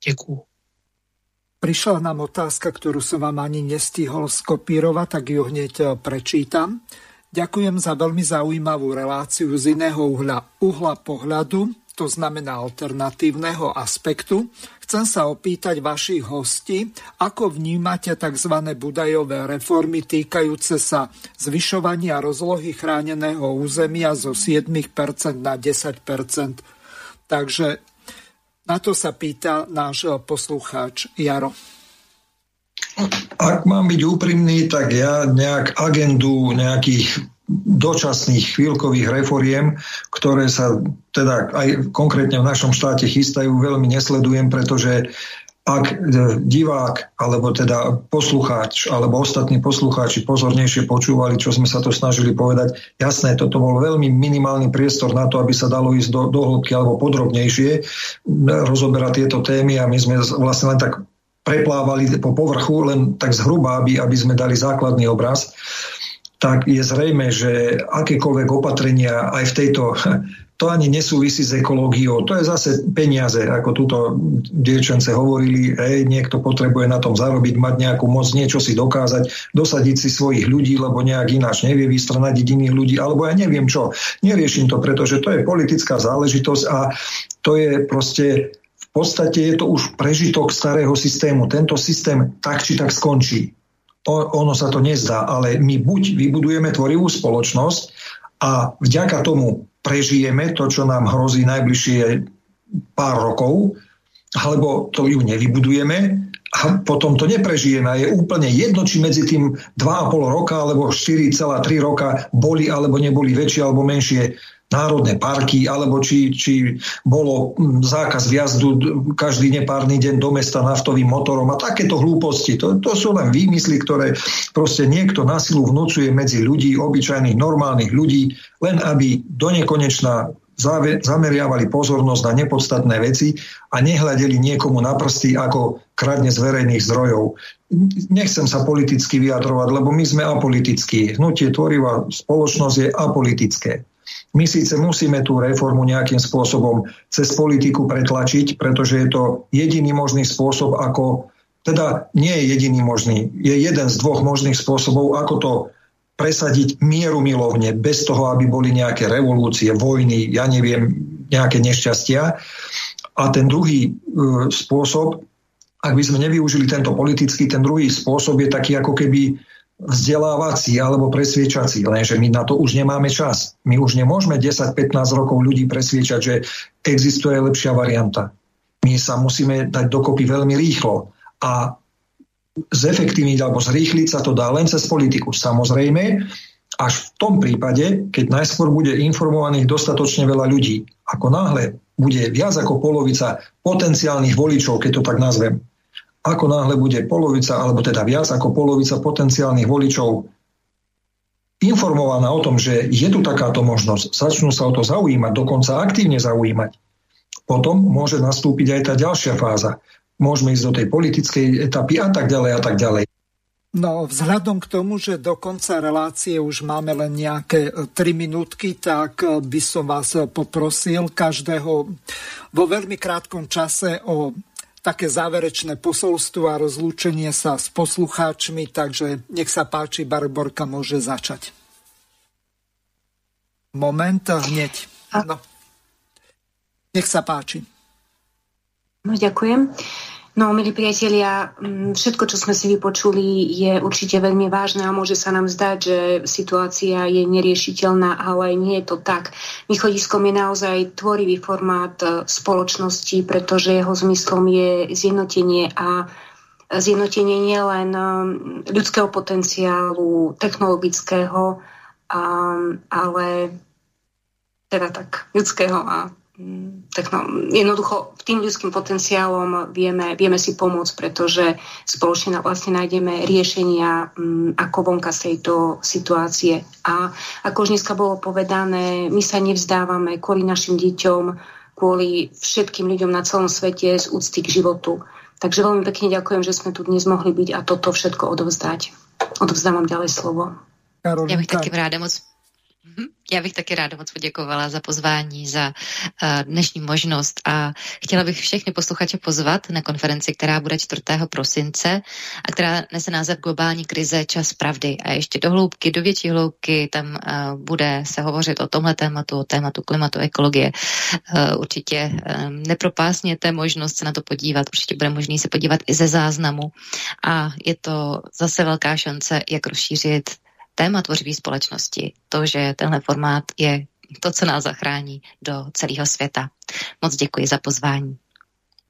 Děkuju. Prišla nám otázka, ktorú som vám ani nestihol skopírovať, tak ju hneď e, prečítam. Ďakujem za veľmi zaujímavú reláciu z iného uhla, uhla pohľadu, to znamená alternatívneho aspektu. Chcem sa opýtať vašich hostí, ako vnímate tzv. budajové reformy týkajúce sa zvyšovania rozlohy chráneného územia zo 7% na 10%. Takže na to sa pýta náš poslucháč Jaro. Ak mám byť úprimný, tak ja nejak agendu nejakých dočasných chvíľkových reforiem, ktoré sa teda aj konkrétne v našom štáte chystajú, veľmi nesledujem, pretože ak e, divák, alebo teda poslucháč, alebo ostatní poslucháči pozornejšie počúvali, čo sme sa to snažili povedať, jasné, toto bol veľmi minimálny priestor na to, aby sa dalo ísť do, do hĺbky alebo podrobnejšie rozoberať tieto témy a my sme vlastne len tak preplávali po povrchu, len tak zhruba, aby, aby sme dali základný obraz tak je zrejme, že akékoľvek opatrenia aj v tejto to ani nesúvisí s ekológiou. To je zase peniaze, ako túto dievčence hovorili, hej, niekto potrebuje na tom zarobiť, mať nejakú moc, niečo si dokázať, dosadiť si svojich ľudí, lebo nejak ináč nevie vystranadiť iných ľudí, alebo ja neviem čo. Neriešim to, pretože to je politická záležitosť a to je proste v podstate je to už prežitok starého systému. Tento systém tak či tak skončí. Ono sa to nezdá, ale my buď vybudujeme tvorivú spoločnosť a vďaka tomu prežijeme to, čo nám hrozí najbližšie pár rokov, alebo to ju nevybudujeme a potom to neprežijeme. A je úplne jedno, či medzi tým 2,5 roka alebo 4,3 roka boli alebo neboli väčšie alebo menšie národné parky, alebo či, či bolo hm, zákaz vjazdu každý nepárny deň do mesta naftovým motorom a takéto hlúposti. To, to sú len výmysly, ktoré proste niekto na silu vnúcuje medzi ľudí, obyčajných, normálnych ľudí, len aby do nekonečna zameriavali pozornosť na nepodstatné veci a nehľadeli niekomu na prsty ako kradne z verejných zdrojov. Nechcem sa politicky vyjadrovať, lebo my sme apolitickí. Hnutie tvorivá spoločnosť je apolitické. My síce musíme tú reformu nejakým spôsobom cez politiku pretlačiť, pretože je to jediný možný spôsob, ako, teda nie je jediný možný, je jeden z dvoch možných spôsobov, ako to presadiť mieru milovne, bez toho, aby boli nejaké revolúcie, vojny, ja neviem, nejaké nešťastia. A ten druhý e, spôsob, ak by sme nevyužili tento politický, ten druhý spôsob je taký ako keby vzdelávací alebo presviečací, lenže my na to už nemáme čas. My už nemôžeme 10-15 rokov ľudí presviečať, že existuje lepšia varianta. My sa musíme dať dokopy veľmi rýchlo a zefektívniť alebo zrýchliť sa to dá len cez politiku. Samozrejme, až v tom prípade, keď najskôr bude informovaných dostatočne veľa ľudí. Ako náhle bude viac ako polovica potenciálnych voličov, keď to tak nazvem, ako náhle bude polovica, alebo teda viac ako polovica potenciálnych voličov informovaná o tom, že je tu takáto možnosť, začnú sa o to zaujímať, dokonca aktívne zaujímať, potom môže nastúpiť aj tá ďalšia fáza. Môžeme ísť do tej politickej etapy a tak ďalej a tak ďalej. No, vzhľadom k tomu, že do konca relácie už máme len nejaké 3 e, minútky, tak e, by som vás poprosil každého vo veľmi krátkom čase o také záverečné posolstvo a rozlúčenie sa s poslucháčmi, takže nech sa páči, Barborka môže začať. Moment, hneď. No. Nech sa páči. No, ďakujem. No, milí priatelia, mm, všetko, čo sme si vypočuli, je určite veľmi vážne a môže sa nám zdať, že situácia je neriešiteľná, ale nie je to tak. Východiskom je naozaj tvorivý formát e, spoločnosti, pretože jeho zmyslom je zjednotenie a zjednotenie nielen e, ľudského potenciálu, technologického, ale teda tak ľudského a tak no, jednoducho tým ľudským potenciálom vieme, vieme si pomôcť, pretože spoločne vlastne nájdeme riešenia um, ako vonka z tejto situácie. A ako už dneska bolo povedané, my sa nevzdávame kvôli našim deťom, kvôli všetkým ľuďom na celom svete z úcty k životu. Takže veľmi pekne ďakujem, že sme tu dnes mohli byť a toto všetko odovzdať. Odovzdávam ďalej slovo. Ja bych taky ráda moc. Já bych taky ráda moc poděkovala za pozvání, za uh, dnešní možnost a chtěla bych všechny posluchače pozvat na konferenci, která bude 4. prosince a která nese název Globální krize, čas pravdy. A ještě do hloubky, do větší hloubky, tam uh, bude se hovořit o tomhle tématu, o tématu klimatu, ekologie. Uh, určitě nepropásněte možnost se na to podívat, určitě bude možný se podívat i ze záznamu a je to zase velká šance, jak rozšířit téma tvořivé společnosti, to, že tenhle formát je to, co nás zachrání do celého světa. Moc děkuji za pozvání.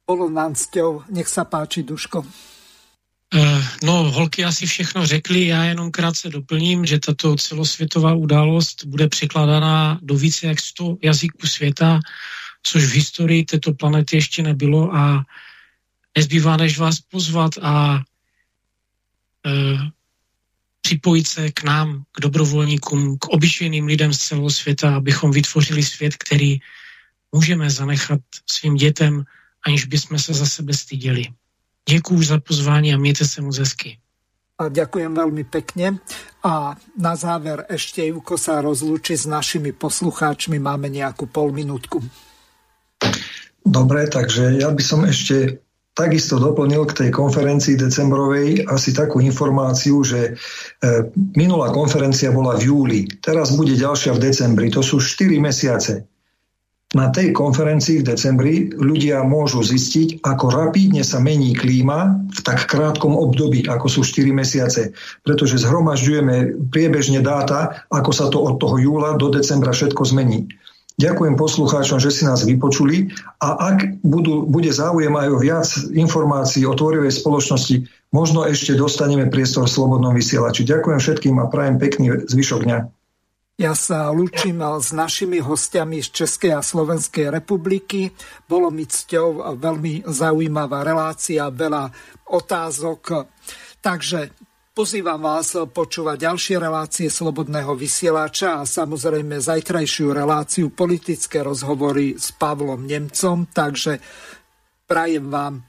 Bolo nám cťou. Nech sa páči, Duško. Uh, no, holky asi všechno řekli, já jenom krátce doplním, že tato celosvětová událost bude překladaná do více jak 100 jazyků světa, což v historii této planety ještě nebylo a nezbývá než vás pozvat a uh, připojit se k nám, k dobrovolníkům, k obyčejným lidem z celého světa, abychom vytvořili svět, který můžeme zanechat svým dětem, aniž bychom se za sebe styděli. Děkuji za pozvání a mějte se moc hezky. A ďakujem veľmi pekne. A na záver ešte Ivko sa rozlúči s našimi poslucháčmi. Máme nejakú pol minútku. Dobre, takže ja by som ešte takisto doplnil k tej konferencii decembrovej asi takú informáciu, že e, minulá konferencia bola v júli, teraz bude ďalšia v decembri, to sú 4 mesiace. Na tej konferencii v decembri ľudia môžu zistiť, ako rapídne sa mení klíma v tak krátkom období, ako sú 4 mesiace. Pretože zhromažďujeme priebežne dáta, ako sa to od toho júla do decembra všetko zmení. Ďakujem poslucháčom, že si nás vypočuli a ak budú, bude záujem aj o viac informácií o tvorivej spoločnosti, možno ešte dostaneme priestor v Slobodnom vysielači. Ďakujem všetkým a prajem pekný zvyšok dňa. Ja sa lúčim s našimi hostiami z Českej a Slovenskej republiky. Bolo mi cťou veľmi zaujímavá relácia, veľa otázok. Takže Pozývam vás počúvať ďalšie relácie Slobodného vysielača a samozrejme zajtrajšiu reláciu politické rozhovory s Pavlom Nemcom, takže prajem vám